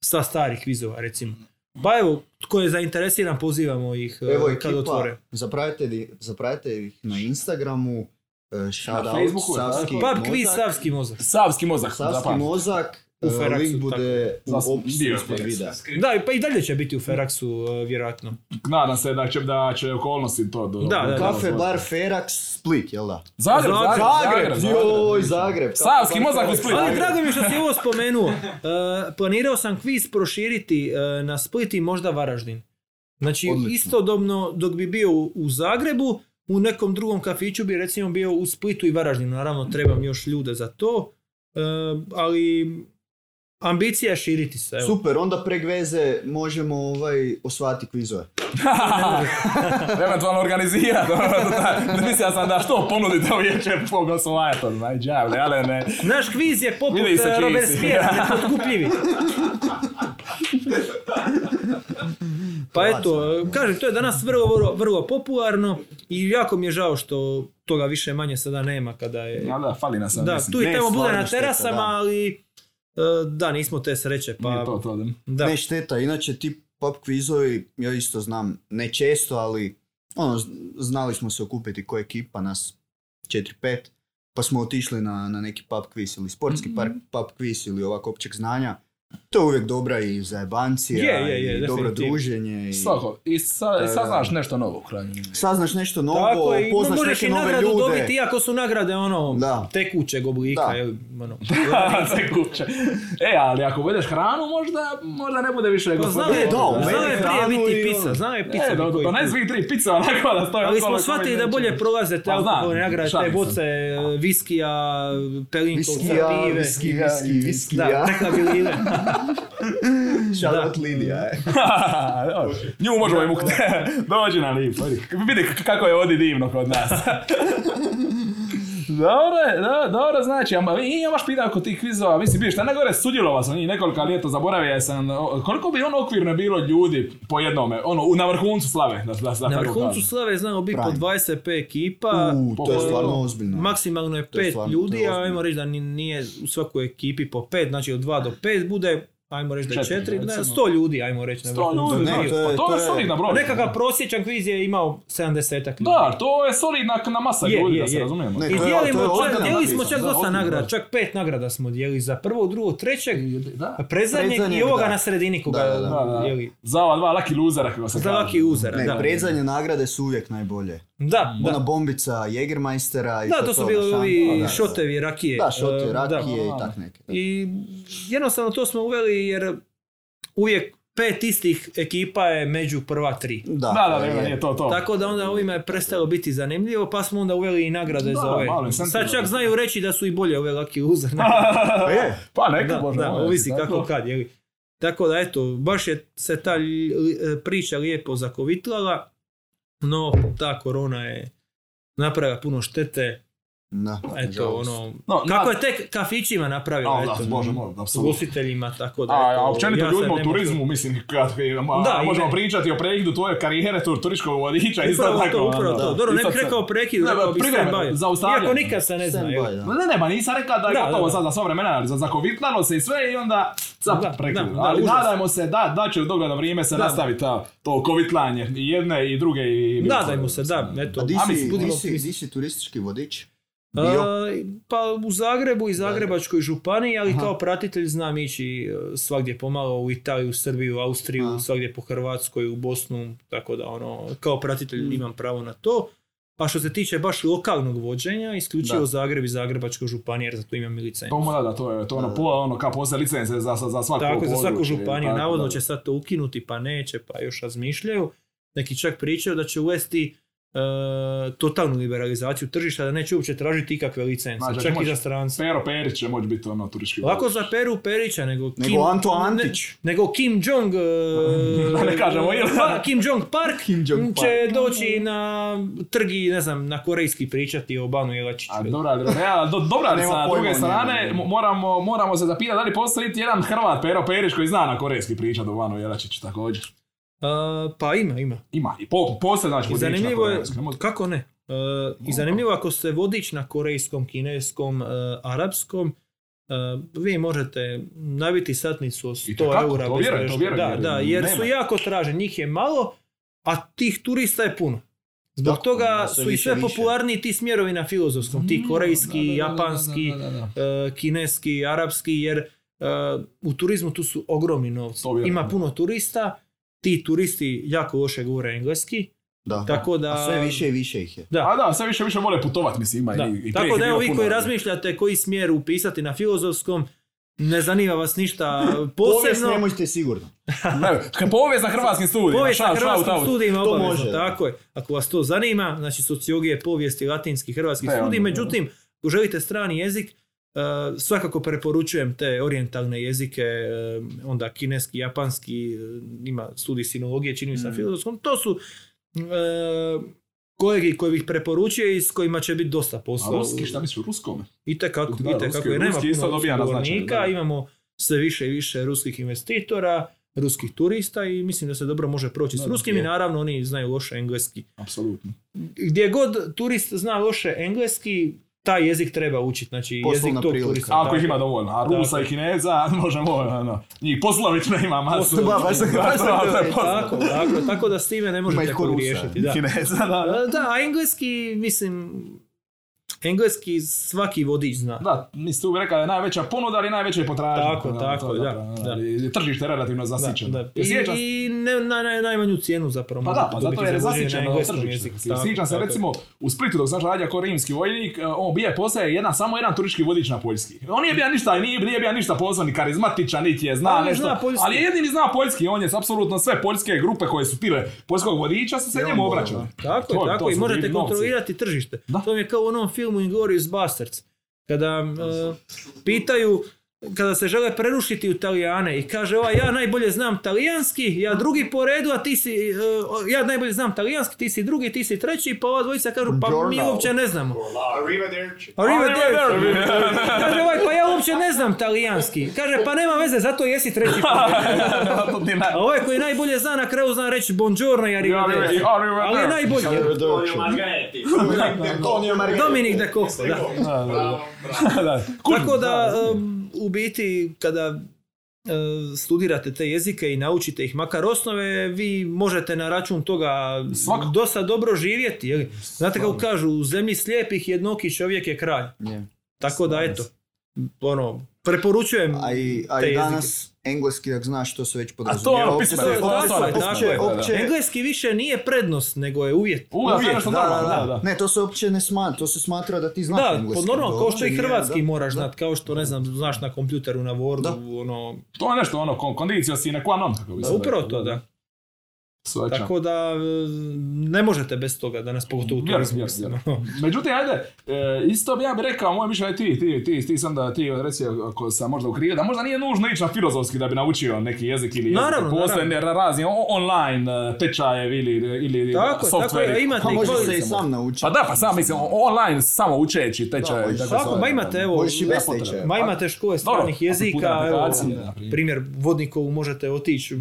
[SPEAKER 2] sa starih kvizova, recimo. Pa evo, tko je zainteresiran, pozivamo ih e,
[SPEAKER 1] Evo
[SPEAKER 2] kad
[SPEAKER 1] ekipa,
[SPEAKER 2] otvore.
[SPEAKER 1] zapravite ih na Instagramu, e, shout
[SPEAKER 3] Na
[SPEAKER 1] out,
[SPEAKER 3] Facebooku,
[SPEAKER 1] Savski mozak.
[SPEAKER 2] Savski mozak.
[SPEAKER 3] Savski mozak.
[SPEAKER 1] Savski
[SPEAKER 3] zapamti.
[SPEAKER 1] mozak,
[SPEAKER 2] U
[SPEAKER 1] e,
[SPEAKER 2] Feraxu,
[SPEAKER 1] link bude u
[SPEAKER 3] Zas-
[SPEAKER 1] opisu ispod videa.
[SPEAKER 2] Da, pa i dalje će biti u Feraxu, e, vjerojatno.
[SPEAKER 3] Nadam se da će, da će okolnosti to... Do,
[SPEAKER 2] Da, da, da.
[SPEAKER 1] Kafe bar Ferax Split, jel da?
[SPEAKER 3] Zagreb, Zagreb,
[SPEAKER 2] Zagreb,
[SPEAKER 3] Zagreb.
[SPEAKER 1] Joj, Zagreb.
[SPEAKER 3] Savski mozak u Splitu.
[SPEAKER 2] Ali drago mi je što si ovo spomenuo. (laughs) E, planirao sam kviz proširiti e, na Split i možda Varaždin. Znači,
[SPEAKER 1] Odlično.
[SPEAKER 2] istodobno dok bi bio u, u Zagrebu, u nekom drugom kafiću bi recimo bio u Splitu i Varaždinu. Naravno, trebam još ljude za to. Ali ambicija je širiti se. Evo.
[SPEAKER 1] Super, onda prek veze možemo ovaj, osvati kvizove. (laughs)
[SPEAKER 3] Eventualno organizirati. Mislio sam da što ponudite uvijeće pogosovati, znaj, džavle, ali ne.
[SPEAKER 2] Naš kviz je poput e,
[SPEAKER 3] čiji si.
[SPEAKER 2] Robespierre, nepotkupljivi. Pa eto, kažem, to je danas vrlo, vrlo, vrlo popularno i jako mi je žao što toga više manje sada nema kada je...
[SPEAKER 3] Ja da, fali nas.
[SPEAKER 2] Da,
[SPEAKER 3] mislim.
[SPEAKER 2] tu i tamo bude na terasama, ali da, nismo te sreće,
[SPEAKER 3] Nije
[SPEAKER 2] pa
[SPEAKER 3] to, to, da.
[SPEAKER 2] da.
[SPEAKER 1] Ne šteta, inače ti pop kvizovi, ja isto znam, ne često, ali ono, znali smo se okupiti ko ekipa, nas 4-5, pa smo otišli na, na neki pub quiz ili sportski
[SPEAKER 3] Mhm.
[SPEAKER 1] park pub quiz ili ovako općeg znanja. To je uvijek dobra i zajebancija
[SPEAKER 2] Je, je, je,
[SPEAKER 1] i dobro druženje. I...
[SPEAKER 3] Svako. I, sa, saznaš nešto novo u.
[SPEAKER 1] Saznaš nešto novo,
[SPEAKER 2] Tako je, i
[SPEAKER 1] poznaš
[SPEAKER 2] možeš
[SPEAKER 1] neke
[SPEAKER 2] i
[SPEAKER 1] nove
[SPEAKER 2] nagradu
[SPEAKER 1] ljude.
[SPEAKER 2] dobiti, iako su nagrade ono
[SPEAKER 1] Da.
[SPEAKER 2] tekućeg oblika.
[SPEAKER 1] Da.
[SPEAKER 2] jel, ono. (laughs)
[SPEAKER 3] Sve kuće. E, ali ako budeš hranu, možda, možda ne bude više
[SPEAKER 2] Pa
[SPEAKER 3] gospodin.
[SPEAKER 2] znao je,
[SPEAKER 1] da, u
[SPEAKER 2] znao je prije biti pizza,
[SPEAKER 1] ono.
[SPEAKER 2] znao je
[SPEAKER 3] E,
[SPEAKER 2] pizza.
[SPEAKER 3] do, do, do, ne svih tri pice onako da stoje
[SPEAKER 2] Ali smo shvatili da bolje prolaze te
[SPEAKER 3] Pa
[SPEAKER 2] alkoholne nagrade, te boce e, viskija, pelinkovca,
[SPEAKER 1] Viskija,
[SPEAKER 2] pive.
[SPEAKER 1] viski, viski, viski,
[SPEAKER 2] Da, (laughs) Lile.
[SPEAKER 1] Charlotte Lidija, (laughs) e.
[SPEAKER 3] Nju možemo i mukti. (laughs) Dođi na lip. vidi. Kako je ovdje divno kod nas. (laughs) Dobro, je, da, dobro, znači, ama, i ja baš pitao oko tih kvizova, mislim, bio šta najgore sudjelovao sam njih nekoliko ljeto, zaboravio sam, koliko bi ono okvirno bilo ljudi po jednome, ono, na vrhuncu slave, da, da, da
[SPEAKER 2] Na vrhuncu
[SPEAKER 3] kažem.
[SPEAKER 2] slave znamo biti po
[SPEAKER 1] Prime.
[SPEAKER 2] 25 ekipa.
[SPEAKER 1] U, to je
[SPEAKER 3] po-
[SPEAKER 1] stvarno ozbiljno.
[SPEAKER 2] Maksimalno je
[SPEAKER 1] To je
[SPEAKER 2] pet
[SPEAKER 1] stvarno-
[SPEAKER 2] ljudi,
[SPEAKER 1] to je
[SPEAKER 2] a ajmo reći da ni- nije u svakoj ekipi po pet, znači od 2 do 5 bude, ajmo reći da je
[SPEAKER 3] Četiri,
[SPEAKER 2] 4, ne. 100 ljudi, ajmo reći. na
[SPEAKER 3] 100
[SPEAKER 2] vrhuncu.
[SPEAKER 3] ljudi,
[SPEAKER 1] Ne, to je-
[SPEAKER 3] pa to
[SPEAKER 1] to
[SPEAKER 3] je solidna brojka.
[SPEAKER 2] Nekakav prosječan kviz je imao 70 ljudi.
[SPEAKER 3] Da, to je solidna na masa
[SPEAKER 2] Je,
[SPEAKER 3] ljudi,
[SPEAKER 2] je,
[SPEAKER 3] da se
[SPEAKER 2] je.
[SPEAKER 3] razumijemo.
[SPEAKER 1] Ne,
[SPEAKER 2] I dijelimo, čak, smo čak dosta nagrada,
[SPEAKER 3] da.
[SPEAKER 2] čak pet nagrada smo dijeli za prvo, drugo, trećeg,
[SPEAKER 3] Da.
[SPEAKER 2] predzadnjeg i ovoga
[SPEAKER 1] da.
[SPEAKER 2] na sredini koga
[SPEAKER 1] Da, da, da.
[SPEAKER 2] Dijeli.
[SPEAKER 3] Za ova dva lucky losera kako se
[SPEAKER 2] Za laki uzera,
[SPEAKER 1] Ne,
[SPEAKER 2] da.
[SPEAKER 1] predzadnje nagrade su uvijek najbolje.
[SPEAKER 2] Da,
[SPEAKER 1] Ona
[SPEAKER 2] da.
[SPEAKER 1] bombica Jägermeistera i
[SPEAKER 2] Da, to su bili ovi šotevi rakije.
[SPEAKER 1] Da, šote,
[SPEAKER 2] E,
[SPEAKER 1] rakije i tak neke.
[SPEAKER 2] I jednostavno to smo uveli jer uvijek pet istih ekipa je među prva tri.
[SPEAKER 1] Da,
[SPEAKER 3] Da, da,
[SPEAKER 1] to
[SPEAKER 3] da,
[SPEAKER 1] je.
[SPEAKER 3] nije to, to.
[SPEAKER 2] Tako da onda ovime je prestalo biti zanimljivo, pa smo onda uveli i nagrade
[SPEAKER 3] Da,
[SPEAKER 2] za ove.
[SPEAKER 3] malo incentiva.
[SPEAKER 2] Sad čak znaju reći da su i bolje ove laki uzer. (laughs)
[SPEAKER 1] Pa je.
[SPEAKER 3] Pa neka,
[SPEAKER 2] da,
[SPEAKER 3] bože
[SPEAKER 2] da, ovisi
[SPEAKER 3] tako.
[SPEAKER 2] kako kad, jeli. Tako da eto, baš je se ta li- li- priča lijepo zakovitlala, no ta korona je napravila puno štete,
[SPEAKER 1] Da,
[SPEAKER 2] eto ono,
[SPEAKER 3] No,
[SPEAKER 2] kako
[SPEAKER 3] na-
[SPEAKER 2] je tek kafićima napravila,
[SPEAKER 3] A, da,
[SPEAKER 2] eto,
[SPEAKER 3] bože
[SPEAKER 2] ugostiteljima, tako da
[SPEAKER 3] A,
[SPEAKER 2] eto,
[SPEAKER 3] a općenito
[SPEAKER 2] ja
[SPEAKER 3] ljudima u turizmu, mislim, kad, ma,
[SPEAKER 2] Da,
[SPEAKER 3] možemo
[SPEAKER 2] ne.
[SPEAKER 3] pričati o prekidu tvoje karijere tur, turističkog vodiča, isto
[SPEAKER 2] Upravo
[SPEAKER 3] tako.
[SPEAKER 2] to, upravo
[SPEAKER 3] ono,
[SPEAKER 2] to.
[SPEAKER 3] da.
[SPEAKER 2] Dobro, ne bih rekao prekid,
[SPEAKER 3] Ne,
[SPEAKER 2] rekao bih
[SPEAKER 3] zaustavljanje.
[SPEAKER 2] Iako nikad se ne zna.
[SPEAKER 1] Stand
[SPEAKER 3] Ne, ne, ma nisam rekao da je gotovo sad za sva vremena, ali za- zakovitlalo se i sve i onda cap prekid. ali
[SPEAKER 2] užas.
[SPEAKER 3] nadajmo se da, da će u dogledno vrijeme se
[SPEAKER 2] Da.
[SPEAKER 3] nastaviti ta, to kovitlanje i jedne i druge i...
[SPEAKER 2] Nadajmo se, da, eto.
[SPEAKER 1] A
[SPEAKER 2] optimisti.
[SPEAKER 1] di si turistički vodič?
[SPEAKER 2] A, pa u Zagrebu i Zagrebačkoj županiji, ali kao pratitelj znam ići e, svagdje pomalo u Italiju, Srbiju, Austriju,
[SPEAKER 1] Aha.
[SPEAKER 2] svagdje po Hrvatskoj, u Bosnu, tako da ono, kao pratitelj
[SPEAKER 1] Mm.
[SPEAKER 2] imam pravo na to. A što se tiče baš lokalnog vođenja, isključivo
[SPEAKER 1] Da.
[SPEAKER 2] Zagreb i Zagrebačka županija, jer za to imam i licencu.
[SPEAKER 3] To mu da, to je to ono, po, ono kao poslije licence za, za, za svako
[SPEAKER 2] Tako, za svaku
[SPEAKER 3] područje,
[SPEAKER 2] županiju.
[SPEAKER 3] tako
[SPEAKER 2] Navodno
[SPEAKER 3] da.
[SPEAKER 2] će sad to ukinuti, pa neće, pa još razmišljaju. Neki čak pričaju da će uvesti e, totalnu liberalizaciju tržišta, da neće uopće tražiti ikakve licence,
[SPEAKER 3] Znači,
[SPEAKER 2] čak i za strance.
[SPEAKER 3] Pero Perić će moći biti ono turistički
[SPEAKER 2] Lako za Peru Perića, nego,
[SPEAKER 1] Nego Anto Antić.
[SPEAKER 2] Ne, nego Kim Jong... e, (laughs)
[SPEAKER 3] Da ne kažemo, ili?
[SPEAKER 2] pa, Kim Jong Park
[SPEAKER 1] Kim Jong
[SPEAKER 2] će doći na trgi, ne znam, na korejski pričati o Banu Jelačiću.
[SPEAKER 3] A dobra, ja, do, dobra, sa druge strane moramo, moramo se zapitati da li postoji jedan Hrvat Pero Perić koji zna na korejski pričat o Vanu Jelačiću također.
[SPEAKER 2] E, pa ima, ima.
[SPEAKER 3] Ima, i po, postoje znači
[SPEAKER 2] I zanimljivo je, kako ne? E, I zanimljivo ako ste vodič na korejskom, kineskom, e, arapskom, e, vi možete nabiti satnicu od 100
[SPEAKER 3] Itekako,
[SPEAKER 2] eura.
[SPEAKER 3] to vjerujem, to vjerujem,
[SPEAKER 2] Da,
[SPEAKER 3] jer
[SPEAKER 2] da, jer su
[SPEAKER 3] nema.
[SPEAKER 2] jako traženi, njih je malo, a tih turista je puno. Zbog
[SPEAKER 1] Da,
[SPEAKER 2] toga su i sve
[SPEAKER 1] više.
[SPEAKER 2] popularniji ti smjerovi na filozofskom, ti korejski,
[SPEAKER 3] Da, da,
[SPEAKER 2] japanski,
[SPEAKER 3] da,
[SPEAKER 2] kineski, arapski, jer u turizmu tu su ogromni novci. Ima puno turista, ti turisti jako loše govore engleski,
[SPEAKER 1] Da.
[SPEAKER 2] tako da...
[SPEAKER 1] A sve više i više ih je.
[SPEAKER 2] Da.
[SPEAKER 3] A da, sve više više vole putovat, mislim, ima
[SPEAKER 2] Da.
[SPEAKER 3] i, i
[SPEAKER 2] Tako da evo vi koji razmišljate koji smjer upisati na filozofskom, ne zanima vas ništa (laughs)
[SPEAKER 1] Povijest
[SPEAKER 2] posebno.
[SPEAKER 1] nemojte sigurno. (laughs)
[SPEAKER 3] Povijest na hrvatskim studijima,
[SPEAKER 2] Povijest na hrvatskim
[SPEAKER 3] out.
[SPEAKER 2] studijima
[SPEAKER 1] To
[SPEAKER 2] obavezno,
[SPEAKER 1] može.
[SPEAKER 2] tako je. Ako vas to zanima, znači sociologije, povijesti, latinski, hrvatski studij, međutim, ako želite strani jezik, svakako preporučujem te orijentalne jezike, eh, onda kineski, japanski, eh, ima studij sinologije, čini mi se na
[SPEAKER 3] Mm.
[SPEAKER 2] filozofskom, to su eh, kolegi koji bih preporučio i s kojima će biti dosta
[SPEAKER 3] A
[SPEAKER 2] posla.
[SPEAKER 3] ruski, šta misliš u ruskom?
[SPEAKER 2] I tekako,
[SPEAKER 3] Da,
[SPEAKER 2] i tekako,
[SPEAKER 3] ruski-
[SPEAKER 2] nema
[SPEAKER 3] ruski
[SPEAKER 2] puno govornika, imamo sve više i više ruskih investitora, ruskih turista i mislim da se dobro može proći s ruskim i naravno oni znaju loše engleski.
[SPEAKER 3] Apsolutno.
[SPEAKER 2] Gdje god turist zna loše engleski, taj jezik treba učiti, znači
[SPEAKER 1] Poslovna
[SPEAKER 2] jezik tog
[SPEAKER 1] prilika.
[SPEAKER 2] turista.
[SPEAKER 3] Ako ih ima dovoljno, a Rusa i Kineza, (laughs) možemo, ono, njih poslovično ima masu.
[SPEAKER 1] Poslo- ba, baš sam-
[SPEAKER 3] poznato.
[SPEAKER 2] Tako, tako, tako da s time ne možete pogriješiti. Da.
[SPEAKER 3] Kineza, da.
[SPEAKER 2] Da, a engleski, mislim, engleski svaki vodič zna.
[SPEAKER 3] Da, mislim, tu bi rekao da je najveća ponuda, ali najveća je potražnja.
[SPEAKER 2] Tako, tako,
[SPEAKER 3] to je
[SPEAKER 2] da,
[SPEAKER 3] zapravo,
[SPEAKER 2] da.
[SPEAKER 3] I Tržište je relativno zasićeno.
[SPEAKER 2] Da, da.
[SPEAKER 3] I, sjećam
[SPEAKER 2] I, ne, na, na najmanju cijenu zapravo.
[SPEAKER 3] Pa da, pa zato jer je zasićeno tržište.
[SPEAKER 2] Tako,
[SPEAKER 3] Sjećam se
[SPEAKER 2] tako.
[SPEAKER 3] recimo u Splitu dok sam radio kao rimski vojnik, eh, on bija postaje jedan, samo jedan turistički vodič na poljski. On nije bio ništa, nije, nije bio ništa posebno ni karizmatičan, niti je zna
[SPEAKER 2] Ali
[SPEAKER 3] nešto.
[SPEAKER 2] zna poljski.
[SPEAKER 3] ali je jedini zna poljski, on je apsolutno sve poljske grupe koje su pile poljskog vodiča su se njemu obraćali.
[SPEAKER 2] Tako je, tako i možete kontrolirati tržište.
[SPEAKER 3] Da.
[SPEAKER 2] To je kao u onom filmu Inglourious Basterds. Kada e, pitaju, kada se žele prerušiti u Talijane i kaže ova ja najbolje znam talijanski, ja drugi po redu, a ti si, e, ja najbolje znam talijanski, ti si drugi, ti si treći, pa ova dvojica kažu pa mi uopće ne znamo.
[SPEAKER 4] Arrivederci.
[SPEAKER 2] Arrivederci. (laughs) Kaže ovaj, pa ja uopće ne znam talijanski. Kaže, pa nema veze, zato jesi treći.
[SPEAKER 3] Ti na-
[SPEAKER 2] A ovaj koji najbolje zna na kraju zna reći buongiorno i arrivederci. Ali je najbolji. Dominik de. Da. Tako da, um, u biti, kada uh, studirate te jezike i naučite ih makar osnove, vi možete na račun toga
[SPEAKER 3] Svakako.
[SPEAKER 2] dosta dobro živjeti. Znate kako kažu, u zemlji slijepih jednoki čovjek je kralj.
[SPEAKER 1] Je.
[SPEAKER 2] Tako da, eto, ono, preporučujem
[SPEAKER 1] A i, a
[SPEAKER 2] te
[SPEAKER 1] i
[SPEAKER 2] jezike.
[SPEAKER 1] danas engleski, ako znaš što se već
[SPEAKER 3] A to
[SPEAKER 1] podrazumijeva. opće-
[SPEAKER 3] pismeno,
[SPEAKER 2] to je-
[SPEAKER 3] to je
[SPEAKER 2] tako je,
[SPEAKER 3] stvarno,
[SPEAKER 2] tako
[SPEAKER 3] opće-
[SPEAKER 2] je.
[SPEAKER 1] opće-
[SPEAKER 2] Engleski više nije prednost, nego je uvjet.
[SPEAKER 3] U, da, to
[SPEAKER 1] da,
[SPEAKER 3] normalno,
[SPEAKER 1] da,
[SPEAKER 3] da,
[SPEAKER 1] da.
[SPEAKER 3] da.
[SPEAKER 1] Ne, to se uopće ne smatra, to se smatra da ti znaš
[SPEAKER 2] Da,
[SPEAKER 1] engleski.
[SPEAKER 2] pod normalno,
[SPEAKER 1] To
[SPEAKER 2] kao što i hrvatski
[SPEAKER 1] da,
[SPEAKER 2] moraš
[SPEAKER 1] da.
[SPEAKER 2] znat, kao što, ne znam, znaš na kompjuteru, na Wordu,
[SPEAKER 1] Da.
[SPEAKER 2] ono,
[SPEAKER 3] To je nešto ono, kon- kondicio sine qua non, kako bi se
[SPEAKER 2] upravo to, da.
[SPEAKER 3] Svaka.
[SPEAKER 2] Tako da e, ne možete bez toga danas pogotovo u turizmu. mislim.
[SPEAKER 3] Međutim, ajde, e, isto bi ja bih rekao, moje mišljenje ti, ti, ti, ti sam da ti reci ako sam možda ukrio, da možda nije nužno ići na filozofski da bi naučio neki jezik ili jezik.
[SPEAKER 2] Naravno,
[SPEAKER 3] Postoje
[SPEAKER 2] naravno.
[SPEAKER 3] razni online e, tečajevi ili, ili
[SPEAKER 2] Tako je, tako imate
[SPEAKER 1] Pa
[SPEAKER 2] i
[SPEAKER 1] može se i sam naučiti.
[SPEAKER 3] Pa da, pa sam mislim, online samo učeći tečaje.
[SPEAKER 1] možeš
[SPEAKER 3] tako
[SPEAKER 2] Svako,
[SPEAKER 3] sve.
[SPEAKER 2] ma imate, evo,
[SPEAKER 1] i bez tečaja.
[SPEAKER 2] Ma imate škole stranih jezika, evo,
[SPEAKER 3] primjer.
[SPEAKER 2] Vodnikovu možete otići,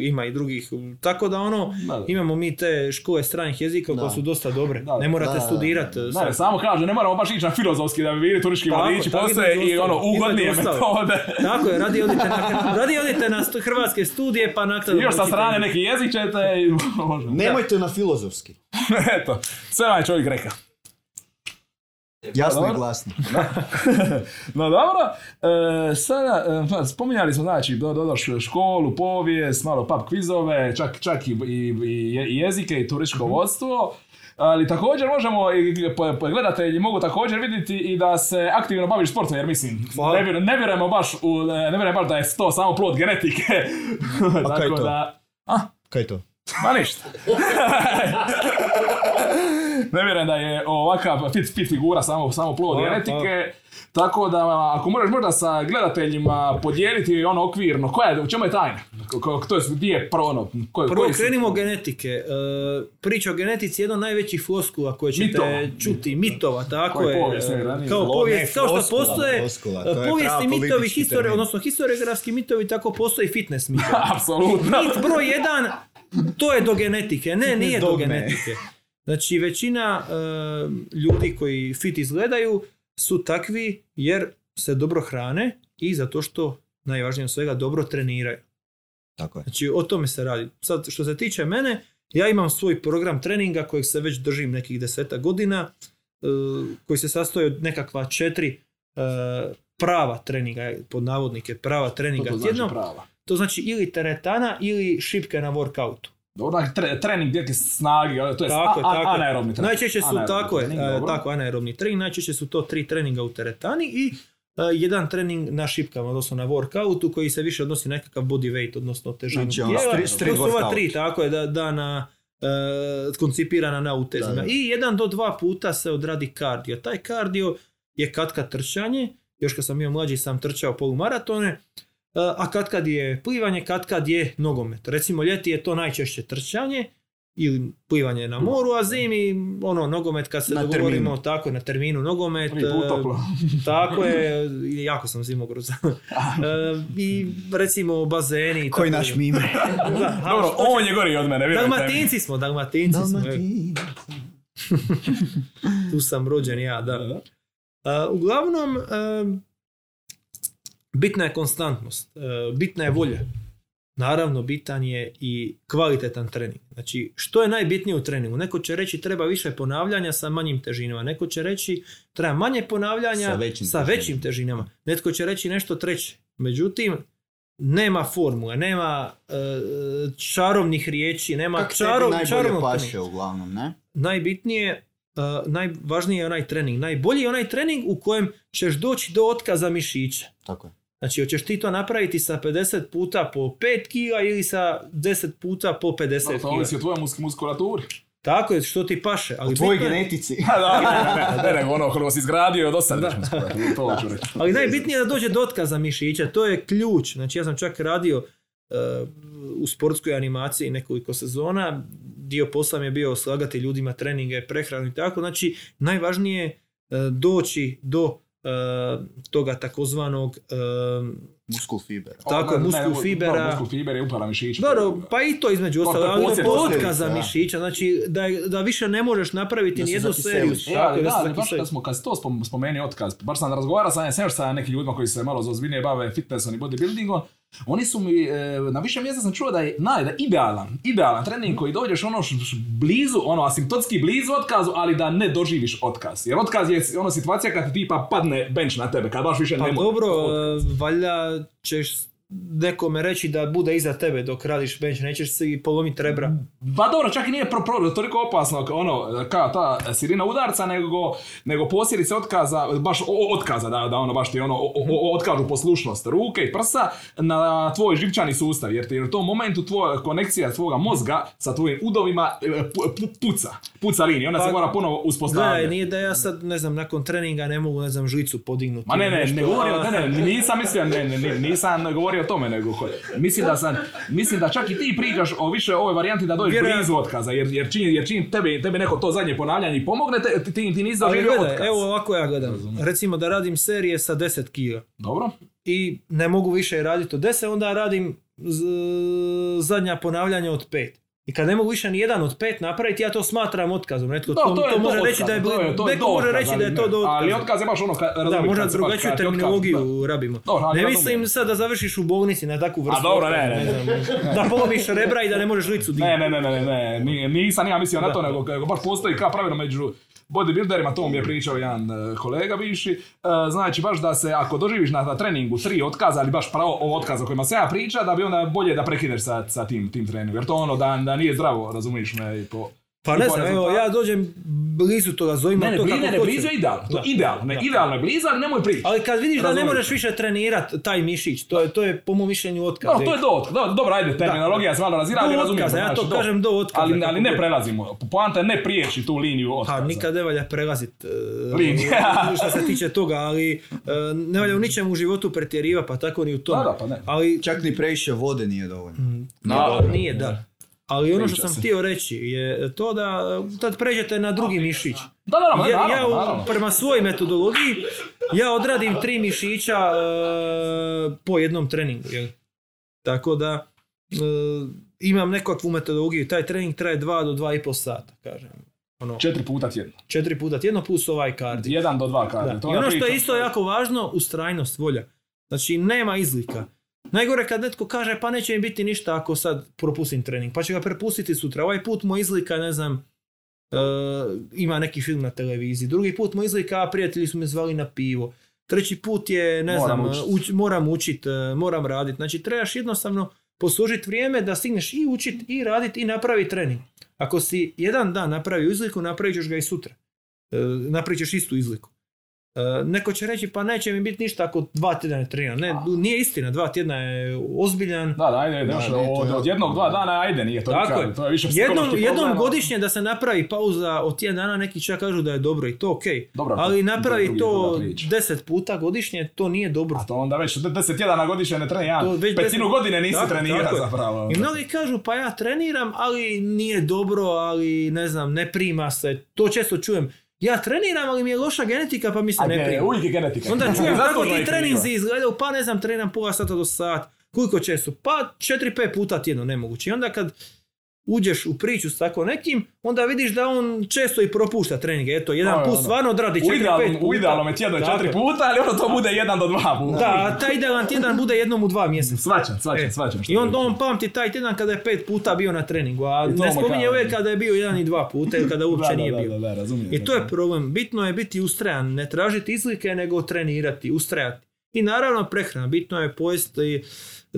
[SPEAKER 2] ima i drugih, tako da ono,
[SPEAKER 3] Da, da.
[SPEAKER 2] imamo mi te škole stranih jezika koje su dosta dobre,
[SPEAKER 3] Da,
[SPEAKER 2] ne morate
[SPEAKER 1] da, da,
[SPEAKER 2] studirati.
[SPEAKER 3] Ne, samo kaže, ne moramo baš ići na filozofski da bi bili turistički vodiči, postoje i ono ugodnije metode.
[SPEAKER 2] Tako je, radi odite na, (laughs) radi odite na stu- hrvatske studije pa nakon...
[SPEAKER 3] Još sa strane neki jezik ćete i (laughs) može.
[SPEAKER 1] Nemojte na filozofski. (laughs)
[SPEAKER 3] Eto, sve vam je čovjek rekao.
[SPEAKER 1] Jasno i glasno. (laughs)
[SPEAKER 3] No dobro, e, sada, e, pa, spominjali smo znači do, školu, povijest, malo pub kvizove, čak, čak i, i, i je- i jezike i turističko vodstvo. Ali također možemo, i gledatelji mogu također vidjeti i da se aktivno baviš sportom, jer mislim,
[SPEAKER 2] Hvala.
[SPEAKER 3] ne, vjerujem- ne vjerujemo baš u, ne vjerujem baš da je to samo plod genetike.
[SPEAKER 1] kaj (laughs)
[SPEAKER 3] Tako
[SPEAKER 1] to?
[SPEAKER 3] da, a,
[SPEAKER 1] Kaj to?
[SPEAKER 3] Ma ništa. ne vjerujem da je ovakav fit, fit figura samo, samo plod genetike. Tako da, ako možeš možda sa gledateljima podijeliti ono okvirno, koja je, u čemu je tajna? Ko, ko, to je, gdje je pro, ono, ko,
[SPEAKER 2] Prvo
[SPEAKER 3] su-
[SPEAKER 2] krenimo genetike. E, priča o genetici je jedna od najvećih floskula koje ćete
[SPEAKER 3] Mitova.
[SPEAKER 2] čuti. Mitova, tako je.
[SPEAKER 3] povijest, ne, ranije.
[SPEAKER 2] kao povijest, kao što postoje
[SPEAKER 1] floskula,
[SPEAKER 2] povijesni mitovi, historije, odnosno historiografski mitovi, tako postoji fitness (laughs) mitovi.
[SPEAKER 3] Apsolutno.
[SPEAKER 2] Mit broj jedan, to je do genetike. Ne, (laughs) nije do genetike. Znači, većina e, ljudi koji fit izgledaju su takvi jer se dobro hrane i zato što, najvažnije od svega, dobro treniraju.
[SPEAKER 1] Tako je.
[SPEAKER 2] Znači, o tome se radi. Sad, što se tiče mene, ja imam svoj program treninga kojeg se već držim nekih deseta godina, e, koji se sastoji od nekakva četiri e, prava treninga, pod navodnike, prava treninga
[SPEAKER 3] To znači
[SPEAKER 2] tjedno.
[SPEAKER 3] prava.
[SPEAKER 2] To znači ili teretana ili šipke na workoutu.
[SPEAKER 3] Dobro, znači, tre, trening gdje ti snagi, to je
[SPEAKER 2] Tako je,
[SPEAKER 3] a,
[SPEAKER 2] tako je.
[SPEAKER 3] anaerobni trening.
[SPEAKER 2] Najčešće su
[SPEAKER 3] Anaerobni
[SPEAKER 2] tako, je,
[SPEAKER 3] trening,
[SPEAKER 2] e,
[SPEAKER 3] dobro.
[SPEAKER 2] tako anaerobni trening, najčešće su to tri treninga u teretani i e, jedan trening na šipkama, odnosno na workoutu koji se više odnosi na nekakav body weight, odnosno težinu
[SPEAKER 1] Znači, ono,
[SPEAKER 2] tijela.
[SPEAKER 1] street- street
[SPEAKER 2] to su ova tri, tako je, da, da na e, koncipirana na utezima.
[SPEAKER 1] Da, da.
[SPEAKER 2] I jedan do dva puta se odradi kardio. Taj kardio je katkad trčanje, još kad sam bio mlađi sam trčao polumaratone, a katkad je plivanje, katkad je nogomet. Recimo ljeti je to najčešće trčanje, ili plivanje na moru, a zimi ono nogomet kad se
[SPEAKER 1] Na
[SPEAKER 2] dogovorimo
[SPEAKER 1] terminu.
[SPEAKER 2] tako na terminu nogomet. E, (laughs) tako je, jako sam zimogruz. (laughs) E, I recimo bazeni.
[SPEAKER 1] Koji
[SPEAKER 2] tako
[SPEAKER 1] naš
[SPEAKER 2] dalje.
[SPEAKER 1] mime?
[SPEAKER 2] Da, (laughs)
[SPEAKER 3] Dobro,
[SPEAKER 2] što će-
[SPEAKER 3] on je gori od mene.
[SPEAKER 2] Dalmatinci smo, Dalmatinci smo. Tu sam rođen ja, da. E, uglavnom, e, bitna je konstantnost, e, bitna je volja. naravno bitan je i kvalitetan trening. Znači, što je najbitnije u treningu? Neko će reći treba više ponavljanja sa manjim težinama. Neko će reći treba manje ponavljanja
[SPEAKER 1] Sa većim
[SPEAKER 2] sa
[SPEAKER 1] težinama.
[SPEAKER 2] većim težinama. Netko će reći nešto treće. Međutim, nema formule, nema e, čarovnih riječi, nema
[SPEAKER 1] Kako
[SPEAKER 2] čarov, čarovnog
[SPEAKER 1] paše uglavnom, ne?
[SPEAKER 2] Najbitnije, e, najvažniji je onaj trening. Najbolji je onaj trening u kojem ćeš doći do otkaza mišića.
[SPEAKER 1] Tako je.
[SPEAKER 2] Znači, hoćeš ti to napraviti sa 50 puta po 5 kila ili sa 10 puta po 50
[SPEAKER 3] No, to
[SPEAKER 2] kila.
[SPEAKER 3] ovisi o tvojoj mus- muskulaturi.
[SPEAKER 2] Tako je, što ti paše. Ali,
[SPEAKER 1] U tvojoj genetici. (laughs) (laughs)
[SPEAKER 3] Da, da, ne, ne, ne, nego ono koliko si izgradio do sad već muskulaturu, to ću reći.
[SPEAKER 2] ali najbitnije je da dođe do otkaza mišića, to je ključ. Znači, ja sam čak radio e, u sportskoj animaciji nekoliko sezona, dio posla mi je bio slagati ljudima treninge, prehranu i tako. Znači, najvažnije je e, doći do toga takozvanog e,
[SPEAKER 1] Muskul fiber.
[SPEAKER 2] Tako je,
[SPEAKER 3] Ne,
[SPEAKER 2] muskul
[SPEAKER 3] ne,
[SPEAKER 2] fibera.
[SPEAKER 3] dobro, Muskul fiber je upara mišića.
[SPEAKER 2] Dobro, pa i to između
[SPEAKER 3] je
[SPEAKER 2] ali do otkaza
[SPEAKER 1] da.
[SPEAKER 2] mišića, znači da, je- da više ne možeš napraviti
[SPEAKER 1] Da
[SPEAKER 2] ni jednu seriju.
[SPEAKER 3] E, da, ali baš kad smo, kad si to spom- spomenuo otkaz, baš sam razgovarao sa nekim ljudima koji se malo ozbiljnije bave fitnessom i bodybuildingom, oni su mi, e, na više mjesta sam čuo da je, naj, da je idealan, idealan trening koji dođeš ono š, š- blizu, ono asimptotski blizu otkazu, ali da ne doživiš otkaz. Jer otkaz je ono situacija kad ti tipa padne bench na tebe, kad baš više
[SPEAKER 2] Pa
[SPEAKER 3] ne može.
[SPEAKER 2] dobro, valjda ćeš nekome reći da bude iza tebe dok radiš bench, nećeš si polomiti rebra.
[SPEAKER 3] Pa dobro, čak i nije pro, pro, toliko opasno kao ono, kao ta sirina udarca, nego, nego posljedice otkaza, baš o, otkaza, da, da ono baš ti ono, o, o- otkažu poslušnost ruke i prsa na tvoj živčani sustav, jer ti u tom momentu tvoja konekcija tvoga mozga sa tvojim udovima e, pu- pu- puca, puca linija, ona se
[SPEAKER 2] Pa,
[SPEAKER 3] mora ponovo uspostavljati.
[SPEAKER 2] nije da ja sad, ne znam, nakon treninga ne mogu, ne znam, žlicu podignuti.
[SPEAKER 3] Ma ne, ne,
[SPEAKER 2] nešto,
[SPEAKER 3] ne govorim, ne, ne, nisam mislio, ne, ne, ne, nisam govorio o tome, nego ko- mislim da sam, mislim da čak i ti pričaš o više ovoj varijanti da dođeš blizu otkaza, jer, jer čim, jer čim tebi, tebi neko to zadnje ponavljanje i pomogne, te, ti, ti, nisi doživio otkaz.
[SPEAKER 2] evo ovako ja gledam. Recimo da radim serije sa 10 kila.
[SPEAKER 3] Dobro?
[SPEAKER 2] i ne mogu više raditi od 10, onda radim z- zadnja ponavljanja od 5. I kad ne mogu više ni jedan od pet napraviti, ja to smatram otkazom. Netko
[SPEAKER 3] Da,
[SPEAKER 2] to,
[SPEAKER 3] to je
[SPEAKER 2] to može reći da je,
[SPEAKER 3] to je- to je
[SPEAKER 2] neko
[SPEAKER 3] do
[SPEAKER 2] može reći da je
[SPEAKER 3] ali
[SPEAKER 2] to do
[SPEAKER 3] Ali
[SPEAKER 2] otkaza.
[SPEAKER 3] otkaz je baš ono, ka,
[SPEAKER 2] Da, možda
[SPEAKER 3] kad
[SPEAKER 2] drugačiju
[SPEAKER 3] kad otkaz-
[SPEAKER 2] terminologiju rabimo.
[SPEAKER 3] Dobro, ali
[SPEAKER 2] ne mislim sad da završiš u bolnici na takvu vrstu.
[SPEAKER 3] A dobro, ne, ne.
[SPEAKER 2] znam. Da polomiš rebra i da ne možeš licu dignuti.
[SPEAKER 3] ne, ne, ne, ne, ne, ni- nisam ja mislio na to, nego, nego baš postoji kao pravilo među bodybuilderima, to mi je pričao jedan e, kolega bivši, E, znači baš da se ako doživiš na, na treningu tri otkaza, ali baš pravo ovo otkaza o kojima se ja priča, da bi onda bolje da prekineš sa, sa tim, tim treningom, jer to ono da, da nije zdravo, razumiješ me, i po...
[SPEAKER 2] Pa ne znam, evo ja dođem blizu toga, zovimo
[SPEAKER 3] Ne, ne,
[SPEAKER 2] to
[SPEAKER 3] blizu,
[SPEAKER 2] kako
[SPEAKER 3] ne, ne, blizu je idealno, to idealno, ne, idealno je blizu, ali nemoj prići.
[SPEAKER 2] Ali kad vidiš da ne možeš više trenirati taj mišić, to je, to je po mom mišljenju otkaz.
[SPEAKER 3] No, to je do otka- do, dobro, ajde, terminologija se malo razira, ali
[SPEAKER 2] Do
[SPEAKER 3] razumijem.
[SPEAKER 2] otkaza, ja to
[SPEAKER 3] znači, do.
[SPEAKER 2] kažem do otkaza,
[SPEAKER 3] Ali, ali ne prelazimo, poanta je ne prijeći tu liniju otkaza.
[SPEAKER 2] Pa nikad ne valja prelazit e,
[SPEAKER 3] Linije. (laughs)
[SPEAKER 2] što se tiče toga, ali e, ne valja u ničemu u životu pretjeriva, pa tako ni u tome.
[SPEAKER 3] Da, da, pa ne.
[SPEAKER 2] Ali
[SPEAKER 1] Čak ni previše vode nije dovoljno.
[SPEAKER 2] da, nije, da. Ali ono što sam
[SPEAKER 3] se.
[SPEAKER 2] htio reći je to da tad pređete na drugi mišić.
[SPEAKER 3] Da, da, da,
[SPEAKER 2] Ja,
[SPEAKER 3] naravno,
[SPEAKER 2] ja u-
[SPEAKER 3] naravno.
[SPEAKER 2] prema svojoj metodologiji ja odradim tri mišića e, po jednom treningu. Jel? Tako da e, imam nekakvu metodologiju. Taj trening traje 2 do 2,5 sata, kažem. Ono,
[SPEAKER 3] Četiri puta tjedno.
[SPEAKER 2] četiri puta tjedno plus ovaj kardio.
[SPEAKER 3] Jedan do dva kardio.
[SPEAKER 2] I ono što je isto jako važno, ustrajnost, volja. Znači, nema izlika. Najgore kad netko kaže, pa neće mi biti ništa ako sad propustim trening, pa će ga prepustiti sutra. Ovaj put mu izlika, ne znam, e, ima neki film na televiziji. Drugi put mu izlika, a prijatelji su me zvali na pivo. Treći put je, ne
[SPEAKER 3] Moram
[SPEAKER 2] znam,
[SPEAKER 3] učit.
[SPEAKER 2] uč- moram učit, e, moram raditi. Znači, trebaš jednostavno poslužiti vrijeme da stigneš i učit, i raditi, i napraviti trening. Ako si jedan dan napravio izliku, napravit ćeš ga i sutra. E, napravit ćeš istu izliku. E, neko će reći pa neće mi biti ništa ako dva tjedna ne treniram. Ne, nije istina, dva tjedna je ozbiljan.
[SPEAKER 3] Da, da, ajde,
[SPEAKER 1] Da, to
[SPEAKER 3] od, od jednog, dva dana, ajde, nije to
[SPEAKER 2] Tako
[SPEAKER 3] nikad,
[SPEAKER 2] je.
[SPEAKER 3] to je više
[SPEAKER 2] Jednom, jednom godišnje da se napravi pauza od tjedan dana, neki čak kažu da je dobro i to ok.
[SPEAKER 3] Dobro,
[SPEAKER 2] Ali napravi to deset puta godišnje, to nije dobro.
[SPEAKER 3] A to onda već de- deset tjedana godišnje ne trenira, petinu
[SPEAKER 2] deset-
[SPEAKER 3] godine nisi
[SPEAKER 2] Tako,
[SPEAKER 3] trenira
[SPEAKER 2] tako
[SPEAKER 3] zapravo.
[SPEAKER 2] I mnogi kažu pa ja treniram, ali nije dobro, ali ne znam, ne prima se. To često čujem. Ja treniram, ali mi je loša genetika pa mi se
[SPEAKER 3] A
[SPEAKER 2] ne
[SPEAKER 3] ne,
[SPEAKER 2] prima.
[SPEAKER 3] uvijek je genetika.
[SPEAKER 2] Onda čujem kako ti treninzi izgledaju, pa ne znam, treniram pola sata do sat. Koliko često? Pa 4-5 puta tjedno nemoguće. I onda kad uđeš u priču s tako nekim, onda vidiš da on često i propušta treninge. Eto, jedan
[SPEAKER 3] je
[SPEAKER 2] put
[SPEAKER 3] ono.
[SPEAKER 2] stvarno odradi
[SPEAKER 3] U
[SPEAKER 2] 4-5
[SPEAKER 3] idealnom,
[SPEAKER 2] puta.
[SPEAKER 3] u idealnom je
[SPEAKER 2] Tako
[SPEAKER 3] četiri puta, ali ono to bude jedan do dva puta.
[SPEAKER 2] Da, taj idealan tjedan bude jednom u dva mjeseca.
[SPEAKER 3] Svačam, svačam,
[SPEAKER 2] E,
[SPEAKER 3] svačam. što
[SPEAKER 2] I onda on pamti taj tjedan kada je pet puta bio na treningu, a ne spominje uvijek kada je bio jedan i dva puta ili kada uopće
[SPEAKER 3] Da, da,
[SPEAKER 2] nije
[SPEAKER 3] da,
[SPEAKER 2] bio.
[SPEAKER 3] Da, da, razumijem.
[SPEAKER 2] I to je problem. Bitno je biti ustrajan, ne tražiti izlike, nego trenirati, ustrajati. I naravno prehrana. Bitno je pojesti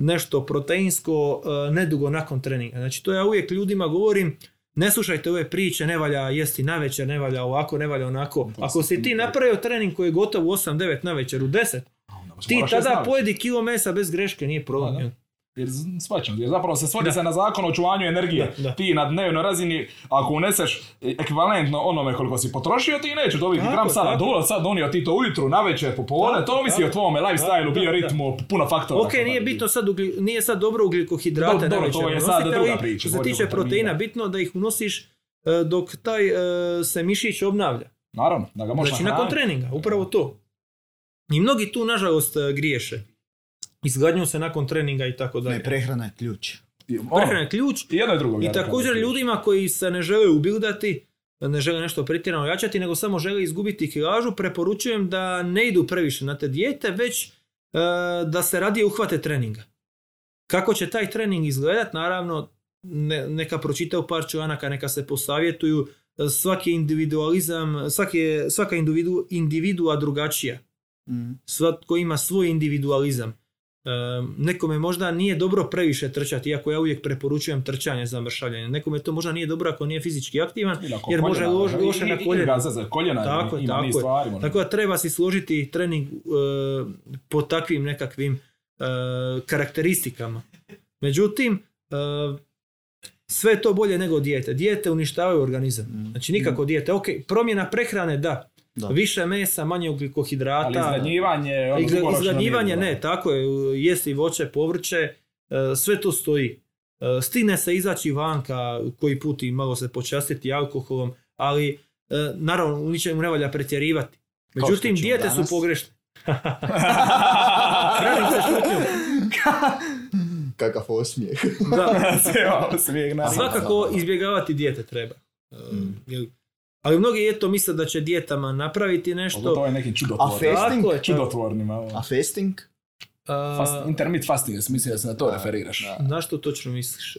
[SPEAKER 2] nešto proteinsko e, nedugo nakon treninga. Znači to ja uvijek ljudima govorim, ne slušajte ove priče, ne valja jesti navečer, ne valja ovako, ne valja onako. Ako si ti napravio trening koji je gotov u 8-9 navečer u 10,
[SPEAKER 3] Onda baš
[SPEAKER 2] ti tada pojedi kilo mesa bez greške, nije problem.
[SPEAKER 3] Jer shvaćam, jer zapravo se svodi se na zakon o očuvanju energije.
[SPEAKER 2] Da, da.
[SPEAKER 3] Ti na dnevnoj razini, ako uneseš ekvivalentno onome koliko si potrošio, ti neće dobiti
[SPEAKER 2] Tako,
[SPEAKER 3] gram sada. Dovoljno sad donio ti to ujutru, navečer, popodne, to ovisi o tvome lifestyle,
[SPEAKER 2] Da, da,
[SPEAKER 3] bioritmu, puno faktora.
[SPEAKER 2] Ok, nije bitno sad, ugli- nije sad dobro ugljikohidrate
[SPEAKER 3] Dobro, dobro, to je sad druga priča,
[SPEAKER 2] Što se tiče proteina, bitno da ih unosiš e, dok taj e, se mišić obnavlja.
[SPEAKER 3] Naravno, da ga možeš
[SPEAKER 2] Znači nakon treninga, upravo to. I mnogi tu nažalost e, griješe. Izgladnju se nakon treninga i tako
[SPEAKER 1] Ne,
[SPEAKER 2] dalje.
[SPEAKER 1] prehrana je ključ.
[SPEAKER 3] Ono,
[SPEAKER 2] Prehrana je ključ
[SPEAKER 3] I jedno i drugo.
[SPEAKER 2] i također
[SPEAKER 3] je
[SPEAKER 2] ljudima koji se ne žele ubildati, ne žele nešto pretjerano jačati, nego samo žele izgubiti kilažu, preporučujem da ne idu previše na te dijete, već e, da se radije uhvate treninga. Kako će taj trening izgledat, naravno, ne- neka pročitaju par članaka, neka se posavjetuju, svaki individualizam, svaki, svaka individu, individua drugačija.
[SPEAKER 1] Mm.
[SPEAKER 2] Svatko ima svoj individualizam. Nekome možda nije dobro previše trčati, iako ja uvijek preporučujem trčanje za mršavljanje. Nekome to možda nije dobro ako nije fizički aktivan, jer može loše na koljena.
[SPEAKER 3] i za koljena
[SPEAKER 2] Tako
[SPEAKER 3] ima
[SPEAKER 2] tako
[SPEAKER 3] niz stvari.
[SPEAKER 2] Tako da treba si složiti trening e, po takvim nekakvim e, karakteristikama. Međutim, e, sve je to bolje nego dijete. Dijete uništavaju organizam.
[SPEAKER 1] Mm.
[SPEAKER 2] Znači nikako dijete. Ok, promjena prehrane da.
[SPEAKER 1] Da.
[SPEAKER 2] Više mesa, manje ugljikohidrata.
[SPEAKER 3] Ali izgladnjivanje, ono,
[SPEAKER 2] Izgladnjivanje ne, tako je, jesti voće, povrće, e, sve to stoji. E, Stigne se izaći vanka, koji put i malo se počastiti alkoholom, ali e, naravno u ničemu ne valja pretjerivati. Međutim, dijete su pogrešne. (laughs) Hranim se šutnjom.
[SPEAKER 1] Kakav osmijeh.
[SPEAKER 2] Da. (laughs) Svakako izbjegavati dijete treba. Jer- Ali mnogi eto misle da će dijetama napraviti
[SPEAKER 3] To
[SPEAKER 2] nešto.
[SPEAKER 3] je neki
[SPEAKER 1] A
[SPEAKER 3] čudotvorni.
[SPEAKER 1] fe- Fasting?
[SPEAKER 2] Tako je, tako.
[SPEAKER 3] Čudotvornima.
[SPEAKER 1] A fasting?
[SPEAKER 2] A,
[SPEAKER 3] Fast, intermit fasting, jesi mislio da se na to referiraš?
[SPEAKER 1] Da.
[SPEAKER 2] na što točno misliš?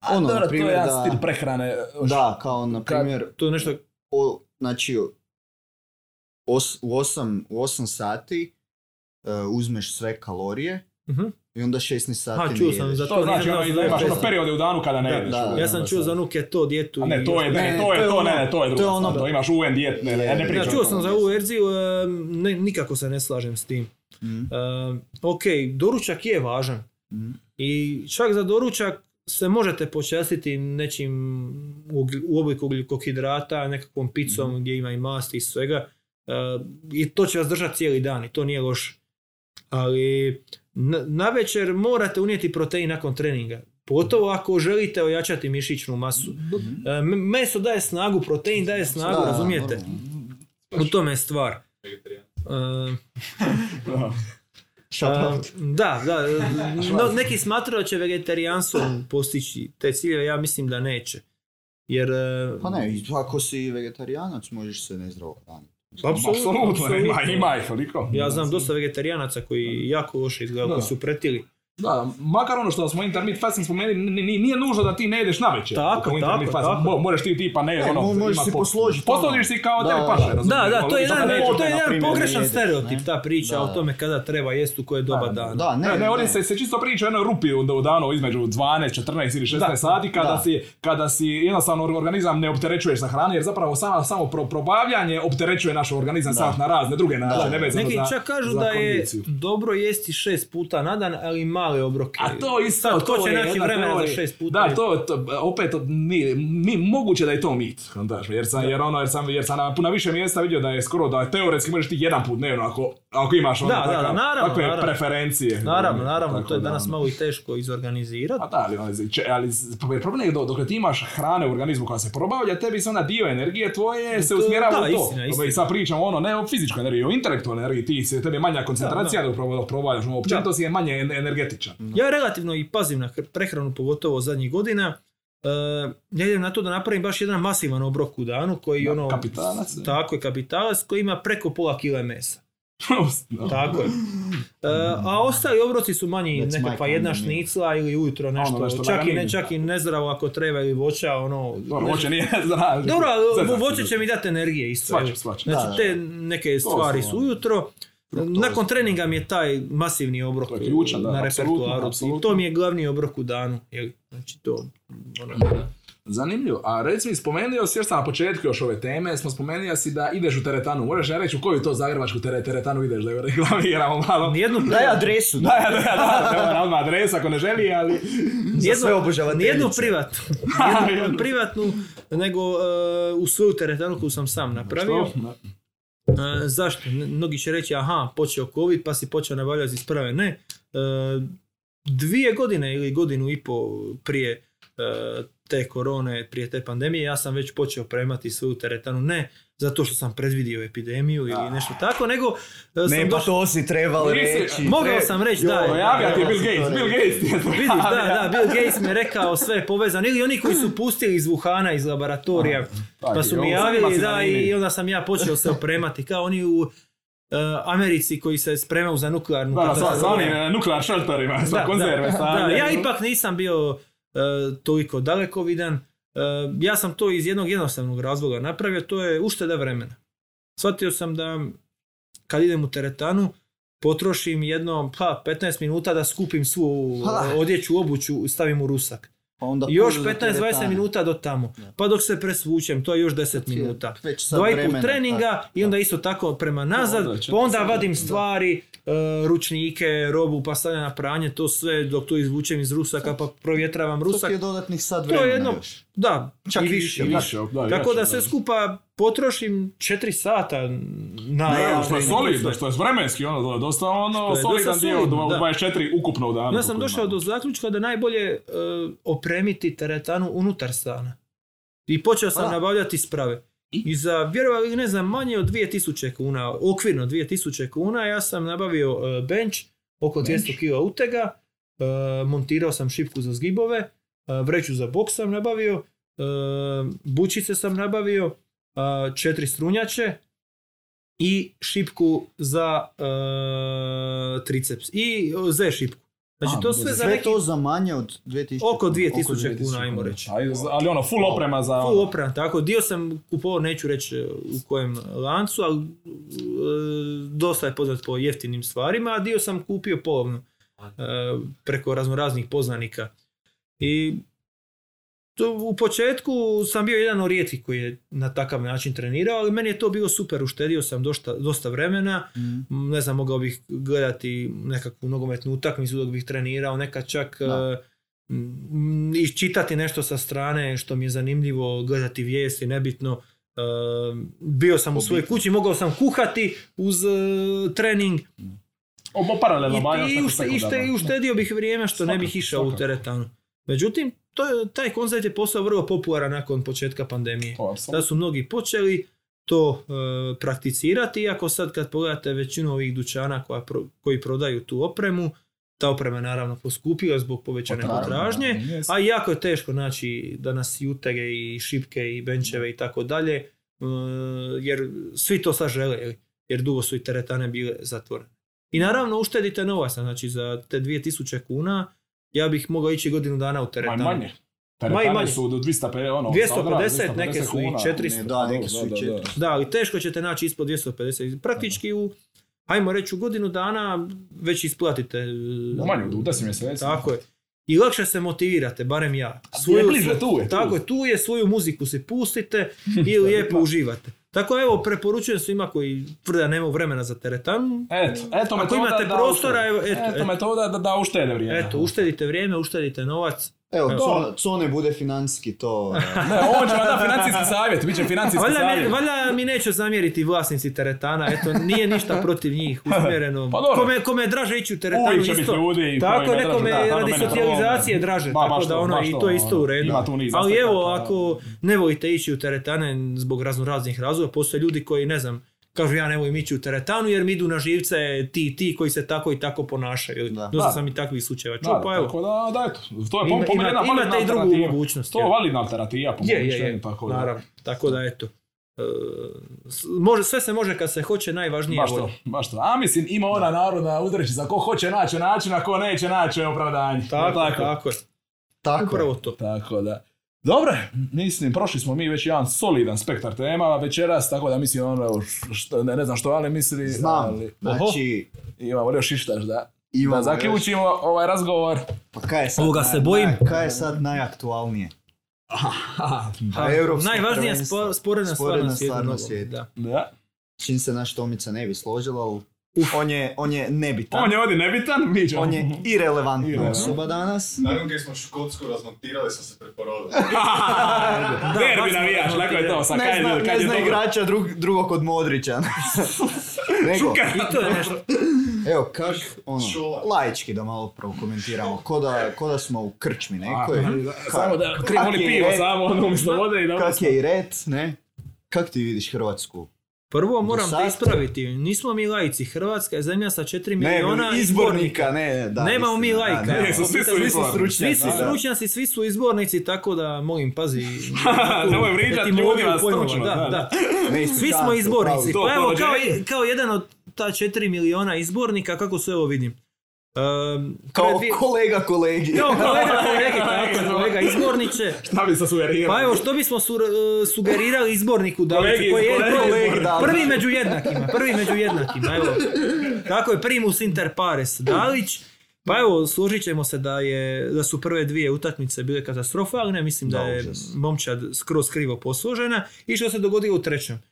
[SPEAKER 3] A,
[SPEAKER 1] Ono,
[SPEAKER 3] dobro,
[SPEAKER 1] na primjer,
[SPEAKER 3] to je jedan
[SPEAKER 1] da-
[SPEAKER 3] stil prehrane.
[SPEAKER 1] Da, kao na primjer,
[SPEAKER 2] To je nešto
[SPEAKER 1] o, znači os, u, 8, u 8 sati e, uzmeš sve kalorije
[SPEAKER 2] Mhm.
[SPEAKER 1] I onda 16 sati ne
[SPEAKER 2] čuo sam za
[SPEAKER 3] To
[SPEAKER 2] to.
[SPEAKER 3] znači ono, da
[SPEAKER 2] za
[SPEAKER 3] imaš ono
[SPEAKER 2] to.
[SPEAKER 3] periode u danu kada ne
[SPEAKER 1] Da,
[SPEAKER 3] jedeš.
[SPEAKER 1] da.
[SPEAKER 3] ono,
[SPEAKER 2] Ja sam
[SPEAKER 3] ono
[SPEAKER 2] čuo za onu keto dijetu.
[SPEAKER 3] A ne,
[SPEAKER 2] i
[SPEAKER 3] to je, ne,
[SPEAKER 1] Ne,
[SPEAKER 3] to je,
[SPEAKER 1] to je
[SPEAKER 3] to, ne,
[SPEAKER 1] ono-
[SPEAKER 3] ne, to je
[SPEAKER 1] to je
[SPEAKER 3] drugo.
[SPEAKER 1] ono-
[SPEAKER 3] To imaš UN dijet, ne, ne, ja ne pričam.
[SPEAKER 2] Ja čuo sam za ovu verziju, ne, nikako se ne slažem s tim.
[SPEAKER 1] Mm,
[SPEAKER 2] ok, doručak je važan.
[SPEAKER 1] mm.
[SPEAKER 2] I čak za doručak se možete počastiti nečim u, obliku ugljikohidrata, nekakvom picom
[SPEAKER 3] Mhm.
[SPEAKER 2] gdje ima i masti i svega. I to će vas držati cijeli dan i to nije loše. Ali na večer morate unijeti protein nakon treninga. Pogotovo ako želite ojačati mišićnu masu. E, meso daje snagu, protein daje snagu,
[SPEAKER 1] Da,
[SPEAKER 2] razumijete? U tome je stvar. (laughs)
[SPEAKER 1] Out.
[SPEAKER 2] da, da. No, neki smatraju da će vegetarijanstvom postići te ciljeve, ja mislim da neće. Jer...
[SPEAKER 1] Pa ne, ako si vegetarijanac možeš se nezdravo hraniti.
[SPEAKER 3] Apsolutno, ima, ima ih toliko.
[SPEAKER 2] Ja znam dosta vegetarijanaca koji jako loše izgledaju,
[SPEAKER 3] Da.
[SPEAKER 2] koji su pretili.
[SPEAKER 3] Da, makar ono što smo intermit fasting spomenuli, ni- ni- nije nužno da ti ne.
[SPEAKER 2] Tako,
[SPEAKER 3] Ako intermit
[SPEAKER 2] tako, tako.
[SPEAKER 3] mo- Možeš ti tipa ne,
[SPEAKER 1] Ne,
[SPEAKER 3] ono,
[SPEAKER 1] mo- možeš si
[SPEAKER 3] po-
[SPEAKER 1] posložiti
[SPEAKER 3] Posložiš
[SPEAKER 1] ono.
[SPEAKER 3] si kao
[SPEAKER 1] Da,
[SPEAKER 3] tebi paše,
[SPEAKER 1] da.
[SPEAKER 3] razumiješ?
[SPEAKER 2] Da, da, to je
[SPEAKER 3] Ono,
[SPEAKER 2] jedan, to je
[SPEAKER 1] na
[SPEAKER 2] jedan pogrešan stereotip,
[SPEAKER 1] ne?
[SPEAKER 2] ta priča
[SPEAKER 1] Da.
[SPEAKER 2] o tome kada treba jest u koje doba
[SPEAKER 3] Da,
[SPEAKER 2] dana.
[SPEAKER 1] Da, ne,
[SPEAKER 3] Ne, ne,
[SPEAKER 1] ne.
[SPEAKER 3] ovdje se, se čisto priča o jednoj rupi u, u danu između 12, 14 ili 16
[SPEAKER 2] Da.
[SPEAKER 3] sati kada,
[SPEAKER 1] Da.
[SPEAKER 3] si, kada si jednostavno organizam ne opterećuješ sa hrane jer zapravo samo, samo pro, probavljanje opterećuje naš organizam sad na razne druge načine, nevezano
[SPEAKER 2] Neki
[SPEAKER 3] za,
[SPEAKER 2] čak kažu da je dobro jesti šest puta na dan, ali male obroke.
[SPEAKER 3] A to isto,
[SPEAKER 2] Sad, ko
[SPEAKER 3] to
[SPEAKER 2] će naći vremena za šest puta?
[SPEAKER 3] Da, to, to opet to nije, nije moguće da je to mit, kontaš, jer sam, jer ono, jer sam, jer sam na puno više mjesta vidio da je skoro da je teoretski možeš ti jedan put dnevno ako, ako imaš ono
[SPEAKER 2] Da, da, da, naravno,
[SPEAKER 3] takve
[SPEAKER 2] naravno.
[SPEAKER 3] preferencije.
[SPEAKER 2] Naravno, naravno,
[SPEAKER 3] Tako
[SPEAKER 2] to je
[SPEAKER 3] da,
[SPEAKER 2] danas
[SPEAKER 3] ono.
[SPEAKER 2] malo i teško izorganizirati.
[SPEAKER 3] Pa da, ali, ono, če- ali s- jer problem je dok, ti imaš hrane u organizmu koja se probavlja, tebi se onda dio energije tvoje se
[SPEAKER 2] To-
[SPEAKER 3] usmjerava
[SPEAKER 2] da,
[SPEAKER 3] u to.
[SPEAKER 2] istina, istina.
[SPEAKER 3] I sad pričamo ono, ne o fizičkoj energiji, o intelektualnoj energiji, ti se, tebi je manja koncentracija dok proba- dok probavljaš, ono, općenito si je manje en- energetičan.
[SPEAKER 2] Ja relativno i pazim na hr- prehranu, pogotovo zadnjih godina. ja idem na to da napravim baš jedan masivan obrok u danu koji
[SPEAKER 3] Da,
[SPEAKER 2] ono...
[SPEAKER 3] kapitalac.
[SPEAKER 2] Tako je, kapitalac koji ima preko pola kile mesa. (laughs) Tako je. E, a ostali obroci su manji,
[SPEAKER 1] That's
[SPEAKER 2] nekakva
[SPEAKER 1] kind
[SPEAKER 2] jedna šnicla ili ujutro nešto,
[SPEAKER 3] Ono nešto
[SPEAKER 2] čak, i ne, čak i nezdravo ako treba ili voća, ono...
[SPEAKER 3] Dobro, hoće nije (laughs) zna.
[SPEAKER 2] Dobro, voće će mi dati energije isto.
[SPEAKER 3] Svačam,
[SPEAKER 2] evo.
[SPEAKER 3] svačam.
[SPEAKER 2] Znači
[SPEAKER 1] Da,
[SPEAKER 2] te neke stvari
[SPEAKER 3] su
[SPEAKER 2] su
[SPEAKER 3] ono.
[SPEAKER 2] ujutro.
[SPEAKER 3] Fruktoza.
[SPEAKER 2] Nakon treninga mi je taj masivni obrok
[SPEAKER 3] To je ključan, da,
[SPEAKER 2] na repertuaru. I to mi je glavni obrok u danu. jel? Znači to... Ono,
[SPEAKER 3] Zanimljivo. A reci mi, spomenuo si još sam na početku još ove teme, smo spomenuo si da ideš u teretanu. Možeš ja reći u koju to zagrebačku tere, teretanu ideš da ju reklamiramo (laughs) malo?
[SPEAKER 2] nijednu
[SPEAKER 1] Daj adresu.
[SPEAKER 3] Da, da, da, da, da, da, odmah adres ako ne želi, ali...
[SPEAKER 1] Za sve
[SPEAKER 2] Nijednu,
[SPEAKER 1] obožavateljice.
[SPEAKER 2] nijednu privatnu, (laughs) nijednu privatnu, nego e, u svoju teretanu koju sam sam napravio.
[SPEAKER 3] Što?
[SPEAKER 2] Zašto? Mnogi će reći, aha, počeo covid pa si počeo nabavljati iz prve. Ne. E, dvije godine ili godinu i po prije e, te korone, prije te pandemije, ja sam već počeo premati svoju teretanu. Ne zato što sam predvidio epidemiju ili nešto tako, nego e, sam
[SPEAKER 1] Ne, pa
[SPEAKER 2] došao...
[SPEAKER 1] to si trebal
[SPEAKER 3] Nisi-
[SPEAKER 1] reći.
[SPEAKER 2] Mogao
[SPEAKER 1] E,
[SPEAKER 2] sam reći,
[SPEAKER 1] joj,
[SPEAKER 2] da,
[SPEAKER 3] Javlja ti je
[SPEAKER 1] da,
[SPEAKER 3] Bill Gates, Bill. Gates ti je to
[SPEAKER 2] Vidiš, da, da, Bill Gates mi je rekao sve povezano. Ili oni koji su pustili iz Wuhana, iz laboratorija,
[SPEAKER 3] Tak
[SPEAKER 2] pa su mi javili, da, i onda sam ja počeo se opremati, kao oni u e, Americi koji se spremaju za nuklearnu
[SPEAKER 3] Da, da, sa, sa
[SPEAKER 2] katastrofu.
[SPEAKER 3] onim e, nuklear šelterima, sa
[SPEAKER 2] Da,
[SPEAKER 3] konzerve
[SPEAKER 2] da,
[SPEAKER 3] stavljaju.
[SPEAKER 2] da, ja ipak nisam bio e, toliko dalekovidan. E, ja sam to iz jednog jednostavnog razloga napravio, to je ušteda vremena. Shvatio sam da kad idem u teretanu, potrošim jedno pa, 15 minuta da skupim svu odjeću, obuću, stavim u rusak.
[SPEAKER 1] Pa onda
[SPEAKER 2] I još
[SPEAKER 1] puno za
[SPEAKER 2] 15-20
[SPEAKER 1] teretane.
[SPEAKER 2] minuta do tamo.
[SPEAKER 1] Da.
[SPEAKER 2] Pa dok se presvučem, to je još 10
[SPEAKER 1] Ti je
[SPEAKER 2] minuta. Dva i
[SPEAKER 1] vremena,
[SPEAKER 2] treninga i onda isto tako prema nazad,
[SPEAKER 3] onda
[SPEAKER 2] pa onda vadim
[SPEAKER 3] da.
[SPEAKER 2] stvari, e, ručnike, robu, pa stavljam na pranje, to sve dok to izvučem iz rusaka pa provjetravam
[SPEAKER 1] To
[SPEAKER 2] rusak.
[SPEAKER 1] ti je dodatnih sad
[SPEAKER 2] To je
[SPEAKER 1] vremena
[SPEAKER 2] jedno-
[SPEAKER 1] još.
[SPEAKER 2] Da,
[SPEAKER 1] Čak
[SPEAKER 2] i
[SPEAKER 1] i
[SPEAKER 2] više. da.
[SPEAKER 3] Više, da,
[SPEAKER 2] Tako da sve skupa potrošim 4 sata na...
[SPEAKER 1] Ne,
[SPEAKER 3] što je solidno, što je vremenski, ono, dosta ono, solidan dio,
[SPEAKER 2] solidno,
[SPEAKER 3] dva-
[SPEAKER 2] da.
[SPEAKER 3] 24 ukupno u danu.
[SPEAKER 2] Ja sam došao do zaključka da je najbolje e, opremiti teretanu unutar stana. I počeo sam
[SPEAKER 1] Pa da.
[SPEAKER 2] nabavljati sprave. I za, vjerovali ne znam, manje od 2000 kuna, okvirno 2000 kuna, ja sam nabavio e, bench, oko 200 kg utega, e, montirao sam šipku za zgibove, vreću za boks sam nabavio, bučice sam nabavio, četiri strunjače i šipku za e, triceps i Z šipku. Znači
[SPEAKER 1] A,
[SPEAKER 2] to sve za
[SPEAKER 1] sve
[SPEAKER 2] neki
[SPEAKER 1] to za manje od 2000
[SPEAKER 2] oko
[SPEAKER 1] kuna.
[SPEAKER 2] 2000 kuna, ajmo reći.
[SPEAKER 3] Ajde, ali ono, full oprema za...
[SPEAKER 2] Full oprema, tako. Dio sam kupovao, neću reći e, u kojem lancu, ali e, dosta je poznat po jeftinim stvarima, a dio sam kupio polovno e, preko raznoraznih poznanika. I to u početku sam bio jedan od rijetkih koji je na takav način trenirao, ali meni je to bilo super, uštedio sam dosta, dosta vremena,
[SPEAKER 1] Mm.
[SPEAKER 2] Ne znam, mogao bih gledati nekakvu nogometnu utakmicu dok bih trenirao, nekad čak
[SPEAKER 1] Da.
[SPEAKER 2] e, m, i čitati nešto sa strane što mi je zanimljivo, gledati vijesti, nebitno. E, bio sam u svojoj
[SPEAKER 1] Obitno.
[SPEAKER 2] kući, mogao sam kuhati uz e, trening
[SPEAKER 3] Obo paralelno
[SPEAKER 2] i, i, ušte- i, uštedio bih vrijeme što ne
[SPEAKER 3] Svakako,
[SPEAKER 2] bih išao u teretanu. Međutim, to je, taj koncept je postao vrlo popularan nakon početka pandemije. Da su mnogi počeli to e, prakticirati, iako sad kad pogledate većinu ovih dućana koja pro- koji prodaju tu opremu, ta oprema je naravno poskupila zbog povećane
[SPEAKER 3] Naravno,
[SPEAKER 2] potražnje, a jako je teško naći danas i utege i šipke i benčeve i tako dalje, e, jer svi to sad žele, jer dugo su i teretane bile zatvorene. I naravno uštedite novac, znači za te 2000 kuna ja bih mogao ići godinu dana u
[SPEAKER 3] Ma
[SPEAKER 2] teretanu.
[SPEAKER 3] manje.
[SPEAKER 2] Ma i
[SPEAKER 3] Teretane
[SPEAKER 2] manje.
[SPEAKER 3] su do 250, ono,
[SPEAKER 2] 250,
[SPEAKER 3] sad,
[SPEAKER 2] neke su i
[SPEAKER 3] kuna.
[SPEAKER 2] 400.
[SPEAKER 1] Ne, da, neke su i 400.
[SPEAKER 2] Da, ali teško ćete naći ispod 250. Praktički u, ajmo reći, u godinu dana već isplatite.
[SPEAKER 3] U manje, u 10 mjeseci.
[SPEAKER 2] Tako je. I lakše se motivirate, barem ja.
[SPEAKER 3] je bliže, tu je, tu.
[SPEAKER 2] Tako je, tu je, svoju muziku si pustite (laughs) i lijepo uživate. Tako evo, preporučujem svima koji tvrde da nemaju vremena za teretanu.
[SPEAKER 3] Eto, eto
[SPEAKER 2] Ako imate
[SPEAKER 3] da
[SPEAKER 2] prostora,
[SPEAKER 3] uštede.
[SPEAKER 2] evo, eto,
[SPEAKER 3] eto,
[SPEAKER 2] eto.
[SPEAKER 3] metoda da, da uštede vrijeme.
[SPEAKER 2] Eto, uštedite vrijeme, uštedite novac.
[SPEAKER 1] Evo,
[SPEAKER 2] Evo.
[SPEAKER 1] to, co ne bude financijski, to... (laughs)
[SPEAKER 3] Ne, ovo će vam da financijski savjet, bit će financijski
[SPEAKER 2] Valjda, mi,
[SPEAKER 3] savjet.
[SPEAKER 2] valjda mi neće zamjeriti vlasnici teretana, eto, nije ništa (laughs) protiv njih usmjereno.
[SPEAKER 3] Pa dobro.
[SPEAKER 2] kome, kome je draže ići u teretanu
[SPEAKER 3] Uvijek će
[SPEAKER 2] isto.
[SPEAKER 3] biti ljudi
[SPEAKER 2] Tako, nekome
[SPEAKER 3] draže, da,
[SPEAKER 2] radi socijalizacije draže,
[SPEAKER 3] ba,
[SPEAKER 2] tako da
[SPEAKER 3] to,
[SPEAKER 2] ono,
[SPEAKER 3] baš
[SPEAKER 2] i
[SPEAKER 3] to,
[SPEAKER 2] to je isto
[SPEAKER 3] ono,
[SPEAKER 2] u redu.
[SPEAKER 3] ima tu niz
[SPEAKER 2] Ali evo, ako ne volite ići u teretane zbog razno raznih razloga, postoje ljudi koji, ne znam, kažu ja ne volim ići u teretanu jer mi idu na živce ti ti koji se tako i tako ponašaju.
[SPEAKER 1] Da.
[SPEAKER 2] Dosta
[SPEAKER 3] Da.
[SPEAKER 2] sam i takvih slučajeva
[SPEAKER 3] Da,
[SPEAKER 2] čuo, pa evo.
[SPEAKER 3] tako da, da, eto, to je
[SPEAKER 2] Ima-
[SPEAKER 3] po, po meni
[SPEAKER 2] ima-
[SPEAKER 3] jedna validna
[SPEAKER 2] imate i drugu mogućnost,
[SPEAKER 3] To
[SPEAKER 2] je.
[SPEAKER 3] validna alternativa, po
[SPEAKER 2] Je, je, je,
[SPEAKER 3] tako da.
[SPEAKER 2] naravno. Tako da eto. E, može, sve se može kad se hoće, najvažnije je
[SPEAKER 3] Baš to, baš to. A mislim, ima ona narodna uzrečica, ko hoće naći način, a ko neće naći opravdanje.
[SPEAKER 2] Tako,
[SPEAKER 3] tako.
[SPEAKER 2] tako. Upravo to.
[SPEAKER 3] Tako da. Dobro, mislim, prošli smo mi već jedan solidan spektar tema večeras, tako da mislim ono, što, ne, ne znam što Ali misli,
[SPEAKER 1] Znam,
[SPEAKER 3] ali
[SPEAKER 1] znači,
[SPEAKER 3] imamo još ištaš da,
[SPEAKER 1] Imamo
[SPEAKER 3] da zaključimo ovaj razgovor.
[SPEAKER 1] pa kaj je sad,
[SPEAKER 2] Ovoga
[SPEAKER 1] naj-
[SPEAKER 2] se bojim.
[SPEAKER 1] naj- kaj je sad najaktualnije? (laughs)
[SPEAKER 2] Ha,
[SPEAKER 1] Europsko
[SPEAKER 2] najvažnija sporedna stvar na svijetu. Da.
[SPEAKER 3] Da.
[SPEAKER 1] Čim se naš Tomica ne bi složila, ali on je, on je nebitan.
[SPEAKER 3] On je ovdje nebitan, mi.
[SPEAKER 1] On je (laughs) irelevantna osoba danas.
[SPEAKER 5] Nakon kad smo Škotsku razmontirali sam se preporodili. (laughs)
[SPEAKER 2] Da,
[SPEAKER 3] Derbi navijaš, tako je to, sa
[SPEAKER 1] Ne zna,
[SPEAKER 3] je, kad
[SPEAKER 1] ne
[SPEAKER 3] je
[SPEAKER 1] zna
[SPEAKER 3] dobro.
[SPEAKER 1] igrača drug, drugog od Modrića. (laughs) Nego,
[SPEAKER 2] I to je nešto.
[SPEAKER 1] evo, kak, ono, laički da malo prokomentiramo. Ko da, ko da smo u krčmi nekoj.
[SPEAKER 3] A, Samo da
[SPEAKER 1] Kak
[SPEAKER 3] krijemo li
[SPEAKER 1] je
[SPEAKER 3] pivo samo ono umjesto vode i da
[SPEAKER 1] Kak je i red, ne? Kak ti vidiš Hrvatsku?
[SPEAKER 2] Prvo moram te ispraviti. Nismo mi lajci. Hrvatska je zemlja sa 4
[SPEAKER 1] Ne,
[SPEAKER 2] miliona
[SPEAKER 1] izbornika, ne, da.
[SPEAKER 2] Nemamo mi
[SPEAKER 1] da,
[SPEAKER 2] lajka.
[SPEAKER 3] Ne, su- svi su
[SPEAKER 1] Svi
[SPEAKER 3] izbornici.
[SPEAKER 1] stručnjaci.
[SPEAKER 2] Svi su stručnjaci, svi su izbornici, tako da molim, pazi. (laughs)
[SPEAKER 3] Nemoj ljudima
[SPEAKER 2] pojmova,
[SPEAKER 3] stručno,
[SPEAKER 2] da,
[SPEAKER 3] da. (laughs)
[SPEAKER 1] Ne,
[SPEAKER 2] Svi smo izbornici.
[SPEAKER 3] To
[SPEAKER 2] Pa evo, kao, kao jedan od ta 4 miliona izbornika, kako se ovo vidim. Um,
[SPEAKER 1] Kao
[SPEAKER 2] dvije-
[SPEAKER 1] kolega kolegi.
[SPEAKER 2] kao kolega, kolegi, (laughs) tako, kolega izborniče.
[SPEAKER 3] Šta bi se sugerirao?
[SPEAKER 2] Pa evo, što bismo su, e, sugerirali izborniku da
[SPEAKER 3] Kolegi,
[SPEAKER 2] koji je
[SPEAKER 3] kolegi,
[SPEAKER 2] prvi-
[SPEAKER 1] kolegi, da,
[SPEAKER 2] prvi među jednakima, prvi među jednakima, evo. Tako je, primus inter pares Dalić. Pa evo, složit ćemo se da, je, da su prve dvije utakmice bile katastrofe, ali ne mislim da,
[SPEAKER 1] Da,
[SPEAKER 2] je momčad skroz krivo posložena. I što se dogodilo u trećem?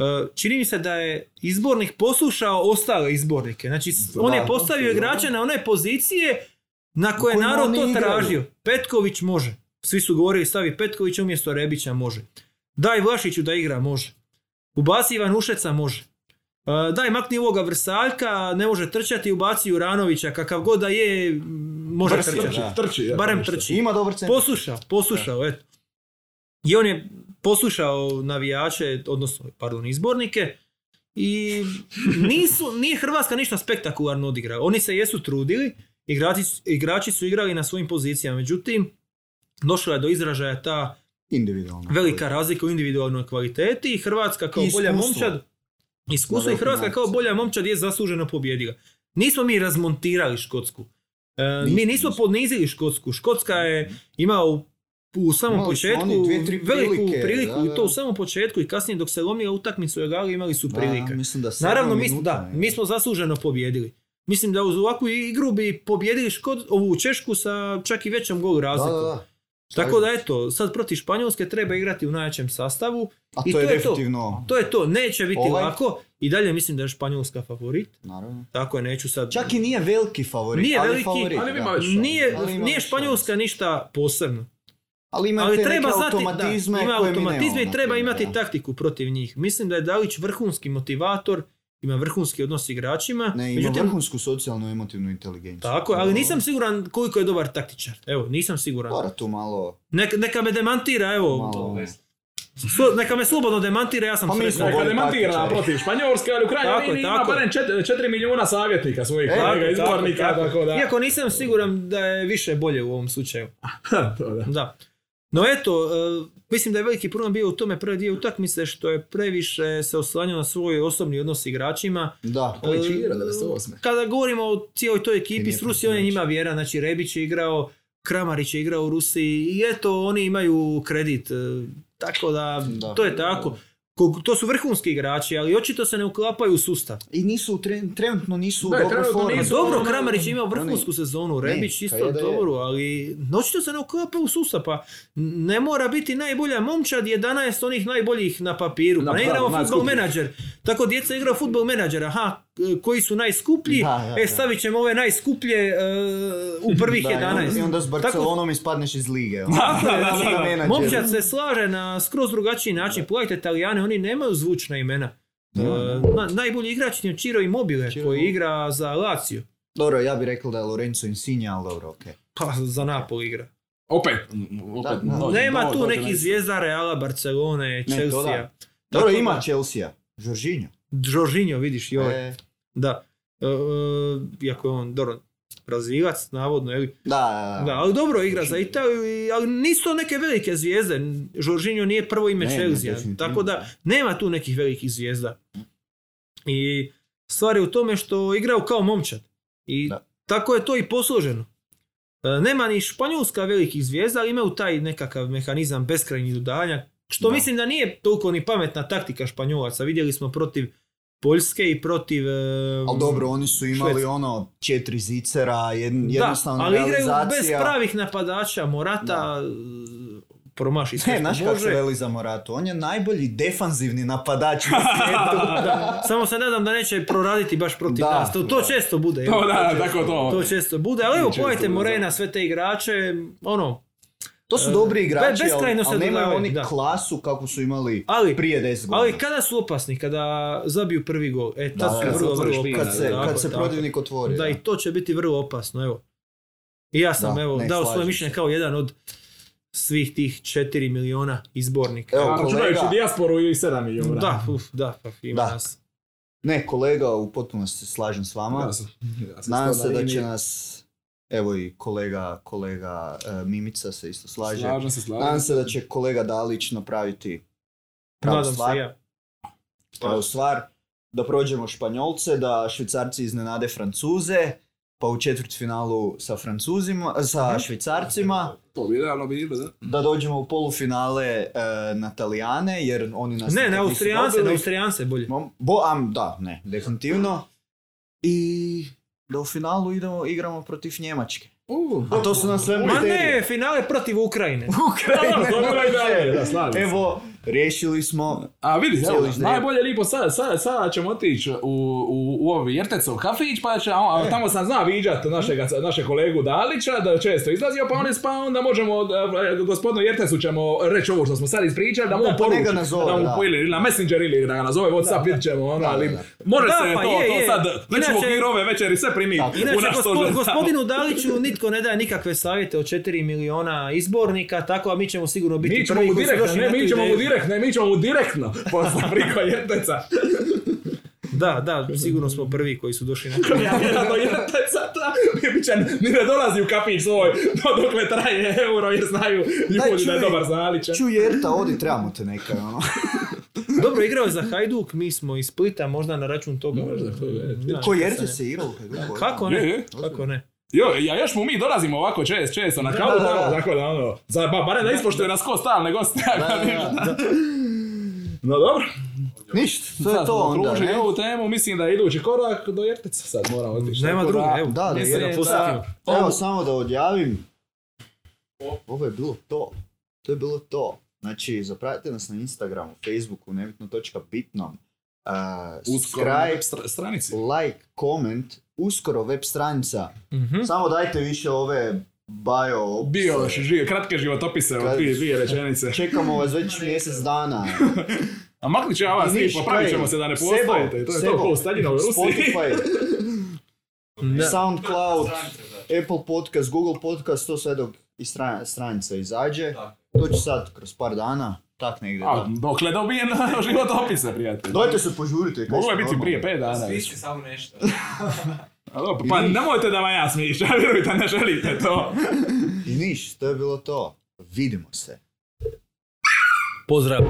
[SPEAKER 2] E, Čini mi se da je izbornik poslušao ostale izbornike. Znači, on je postavio
[SPEAKER 1] da.
[SPEAKER 2] igrače na one pozicije na koje narod to
[SPEAKER 1] igraju.
[SPEAKER 2] tražio. Petković može. Svi su govorili stavi Petković umjesto Rebića može. Daj Vlašiću da igra može. Ubaci Ivanušeca može. E, daj makni ovoga Vrsaljka, ne može trčati, ubaci Juranovića, kakav god da je, može trčati.
[SPEAKER 1] da.
[SPEAKER 3] Trči, ja,
[SPEAKER 2] Barem trči.
[SPEAKER 1] Ima dobar centar.
[SPEAKER 2] Poslušao, poslušao, eto. I on je poslušao navijače, odnosno, pardon, izbornike i nisu, nije Hrvatska ništa spektakularno odigrala. Oni se jesu trudili, igrači, igrači su igrali na svojim pozicijama, međutim, došla je do izražaja ta velika razlika u individualnoj kvaliteti i Hrvatska kao
[SPEAKER 1] I
[SPEAKER 2] bolja
[SPEAKER 1] iskustvo.
[SPEAKER 2] momčad iskustvo i Hrvatska kao bolja momčad je zasluženo pobjedila. Nismo mi razmontirali Škotsku. E, mi
[SPEAKER 1] Nismo,
[SPEAKER 2] ponizili Škotsku. Škotska je imala u, u samom
[SPEAKER 1] Imali
[SPEAKER 2] početku
[SPEAKER 1] oni dvije, tri
[SPEAKER 2] veliku
[SPEAKER 1] prilike,
[SPEAKER 2] priliku
[SPEAKER 1] da,
[SPEAKER 2] i to u
[SPEAKER 1] da.
[SPEAKER 2] samom početku i kasnije dok se lomila utakmicu u Egali imali su
[SPEAKER 1] Da,
[SPEAKER 2] prilike.
[SPEAKER 1] mislim da
[SPEAKER 2] Naravno, mi,
[SPEAKER 1] minuta,
[SPEAKER 2] da, mi smo zasluženo pobjedili. Mislim da uz ovakvu igru bi pobjedili Škot, ovu Češku sa čak i većom gol
[SPEAKER 1] Da,
[SPEAKER 2] razlikom.
[SPEAKER 1] da, da.
[SPEAKER 2] Tako da eto, sad protiv Španjolske treba igrati u najjačem sastavu.
[SPEAKER 1] A
[SPEAKER 2] I
[SPEAKER 1] to je
[SPEAKER 2] to
[SPEAKER 1] definitivno,
[SPEAKER 2] To je to, neće biti
[SPEAKER 1] Ovaj-
[SPEAKER 2] lako. I dalje mislim da je Španjolska favorit.
[SPEAKER 1] naravno.
[SPEAKER 2] Tako je, neću sad...
[SPEAKER 1] Čak i nije veliki favorit,
[SPEAKER 2] Nije
[SPEAKER 1] ali
[SPEAKER 2] veliki,
[SPEAKER 1] favorit.
[SPEAKER 3] ali
[SPEAKER 1] da.
[SPEAKER 2] Nije,
[SPEAKER 1] Ali
[SPEAKER 2] nije Španjolska ništa posebno.
[SPEAKER 1] Ali ima
[SPEAKER 2] Ali
[SPEAKER 1] te
[SPEAKER 2] treba
[SPEAKER 1] neke
[SPEAKER 2] znati, da,
[SPEAKER 1] automatizme
[SPEAKER 2] ima
[SPEAKER 1] koje
[SPEAKER 2] automatizme i treba
[SPEAKER 1] primjer,
[SPEAKER 2] imati
[SPEAKER 1] da.
[SPEAKER 2] taktiku protiv njih. Mislim da je Dalić vrhunski motivator, ima vrhunski odnos s igračima.
[SPEAKER 1] Ne, ima
[SPEAKER 2] međutim,
[SPEAKER 1] vrhunsku socijalnu emotivnu inteligenciju.
[SPEAKER 2] tako, ali nisam siguran koliko je dobar taktičar. Evo, nisam siguran.
[SPEAKER 1] Mora tu malo...
[SPEAKER 2] Neka, neka me demantira, evo.
[SPEAKER 1] malo...
[SPEAKER 2] Slo- neka me slobodno demantira, ja sam
[SPEAKER 1] Pa mi smo
[SPEAKER 3] Neka demantira protiv Španjolske, ali u krajnjoj
[SPEAKER 2] Tako
[SPEAKER 3] liniji ima
[SPEAKER 2] tako
[SPEAKER 3] barem 4 milijuna savjetnika svojih
[SPEAKER 1] E,
[SPEAKER 3] kolega
[SPEAKER 1] tako,
[SPEAKER 3] izbornika, tako da...
[SPEAKER 2] Iako nisam siguran da je više bolje u ovom slučaju. (laughs)
[SPEAKER 3] To da.
[SPEAKER 2] Da. No eto, e, mislim da je veliki problem bio u tome prve dvije utakmice što je previše se oslanjao na svoj osobni odnos s igračima.
[SPEAKER 1] Da.
[SPEAKER 3] Koji će
[SPEAKER 2] E,
[SPEAKER 3] igrati 98.
[SPEAKER 2] Kada govorimo o cijeloj toj ekipi, s Rusijom je
[SPEAKER 1] predsjedavajući.
[SPEAKER 2] njima vjera, znači Rebić je igrao, Kramarić je igrao u Rusiji i eto, oni imaju kredit. e, Tako da,
[SPEAKER 1] Da.
[SPEAKER 2] to je tako. Ko- To su vrhunski igrači, ali očito se ne uklapaju u sustav.
[SPEAKER 1] I nisu, tre- trenutno nisu u dobroj formi.
[SPEAKER 2] Pa
[SPEAKER 3] nisu.
[SPEAKER 2] dobro, Kramarić je imao vrhunsku sezonu, Rebić
[SPEAKER 1] Ne,
[SPEAKER 2] isto
[SPEAKER 1] pa je.
[SPEAKER 2] dobro, ali očito se ne uklapa u sustav, pa ne mora biti najbolja momčad 11 onih najboljih na papiru, pa ne igramo futbol menadžer. Tako djeca igraju futbol menadžer, aha, koji su najskuplji,
[SPEAKER 1] Da, da,
[SPEAKER 2] e
[SPEAKER 1] da.
[SPEAKER 2] stavit ćemo ove najskuplje e, u (laughs) prvih
[SPEAKER 1] Da, i onda-
[SPEAKER 2] 11.
[SPEAKER 1] I onda s
[SPEAKER 2] Tako-
[SPEAKER 1] Barcelonom ispadneš iz lige. ono.
[SPEAKER 2] Tako. Momčad se slaže na skroz drugačiji način. Pogledajte Italijane, oni nemaju zvučna imena. E, na- najbolji igrač je Ciro Immobile
[SPEAKER 1] Ciro
[SPEAKER 2] koji igra za Lazio.
[SPEAKER 1] Dobro, ja bih rekao da je Lorenzo Insigne, ali dobro, okej.
[SPEAKER 2] Pa za Napoli igra.
[SPEAKER 3] Opet, opet.
[SPEAKER 1] Da, da.
[SPEAKER 3] dođe-
[SPEAKER 2] Nema
[SPEAKER 3] dođe-
[SPEAKER 2] tu nekih zvijezda Reala, Barcelone, Chelsea.
[SPEAKER 1] da. Dobro,
[SPEAKER 2] Tako
[SPEAKER 1] ima Chelsea. Žoržinjo.
[SPEAKER 2] Jorginho, vidiš, joj.
[SPEAKER 1] E,
[SPEAKER 2] Da. E, e, iako je on, dobro, Brazilac, navodno, je li?
[SPEAKER 1] da, da,
[SPEAKER 2] Da, ali dobro igra za Italiju, ali nisu to neke velike zvijezde. Jorginho nije prvo ime
[SPEAKER 1] Ne, ne,
[SPEAKER 2] Chelsea, tako da nema tu nekih velikih zvijezda. I stvar je u tome što igraju kao momčad. I
[SPEAKER 1] Da.
[SPEAKER 2] tako je to i posloženo. E, Nema ni Španjolska velikih zvijezda, ali imaju taj nekakav mehanizam beskrajnih dodanja, što
[SPEAKER 1] Da.
[SPEAKER 2] mislim da nije toliko ni pametna taktika Španjolaca. Vidjeli smo protiv Poljske i protiv...
[SPEAKER 1] Ali dobro, oni su imali
[SPEAKER 2] Švedska.
[SPEAKER 1] ono četiri zicera, jed,
[SPEAKER 2] Da,
[SPEAKER 1] jednostavno
[SPEAKER 2] ali igraju bez
[SPEAKER 1] realizacija.
[SPEAKER 2] pravih napadača. Morata e, promaši sve
[SPEAKER 1] Ne, znaš kako se veli za Moratu? On je najbolji defanzivni napadač na (laughs) svijetu.
[SPEAKER 2] Da, samo se nadam da neće proraditi baš protiv
[SPEAKER 1] Da,
[SPEAKER 2] nas. To, to
[SPEAKER 1] da.
[SPEAKER 2] često bude.
[SPEAKER 3] To
[SPEAKER 2] evo.
[SPEAKER 3] da, tako to.
[SPEAKER 2] To često bude, ali evo
[SPEAKER 3] Često bude,
[SPEAKER 2] Morena, sve te igrače, ono,
[SPEAKER 1] To su dobri igrači, ali,
[SPEAKER 2] beskrajno se
[SPEAKER 1] ali nemaju
[SPEAKER 2] dodavaju,
[SPEAKER 1] oni
[SPEAKER 2] da.
[SPEAKER 1] klasu kako su imali
[SPEAKER 2] ali,
[SPEAKER 1] prije 10 godina.
[SPEAKER 2] ali kada su opasni, kada zabiju prvi gol, e, tad
[SPEAKER 1] Da,
[SPEAKER 2] su
[SPEAKER 1] kad
[SPEAKER 3] se
[SPEAKER 2] vrlo, vrlo
[SPEAKER 1] kad se,
[SPEAKER 2] Tako,
[SPEAKER 1] kad se
[SPEAKER 2] tako.
[SPEAKER 1] protivnik otvori.
[SPEAKER 2] Da, i to će biti vrlo opasno, evo. I ja sam,
[SPEAKER 1] Da,
[SPEAKER 2] evo,
[SPEAKER 1] ne,
[SPEAKER 2] dao svoje mišljenje kao jedan od svih tih 4 miliona izbornika.
[SPEAKER 1] Evo,
[SPEAKER 3] A,
[SPEAKER 1] kolega-
[SPEAKER 3] dijasporu i 7 milijuna.
[SPEAKER 2] Da, uf, da, pa ima
[SPEAKER 1] Da.
[SPEAKER 2] nas.
[SPEAKER 1] Ne, kolega, u potpunosti se slažem s vama.
[SPEAKER 3] Ja sam- ja sam
[SPEAKER 1] Nadam se da će nas, evo i kolega, kolega e, Mimica se isto slaže.
[SPEAKER 3] Slažem se, slažem
[SPEAKER 1] Nadam se da će kolega Dalić napraviti pravu
[SPEAKER 2] Nadam
[SPEAKER 1] stvar.
[SPEAKER 2] se ja.
[SPEAKER 1] pravu stvar, da prođemo Španjolce, da Švicarci iznenade Francuze, pa u četvrtfinalu sa Francuzima, sa Švicarcima,
[SPEAKER 3] To bi idealno bilo, da.
[SPEAKER 1] da dođemo u polufinale e, na Talijane, jer oni nas
[SPEAKER 2] Ne, na Austrijance, na Austrijance bolje.
[SPEAKER 1] Bo, am, da, ne, definitivno. I da u finalu idemo, igramo protiv Njemačke.
[SPEAKER 3] Uh,
[SPEAKER 1] A to su nam sve
[SPEAKER 2] Ma ne, finale protiv Ukrajine.
[SPEAKER 1] Ukrajine. Evo, riješili smo.
[SPEAKER 3] A vidi, evo, najbolje lipo sad, sad, sad ćemo otići u, u, u ovaj Jertecov kafić, pa će, a, a tamo sam zna viđat našega, naše kolegu Dalića, da često izlazio, pa on je pa onda možemo, e, gospodinu Jertecu ćemo reći ovo što smo sad ispričali, da mu
[SPEAKER 1] Da, pa
[SPEAKER 3] poruči,
[SPEAKER 1] nazove,
[SPEAKER 3] da mu
[SPEAKER 1] da.
[SPEAKER 3] po- ili na Messenger ili da ga nazove Whatsapp, vidjet ćemo, ono, ali može
[SPEAKER 2] Da,
[SPEAKER 3] se
[SPEAKER 2] pa
[SPEAKER 3] to,
[SPEAKER 2] je,
[SPEAKER 3] to
[SPEAKER 2] je.
[SPEAKER 3] sad, već u okviru ove večeri sve primi
[SPEAKER 1] Tako.
[SPEAKER 3] u
[SPEAKER 2] Inače,
[SPEAKER 3] naš
[SPEAKER 2] gospo-
[SPEAKER 3] stožer.
[SPEAKER 2] gospodinu Daliću nitko ne daje nikakve savjete od 4 miliona izbornika, tako a mi ćemo sigurno biti
[SPEAKER 3] Mi ćemo
[SPEAKER 2] prvi
[SPEAKER 3] direktno, ne, mi ćemo mu. Direktno, ne, mi ćemo mu direktno poslati priko (laughs) Jerteca.
[SPEAKER 2] Da, da, sigurno smo prvi koji su došli na (laughs) tu ideju.
[SPEAKER 3] Ja vjerojatno Jerteca, da, će, ni ne dolazi u kafić svoj, do- dokle traje euro, jer znaju
[SPEAKER 1] Daj,
[SPEAKER 3] ljudi da je dobar zaličan.
[SPEAKER 1] Čuj Jerta, odi, trebamo te nekaj, ono. (laughs)
[SPEAKER 2] Dobro, igrao je za Hajduk, mi smo iz Splita, možda na račun toga.
[SPEAKER 3] Možda, to je.
[SPEAKER 1] Ko
[SPEAKER 2] neka
[SPEAKER 1] Jerte
[SPEAKER 2] se
[SPEAKER 1] igrao? u Hajduku?
[SPEAKER 2] Kako ne? Kako ne?
[SPEAKER 3] Jo, ja još mu mi dolazimo ovako čest, često na
[SPEAKER 1] Da,
[SPEAKER 3] kavu
[SPEAKER 1] da,
[SPEAKER 3] tamo,
[SPEAKER 1] da.
[SPEAKER 3] tako da ono, za, ba, barem da ispoštuje nas ko stalne goste.
[SPEAKER 1] Da, da, da.
[SPEAKER 3] No dobro,
[SPEAKER 1] Ništa, to je
[SPEAKER 3] sad
[SPEAKER 1] to onda, ne?
[SPEAKER 3] ovu temu, mislim da je idući korak do Jerteca sad moramo otići.
[SPEAKER 2] Nema druge,
[SPEAKER 3] da-
[SPEAKER 2] evo.
[SPEAKER 1] Da, da, jedan
[SPEAKER 2] pozitivno.
[SPEAKER 1] Evo, samo da odjavim. Ovo je bilo to. To je bilo to. Znači, zapratite nas na Instagramu, Facebooku, nebitno.bitnom. Uh,
[SPEAKER 3] Uskoro na web
[SPEAKER 1] subscribe,
[SPEAKER 3] stra- stranici.
[SPEAKER 1] like, comment, uskoro web stranica.
[SPEAKER 2] Mhm.
[SPEAKER 1] Samo dajte više ove bio.
[SPEAKER 3] Bio živ, kratke životopise od
[SPEAKER 1] Kad-
[SPEAKER 3] dvije, dvije rečenice. (laughs)
[SPEAKER 1] Čekamo vas već mjesec dana. (laughs)
[SPEAKER 3] A maknut
[SPEAKER 1] I
[SPEAKER 3] svi,
[SPEAKER 1] niš,
[SPEAKER 3] popravit ćemo se da ne
[SPEAKER 1] Sebo,
[SPEAKER 3] postojite. To je
[SPEAKER 1] Sebo,
[SPEAKER 3] to Staljinovoj Rusiji.
[SPEAKER 1] Spotify. (laughs) Soundcloud. Apple Podcast, Google Podcast, to sve dok i stra- stranica izađe. To će sad kroz par dana, tak negdje.
[SPEAKER 3] A,
[SPEAKER 1] Da.
[SPEAKER 3] dokle dobijem (laughs) životopise, prijatelj.
[SPEAKER 1] Dajte se požurite.
[SPEAKER 3] Moglo je
[SPEAKER 1] ste
[SPEAKER 3] biti prije pet dana.
[SPEAKER 4] Smisli samo nešto. (laughs)
[SPEAKER 3] A dobro, Pa nemojte da vam ja smišćam, (laughs) vjerujte, ne želite to.
[SPEAKER 1] I niš, to je bilo to. Vidimo se.
[SPEAKER 2] Pozdrav.